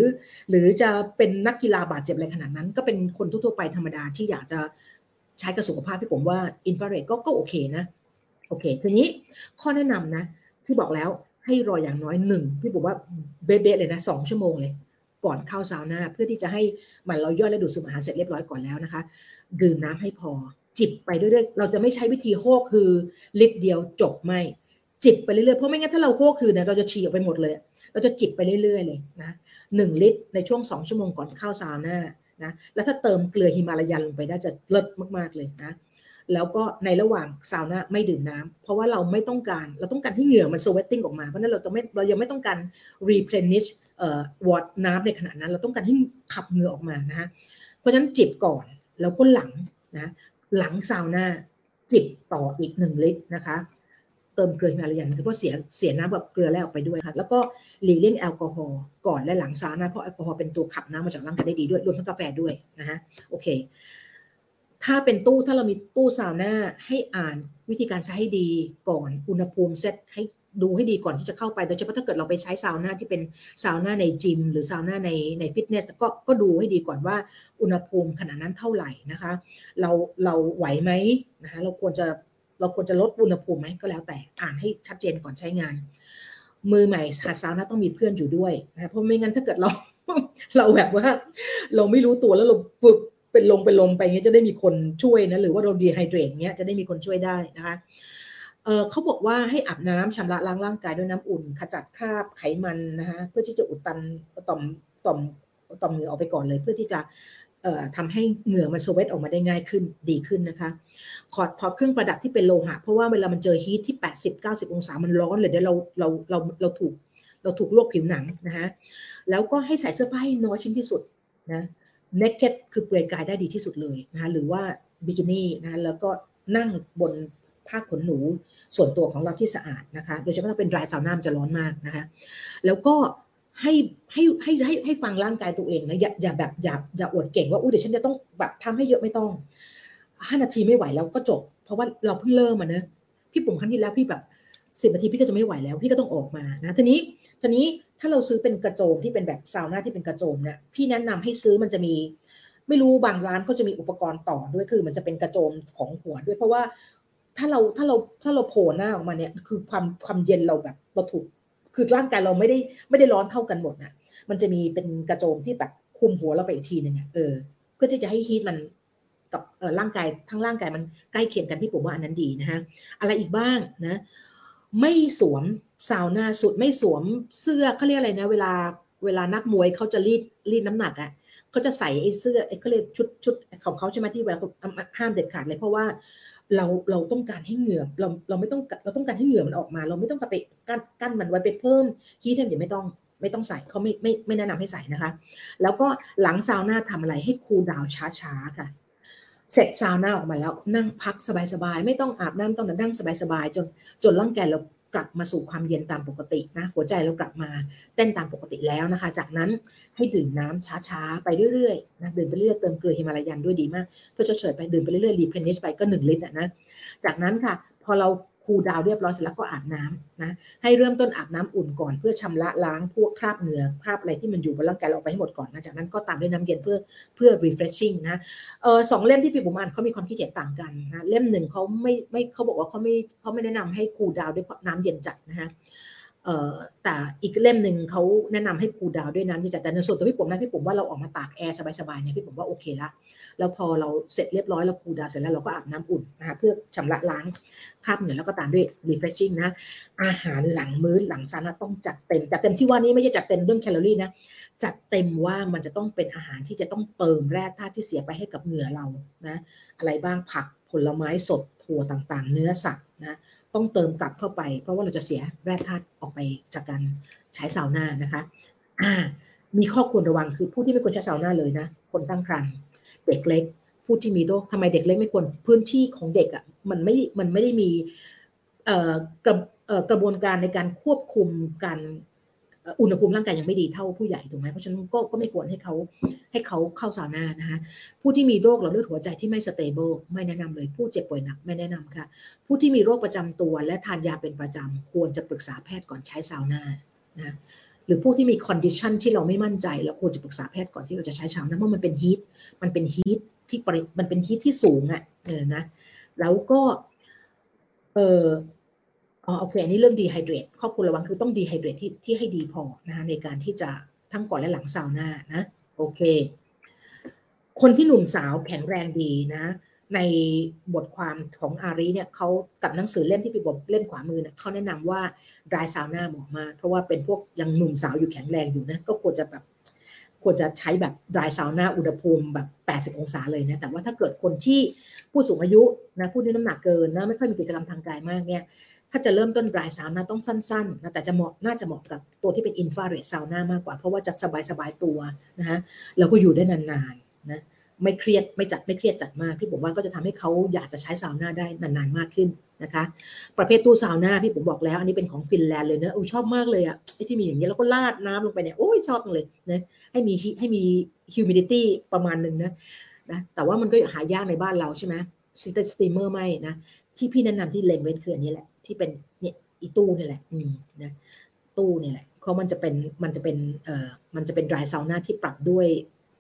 หรือจะเป็นนักกีฬาบาดเจ็บอะไรขนาดนั้น ก็เป็นคนทั่วๆไปธรรมดาที่อยากจะใช้กับสุขภาพพี่ผมว่าอินฟราเรดก็ก็โอเคนะ โอเคทีนี้ข้อแนะนำนะ ที่บอกแล้วให้รออย่างน้อยหนึ่งพี่ผมว่าเบ๊ะเลยนะสองชั่วโมงเลย ก่อนเข้าซาวน่าเพื่อที่จะให้มันเราย่อยและดูดซึมอาหารเสร็จเรียบร้อยก่อนแล้วนะคะ ดื่มน้ำให้พอ จิบไปเรื่อยๆเราจะไม่ใช้วิธีโคกคือลิตรเดียวจบไม่ จิบไปเรื่อยๆเพราะไม่งั้นถ้าเราโคกคือเนี่ยเราจะฉี่ออกไปหมดเลย เราจะจิบไปเรื่อยๆเลยนะหนึ่งลิตรในช่วงสองชั่วโมงก่อนเข้าซาวน่านะแล้วถ้าเติมเกลือฮิมาลายันลงไปได้จะเลิศมากๆเลยนะแล้วก็ในระหว่างซาวน่าไม่ดื่มน้ำเพราะว่าเราไม่ต้องการเราต้องการให้เหงื่อมัน sweating ออกมา เพราะนั้นเราต้องไม่เรายังไม่ต้องการ replenish เอ่อ water น้ำในขณะนั้น เราต้องการให้ขับเหงื่อออกมานะฮะเพราะฉะนั้นจิบก่อนแล้วก็หลังนะหลังซาวน่าจิบต่ออีกหนึ่งลิตรนะคะ เติมเกลือมาอะไรอย่างนี้เพราะเสียเสียน้ำแบบเกลือแล้วออกไปด้วยค่ะ แล้วก็หลีกเลี่ยงแอลกอฮอล์ก่อนและหลังซานะเพราะแอลกอฮอล์เป็นตัวขับน้ำมาจากร่างกายได้ดีด้วยรวมทั้งกาแฟด้วยนะฮะโอเค ถ้าเป็นตู้ถ้าเรามีตู้ซาวน่าให้อ่านวิธีการใช้ให้ดีก่อนอุณหภูมิเซตให้ดูให้ดีก่อนที่จะเข้าไปโดยเฉพาะถ้าเกิดเราไปใช้ซาวน่าที่เป็นซาวน่าในจิม หรือซาวน่าในในฟิตเนสก็ก็ดูให้ดีก่อนว่าอุณหภูมิขนาดนั้นเท่าไหร่นะคะ เราเราไหวไหมนะคะเราควรจะ เราควรจะลดอุณหภูมิไหมก็แล้วแต่อ่านให้ชัดเจนก่อนใช้งาน มือใหม่หัดซาวน่าต้องมีเพื่อนอยู่ด้วยนะเพราะไม่งั้นถ้าเกิดเรา เราแบบว่า เราไม่รู้ตัวแล้วเราปึ๊บเป็นลงเป็นลมไปเงี้ยจะได้มีคนช่วยนะหรือว่าเรา dehydrate เงี้ยจะได้มีคนช่วยได้นะคะเเขาบอกว่าให้อาบน้ำชำระล้างร่างกายด้วยน้ำอุ่น ขจัดคราบไขมันนะคะเพื่อที่จะอุดตันต่อมต่อมต่อมเหงื่อออกไปก่อนเลย เพื่อที่จะ ทำให้เหงื่อมันสเวตออกมาได้ง่ายขึ้นดีขึ้นนะคะขอดถอดเครื่องประดับที่เป็นโลหะ เพราะว่าเวลามันเจอฮีทที่ 80 90 องศามันร้อนเลยเดี๋ยวเราเราเราเราถูกเราถูกลวกผิวหนังนะฮะแล้วก็ให้ใส่เสื้อผ้าให้น้อยชิ้นที่สุดนะ naked คือเปลือยกายได้ดีที่สุดเลยนะคะหรือว่าบิกินี่นะแล้วก็นั่งบนผ้าขนหนูส่วนตัวของเราที่สะอาดนะคะ โดยเฉพาะถ้าเป็นดรายซาวน่าจะร้อนมากนะคะ แล้วก็ ให้ให้ให้ให้ให้ฟังร่างกายตัวเองนะอย่าอย่าแบบอย่าอย่าอวดเก่งว่าอุ้ยเดี๋ยวฉันจะต้องแบบทำให้เยอะไม่ต้องห้านาทีไม่ไหวแล้วก็จบ เพราะว่าเราเพิ่งเริ่มมาเนะพี่ปุ่มครั้งที่แล้วพี่แบบสิบนาทีพี่ก็จะไม่ไหวแล้วพี่ก็ต้องออกมานะทีนี้ทีนี้ถ้าเราซื้อเป็นกระโจมที่เป็นแบบซาวน่าที่เป็นกระโจมเนี่ยพี่แนะนำให้ซื้อมันจะมี ไม่รู้บางร้านก็จะมีอุปกรณ์ต่อด้วยคือ มันจะเป็นกระโจมของหัวด้วยเพราะว่าถ้าเราถ้าเราถ้าเราโผล่หน้าออกมาเนี่ยคือความความเย็นเราแบบเราถูก คือร่างกายเราไม่ได้ไม่ได้ร้อนเท่ากันหมดนะมันจะมีเป็นกระโจมที่แบบคุมหัวเราไปอีกทีหนึ่งเออเพื่อที่จะให้ฮีทมันกับเออร่างกายทั้งร่างกายมันใกล้เคียงกันที่ผมว่าอันนั้นดีนะฮะอะไรอีกบ้างนะไม่สวมสาวหน้าสุดไม่สวมเสื้อเขาเรียกอะไรนะ เวลาเวลานักมวยเขาจะรีดรีดน้ำหนักอะ่ะเขาจะใส่ไอ้เสื้อไอ้เขาเรียกชุดชุดของเขาใช่ไหมที่เวลาห้ามเด็ดขาดเลยเพราะว่า เราเราต้องการให้เหงื่อเราเราไม่ต้องเราต้องการให้เหงื่อมันออกมา เราไม่ต้องไปกั้นกั้นมันไว้ไปเพิ่ม heat เทมอย่าไม่ต้องไม่ต้องใส่เขาไม่ไม่ไม่แนะนำให้ใส่นะคะ แล้วก็หลังซาวน่าทำอะไรให้ cool down ช้าๆค่ะ เสร็จซาวน่าออกมาแล้วนั่งพักสบายๆ ไม่ต้องอาบน้ำต้องนั่งสบายๆ จนจนร่างกายเรา กลับมาสู่ความเย็นตามปกตินะหัวใจเรากลับมาเต้นตามปกติแล้วนะคะ จากนั้นให้ดื่มน้ำช้าๆ ไปเรื่อยๆนะดื่มไปเรื่อยเติมเกลือฮิมาลายันด้วยดีมาก เพื่อชดเชยไปดื่มไปเรื่อยๆ replenish ไปก็หนึ่งลิตรนะจากนั้นค่ะ พอเรา cool down เรียบร้อยเสร็จแล้วก็อาบน้ำนะให้เริ่มต้นอาบน้ำอุ่นก่อนเพื่อชำระล้างพวกคราบเหงื่อคราบอะไรที่มันอยู่บนร่างกายเราออกไปให้หมดก่อนนะจากนั้นก็ตามด้วยน้ำเย็นเพื่อเพื่อ refreshing นะเออสองเล่มที่พี่ปุ๋มอ่านเขามีความคิดเห็นต่างกันนะเล่มหนึ่งเขาไม่ไม่เขาบอกว่าเขาไม่เขาไม่แนะนำให้ cool down ด้วยน้ำเย็นจัดนะฮะ แต่อีกเล่มหนึ่งเขาแนะนำให้คูดาวด้วยน้ำเย็นจัดแต่ในส่วนตัวพี่ผมนะพี่ผมว่าเราออกมาตากแอร์สบายๆเนี่ยพี่ผมว่าโอเคละแล้วพอเราเสร็จเรียบร้อยแล้วคูดาวเสร็จแล้วเราก็อาบน้ำอุ่นนะคะเพื่อชำระล้างคราบเหงื่อแล้วก็ตามด้วย refreshing นะ อาหารหลังมื้อหลังซานะต้องจัดเต็มจัดเต็มที่ว่านี้ไม่ใช่จัดเต็มเรื่องแคลอรี่นะจัดเต็มว่ามันจะต้องเป็นอาหารที่จะต้องเติมแร่ธาตุที่เสียไปให้กับเหงื่อเรานะอะไรบ้างผัก ผลไม้สดถั่วต่างๆ เนื้อสัตว์นะต้องเติมกลับเข้าไป เพราะว่าเราจะเสียแร่ธาตุออกไปจากการใช้ซาวน่านะคะอ่ามีข้อควรระวังคือผู้ที่ไม่ควรใช้ซาวน่าเลยนะ คนตั้งครรภ์เด็กเล็ก ผู้ที่มีโรคทำไมเด็กเล็กไม่ควรพื้นที่ของเด็กอะ่ะมันไม่มันไม่ได้มีกระกระบวนการในการควบคุมการ อุณหภูมิร่างกายยังไม่ดีเท่าผู้ใหญ่ถูกไหมเพราะฉะนั้นก็ก็ไม่ควรให้เขาให้เขาเข้าซาวน่านะคะผู้ที่มีโรคหลอดเลือดหัวใจที่ไม่ stable ไม่แนะนำเลยผู้เจ็บป่วยหนักไม่แนะนำค่ะ ผู้ที่มีโรคประจำตัวและทานยาเป็นประจำควรจะปรึกษาแพทย์ก่อนใช้ซาวน่านะหรือผู้ที่มี condition ที่เราไม่มั่นใจเราควรจะปรึกษาแพทย์ก่อนที่เราจะใช้ซาวน่าเพราะมันเป็น heat มันเป็น heat ที่ปริมันเป็น heat ที่สูงอะ่ะเออนะแล้วก็เออ อ๋อโอเคอันนี้เรื่อง dehydrate ข้อควรระวังคือต้อง rehydrate ที่ที่ให้ดีพอนะคะในการที่จะทั้งก่อนและหลังซาวน่านะโอเค คนที่หนุ่มสาวแข็งแรงดีนะ ในบทความของอารีเนี่ยเขากับหนังสือเล่มที่พี่บอกเล่มขวามือเนี่ยเขาแนะนำว่า dry sauna เหมาะมาก เพราะว่าเป็นพวกยังหนุ่มสาวอยู่แข็งแรงอยู่นะก็ควรจะแบบควรจะใช้แบบ dry sauna อุณหภูมิแบบ 80 องศาเลยนะแต่ว่าถ้าเกิดคนที่ผู้สูงอายุนะผู้ที่น้ำหนักเกินนะไม่ค่อยมีกิจกรรมทางกายมากเนี่ย ถ้าจะเริ่มต้น dry sauna ต้องสั้นๆนะแต่จะเหมาะน่าจะเหมาะกับตัวที่เป็น infrared sauna มากกว่า เพราะว่าจะสบายๆตัวนะฮะแล้วก็อยู่ได้นานๆนะไม่เครียดไม่จัดไม่เครียดจัดมากพี่ปุ๋มว่าก็จะทำให้เขาอยากจะใช้ซาวน่าได้นานๆมากขึ้นนะคะ ประเภทตู้ซาวน่าพี่ปุ๋มบอกแล้ว อันนี้เป็นของฟินแลนด์เลยเนะโอ้ชอบมากเลยอะไอ้ที่มีอย่างเงี้ยแล้วก็ราดน้ำลงไปเนี่ยโอ้ยชอบเลยนะให้มีให้มี humidity ประมาณหนึ่งนะนะแต่ว่ามันก็หายากในบ้านเราใช่ไหม steamer ไม่นะที่พี่แนะนำที่เลนเวสคืออันนี้แหละ ที่เป็นเนี่ยอีตู้นี่แหละอืมนะตู้นี่แหละเพราะมันจะเป็นมันจะเป็นเอ่อมันจะเป็น dry sauna ที่ปรับด้วย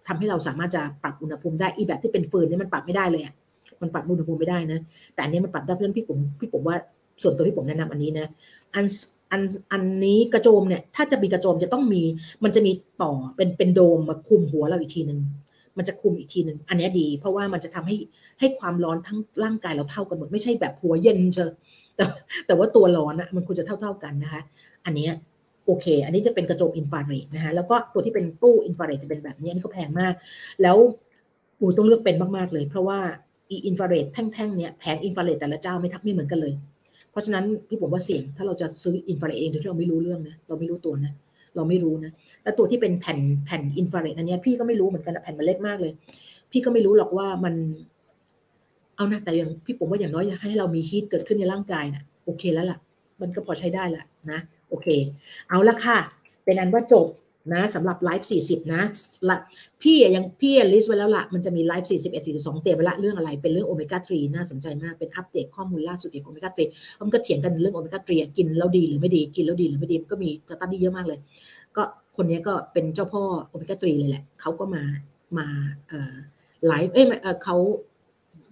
ทำให้เราสามารถจะปรับอุณหภูมิได้อีแบบที่เป็นฟืนนี่มันปรับไม่ได้เลยอะมันปรับอุณหภูมิไม่ได้นะ แต่อันนี้มันปรับได้เพื่อนพี่ผมพี่ผมว่าส่วนตัวที่ผมแนะนำอันนี้นะอันอันอันนี้กระโจมเนี่ย ถ้าจะมีกระโจมจะต้องมี มันจะมีต่อเป็นเป็นโดมมาคุมหัวเราอีกทีหนึ่งมันจะคุมอีกทีหนึ่งอันนี้ดี เพราะว่ามันจะทำให้ให้ความร้อนทั้งร่างกายเราเท่ากันหมดไม่ใช่แบบหัวเย็นเชอ แต่แต่ว่าตัวร้อนอะมันควรจะเท่าเท่ากันนะคะ อันนี้โอเค อันนี้จะเป็นกระจกอินฟราเรดนะคะ แล้วก็ตัวที่เป็นตู้อินฟราเรดจะเป็นแบบนี้อันนี้ก็แพงมาก แล้วอูต้องเลือกเป็นมากๆเลย เพราะว่าอีอินฟราเรดแท่งๆเนี้ยแผงอินฟราเรดแต่ละเจ้าไม่ทักไม่เหมือนกันเลย เพราะฉะนั้นพี่ปุ๋มว่าเสี่ยงถ้าเราจะซื้ออินฟราเรดเองโดยที่เราไม่รู้เรื่องนะเราไม่รู้ตัวนะเราไม่รู้นะแล้วตัวที่เป็นแผ่นแผ่นอินฟราเรดอันนี้พี่ก็ไม่รู้เหมือนกันแผ่นมันเล็กมากเลย พี่ก็ไม่รู้หรอกว่ามัน เอานะแต่อย่างพี่ปุ๋มว่าอย่างน้อยอยากให้เรามี heat เกิดขึ้นในร่างกายนะ่ะโอเคแล้วล่ะ มันก็พอใช้ได้ละนะ โอเค เอาละค่ะ เป็นอันว่าจบนะสำหรับไลฟ์40 นะละพี่ยังพี่ list ไว้แล้วละมันจะมีไลฟ์41 42 เตรียมไว้ละเรื่องอะไรเป็นเรื่องโอเมก้า3น่าสนใจมากเป็นอัปเดตข้อมูลล่าสุดเกี่ยวกับโอเมก้า3มันก็เถียงกันเรื่องโอเมก้า3กินแล้วดีหรือไม่ดีกินแล้วดีหรือไม่ดีก็มี study เยอะมากเลย ก็คนนี้ก็เป็นเจ้าพ่อโอเมก้า3เลยแหละเขาก็มามาเอ่อไลฟ์เอ้ยเขา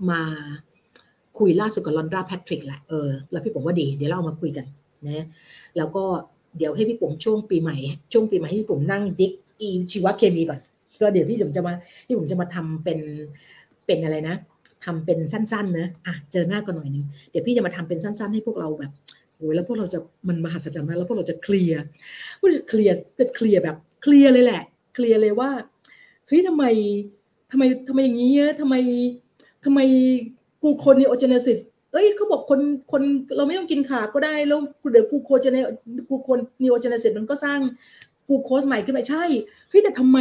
มาคุยล่าสุดกับลอนดราแพทริกแหละเออแล้วพี่ผมว่าดี เดี๋ยวเราเอามาคุยกันนะแล้วก็เดี๋ยวให้พี่ผมช่วงปีใหม่ ช่วงปีใหม่ให้พี่ผมนั่งดิกอีชีวเคมีก่อนก็เดี๋ยวพี่ผมจะมาพี่ผมจะมาทำเป็นเป็นอะไรนะทำเป็นสั้นๆนะอะเจอหน้ากันหน่อยนึงเดี๋ยวพี่จะมาทำเป็นสั้น ๆ ให้พวกเราแบบโอ้ยแล้วพวกเราจะมันมหัศจรรย์มากแล้วพวกเราจะเคลียร์พวกจะเคลียร์จะเคลียร์แบบเคลียร์เลยแหละ เคลียร์เลยว่าเฮ้ยทำไมทำไมทำไมอย่างนี้ทำไม ทำไมกูคนนีโอเจเนซิสเอ้ยเขาบอกคนคนเราไม่ต้องกินคาร์บก็ได้แล้วเดี๋ยวกูโคเจเนกูคนนีโอเจเนซิสมันก็สร้างกูโคสใหม่ขึ้นมาใช่เฮ้ยแต่ทำไม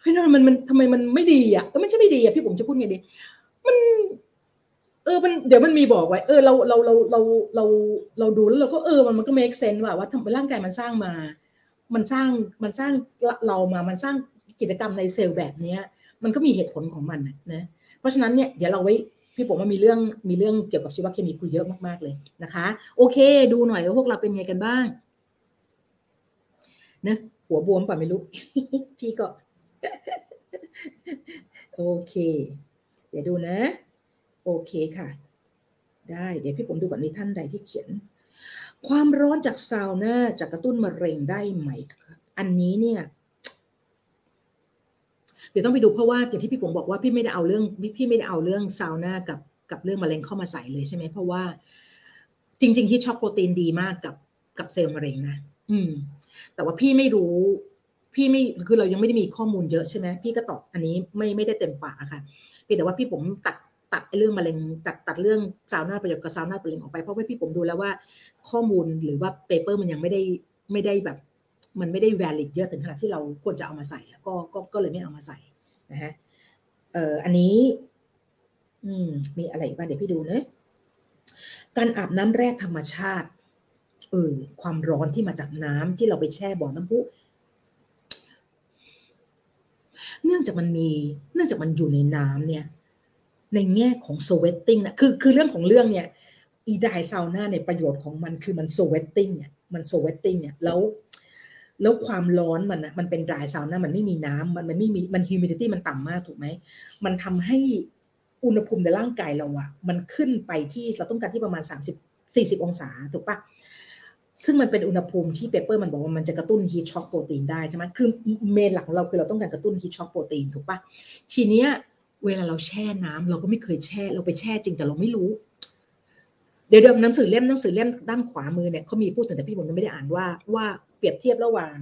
เฮ้ยมันมันทำไมมันไม่ดีอะก็ไม่ใช่ไม่ดีอะพี่ผมจะพูดไงดี มัน เออมันเดี๋ยวมันมีบอกไว้ เออเราเราเราเราเราเราดูแล้วเราก็เออมันมันก็ make sense ว่าว่าทำร่างกายมันสร้างมา มันสร้างมันสร้างเรามามันสร้างกิจกรรมในเซลล์แบบเนี้ย มันก็มีเหตุผลของมันนะ เพราะฉะนั้นเนี่ยเดี๋ยวเราไว้พี่ผมว่ามีเรื่องมีเรื่องเกี่ยวกับชีวเคมีคุยเยอะมากๆเลยนะคะ โอเค ดูหน่อยว่าพวกเราเป็นไงกันบ้างเนะหัวบวมป่ะไม่รู้ พี่ก็ โอเค เดี๋ยวดูนะ โอเคค่ะ ได้เดี๋ยวพี่ผมดูก่อนมีท่านใดที่เขียน ความร้อนจากซาวน่าจะกระตุ้นมะเร็งได้ไหม อันนี้เนี่ย เดี๋ยวต้องไปดูเพราะว่าอย่างที่พี่ผมบอกว่าพี่ไม่ได้เอาเรื่องพี่ไม่ได้เอาเรื่องซาวน่ากับกับเรื่องมะเร็งเข้ามาใส่เลยใช่ไหมเพราะว่า จริง ๆ ที่ช็อกโปรตีนดีมากกับกับเซลล์มะเร็งนะอืม แต่ว่าพี่ไม่รู้พี่ไม่คือเรายังไม่ได้มีข้อมูลเยอะใช่ไหมพี่ก็ตอบอันนี้ไม่ไม่ได้เต็มปากอะค่ะเพียงแต่ว่าพี่ผมตัดตัดเรื่องมะเร็งตัดตัดเรื่องซาวน่าประโยชน์กับซาวน่ามะเร็งออกไปเพราะว่าพี่ผมดูแล้วว่าข้อมูลหรือว่า paper มันยังไม่ได้ไม่ได้แบบ มันไม่ได้ valid เยอะถึงขนาดที่เราควรจะเอามาใส่ก็ก็ก็เลยไม่เอามาใส่นะฮะเอ่ออันนี้ อืม มีอะไรบ้างเดี๋ยวพี่ดูเนะการอาบน้ำแร่ธรรมชาติเออความร้อนที่มาจากน้ำที่เราไปแช่บ่อน้ำพุเนื่องจากมันมี เนื่องจากมันอยู่ในน้ำเนี่ย ในแง่ของ sweating นะคือคือเรื่องของเรื่องเนี่ยอีไดซาวน่าในประโยชน์ของมันคือมัน sweating เนี่ยมัน sweating เนี่ยแล้ว แล้วความร้อนมันนะมันเป็นดรายซาวน่ามันไม่มีน้ำมันมันไม่มีมัน humidity มันต่ำมากถูกไหม มันทำให้อุณหภูมิในร่างกายเราอะมันขึ้นไปที่เราต้องการที่ประมาณ 30 40 องศาถูกปะซึ่งมันเป็นอุณหภูมิที่ paper มันบอกว่ามันจะกระตุ้น heat shock protein ได้ใช่ไหมคือ main หลักของเราคือเราต้องการกระตุ้น heat shock protein ถูกปะทีเนี้ยเวลาเราแช่น้ำเราก็ไม่เคยแช่เราไปแช่จริงแต่เราไม่รู้ เดี๋ยวเดิมหนังสือเล่มหนังสือเล่มด้านขวามือเนี่ยเขามีพูดถึงแต่พี่ผมไม่ได้อ่านว่าว่า เปรียบเทียบระหว่าง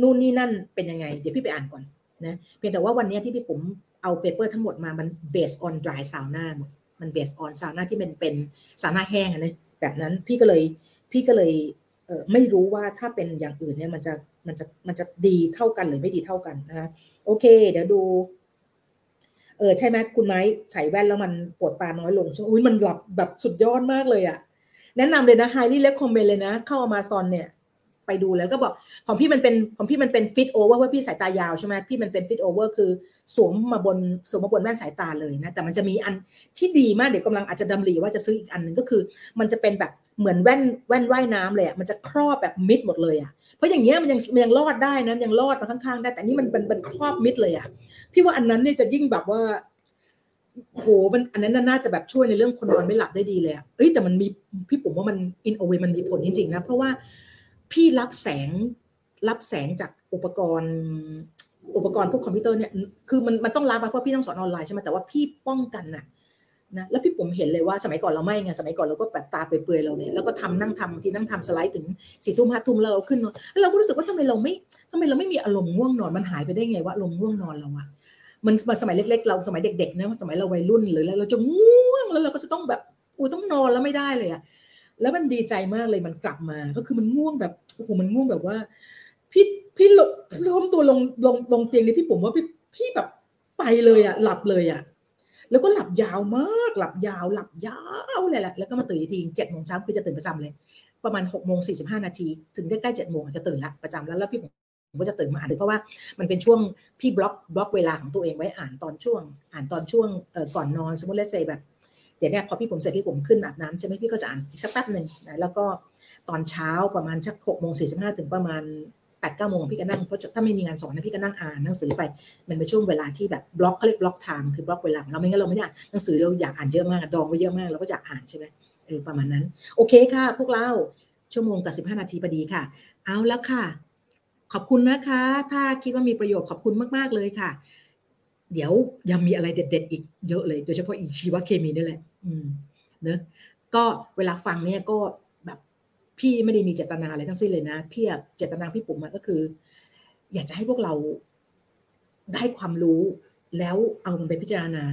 นู่นนี่นั่นเป็นยังไง เดี๋ยวพี่ไปอ่านก่อนนะเพียงแต่ว่าวันนี้ที่พี่ผมเอา paper ทั้งหมดมามัน based on dry sauna หมดมัน based on sauna ที่เป็นเป็นซาวน่าแห้งนะแบบนั้นพี่ก็เลยพี่ก็เลยเออไม่รู้ว่าถ้าเป็นอย่างอื่นเนี่ยมันจะมันจะมันจะดีเท่ากันหรือไม่ดีเท่ากันนะโอเค เดี๋ยวดูเออใช่ไหมคุณไม้ใส่แว่นแล้วมันปวดตาน้อยลงช่วงอุ้ยมันหลับแบบสุดยอดมากเลยอะแนะนำเลยนะ highly recommend เลยนะ เข้า Amazon เนี่ย ไปดูแล้วก็บอกของพี่มันเป็นของพี่มันเป็น fit over เพราะพี่สายตายาวใช่ไหมพี่มันเป็น fit over คือสวมมาบนสวมมาบนแว่นสายตาเลยนะแต่มันจะมีอันที่ดีมากเดี๋ยวกำลังอาจจะดำริว่าจะซื้ออีกอันหนึ่งก็คือ มันจะเป็นแบบเหมือนแว่นแว่นว่ายน้ำเลยอะมันจะครอบแบบมิดหมดเลยอะเพราะอย่างเงี้ยมันยังมันยังรอดได้นะยังรอดมาข้างๆได้แต่นี่มันมันครอบมิดเลยอะพี่ว่าอันนั้นเนี่ยจะยิ่งแบบว่าโหมันอันนั้นน่าจะแบบช่วยในเรื่องคนนอนไม่หลับได้ดีเลยอะเอ้ยแต่มันมีพี่ผมว่ามันอินโอเวมันมีผลจริงๆนะ เพราะว่า พี่รับแสงรับแสงจากอุปกรณ์ อุปกรณ์พวกคอมพิวเตอร์เนี่ยคือมันมันต้องรับเพราะพี่ต้องสอนออนไลน์ใช่ไหมแต่ว่าพี่ป้องกันน่ะนะแล้วพี่ผมเห็นเลยว่าสมัยก่อนเราไม่ไงสมัยก่อนเราก็แบบตาเปื่อยๆเราเนี่ยแล้วก็ทำนั่งทำที่นั่งทำสไลด์ถึงสี่ทุ่มห้าทุ่มแล้วเราขึ้นนอนแล้วเราก็รู้สึกว่าทำไมเราไม่ทำไมเราไม่มีอารมณ์ง่วงนอนมันหายไปได้ไงว่าอารมณ์ง่วงนอนเราอะมันสมัยเล็ก ๆ เราสมัยเด็กๆนะสมัยเราวัยรุ่นหรืออะไรเราจะง่วงแล้วเราก็จะต้องแบบอู้ต้องนอนแล้วไม่ได้เลยอะ แล้วมันดีใจมากเลยมันกลับมา ก็คือมันง่วงแบบโอ้โหมันง่วงแบบว่า พี่พี่ล้มตัวลงลงลงเตียงนี่พี่ผมว่าพี่พี่แบบไปเลยอะหลับเลยอะแล้วก็หลับยาวมากหลับยาว หลับยาวเลยแหละแล้วก็มาตื่นทีเจ็ดโมงเช้าคือจะตื่นประจำเลย ประมาณหกโมงสี่สิบห้านาทีถึงใกล้ๆเจ็ดโมงจะตื่นละประจำแล้วแล้วพี่ผมก็จะตื่นมาอ่านเพราะว่ามันเป็นช่วงพี่ block block เวลาของตัวเองไว้อ่านตอนช่วง อ่านตอนช่วงเออก่อนนอนสมมติ let's say แบบ เดี๋ยวเนี้พอพี่ผมเสร็จพี่ผมขึ้นอาบน้ำใช่ไหมพี่ก็จะอ่านอีกสักแป๊บหนึ่งนะแล้วก็ตอนเช้าประมาณสักหกโมงสี่สิบห้าถึงประมาณแปดเก้าโมงพี่ก็นั่งเพราะถ้าไม่มีงานสอนนะพี่ก็นั่งอ่านหนังสือไป มันเป็นช่วงเวลาที่แบบบล็อกเขาเรียก block time คือบล็อกเวลาเราไม่งั้นเราไม่ได้อ่านหนังสือเราอยากอ่านเยอะมากดองไว้เยอะมากเราก็อยากอ่านใช่ไหมเออประมาณนั้น โอเคค่ะ พวกเราชั่วโมงกับสิบห้านาทีพอดีค่ะ เอาแล้วค่ะ ขอบคุณนะคะ ถ้าคิดว่ามีประโยชน์ขอบคุณมาก ๆ เลยค่ะ เดี๋ยวยังมีอะไรเด็ดๆอีกเยอะเลย โดยเฉพาะอีชีวเคมีนี่แหละ อืมเนอะก็เวลาฟังเนี่ยก็แบบพี่ไม่ได้มีเจตนาอะไรทั้งสิ้นเลยนะพี่เจตนาพี่ปุ๋มก็คือ อยากจะให้พวกเราได้ความรู้ แล้วเอามันไปพิจารณา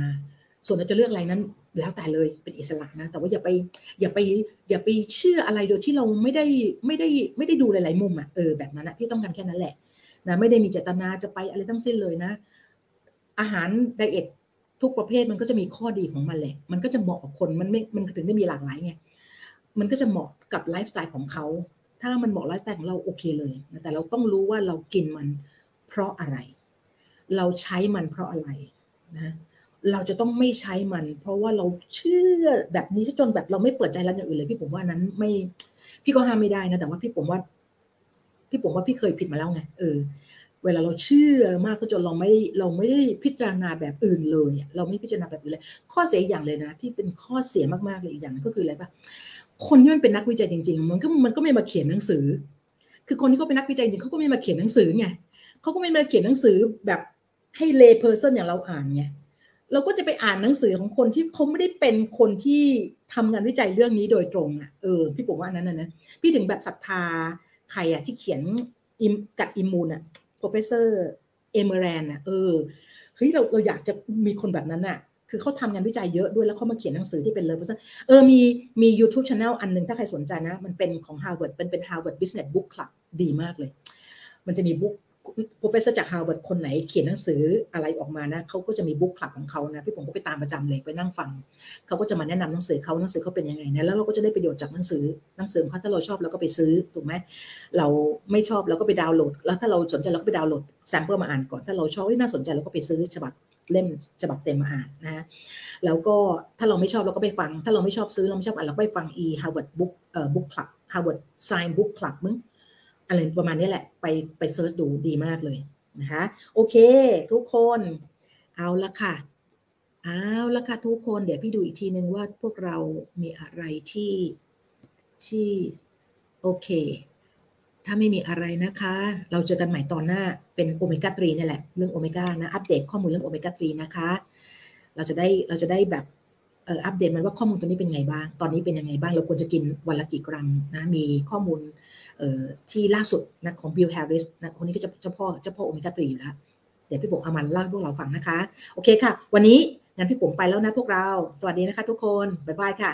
ส่วนเราจะเลือกอะไรนั้น แล้วแต่เลยเป็นอิสระนะ แต่ว่าอย่าไป อย่าไป อย่าไปเชื่ออะไรโดยที่เราไม่ได้ไม่ได้ไม่ได้ดูหลาย ๆ มุมอะเออแบบนั้นนะพี่ต้องการแค่นั้นแหละนะไม่ได้มีเจตนาจะไปอะไรทั้งสิ้นเลยนะ อาหาร diet ทุกประเภทมันก็จะมีข้อดีของมันแหละ มันก็จะเหมาะกับคน มันไม่ มันถึงได้มีหลากหลายไง มันก็จะเหมาะกับไลฟ์สไตล์ของเขา ถ้ามันเหมาะไลฟ์สไตล์ของเราโอเคเลย แต่เราต้องรู้ว่าเรากินมันเพราะอะไร เราใช้มันเพราะอะไรนะ เราจะต้องไม่ใช้มัน เพราะว่าเราเชื่อแบบนี้จนแบบเราไม่เปิดใจรับอย่างอื่นเลย พี่ผมว่านั้นไม่ พี่ก็ห้ามไม่ได้นะ แต่ว่าพี่ผมว่า พี่ผมว่าพี่เคยผิดมาแล้วไง เออ เวลาเราเชื่อมากจนเราไม่เราไม่ได้พิจารณาแบบอื่นเลยเราไม่พิจารณาแบบอื่นเลย ข้อเสียอย่างเลยนะที่เป็นข้อเสียมากๆเลยอีกอย่างก็คืออะไรปะคนที่มันเป็นนักวิจัยจริง ๆ มันก็มันก็ไม่มาเขียนหนังสือ คือคนที่เขาเป็นนักวิจัยจริงเขาก็ไม่มาเขียนหนังสือไงเขาก็ไม่มาเขียนหนังสือแบบให้เลเพอร์เซนอย่างเราอ่านไงเราก็จะไปอ่านหนังสือของคนที่เขาไม่ได้เป็นคนที่ทำงานวิจัยเรื่องนี้โดยตรงอะเออพี่ผมว่านั้นนะนะพี่ถึงแบบศรัทธาใครอะที่เขียนกัดอิมมูนอะ professor เอเมรันอะเออเฮ้ยเราเราอยากจะมีคนแบบนั้นอะ คือเขาทำงานวิจัยเยอะด้วยแล้วเขามาเขียนหนังสือที่เป็นเลยเออมีมี YouTube Channel อันหนึ่งถ้าใครสนใจนะ มันเป็นของ Harvard เป็นเป็น Harvard Business Book Club ดีมากเลย มันจะมีบุ๊ก professor จาก Harvard คนไหนเขียนหนังสืออะไรออกมานะเขาก็จะมีบุ๊กคลับของเขานะพี่ผมก็ไปตามประจำเลยไปนั่งฟังเขาก็จะมาแนะนำหนังสือเขาหนังสือเขาเป็นยังไงนะแล้วเราก็จะได้ประโยชน์จากหนังสือหนังสือเขาถ้าเราชอบเราก็ไปซื้อถูกไหมเราไม่ชอบเราก็ไปดาวน์โหลด แล้วถ้าเราสนใจเราก็ไปดาวน์โหลด sample มาอ่านก่อนถ้าเราชอบน่าสนใจเราก็ไปซื้อฉบับเล่มฉบับเต็มมาอ่านนะแล้วก็ถ้าเราไม่ชอบเราก็ไปฟัง ถ้าเราไม่ชอบซื้อเราไม่ชอบอ่านเราก็ไปฟัง e Harvard book เอ่อ book club Harvard science book club มึง อะไรประมาณนี้แหละ ไปไป search ดูดีมากเลยนะคะโอเค ทุกคนเอาละค่ะเอาละค่ะทุกคนเดี๋ยวพี่ดูอีกทีนึงว่าพวกเรามีอะไรที่ที่โอเค ถ้าไม่มีอะไรนะคะ เราเจอกันใหม่ตอนหน้าเป็นโอเมก้า3นี่แหละ เรื่องโอเมก้านะ อัปเดตข้อมูลเรื่องโอเมก้า3นะคะ เราจะได้เราจะได้แบบเอ่ออัปเดตมันว่าข้อมูลตัวนี้เป็นไงบ้าง ตอนนี้เป็นยังไงบ้าง เราควรจะกินวันละกี่กรัมนะ มีข้อมูล ที่ล่าสุดนะของบิลแฮร์ริสนะคนนี้ก็จะเจ้าพ่อเจ้าพ่อโอเมก้า3อยู่แล้วเดี๋ยวพี่ผมเอามาเล่าให้พวกเราฟังนะคะ โอเคค่ะ วันนี้งั้นพี่ผมไปแล้วนะพวกเรา สวัสดีนะคะทุกคน บ๊ายบายค่ะ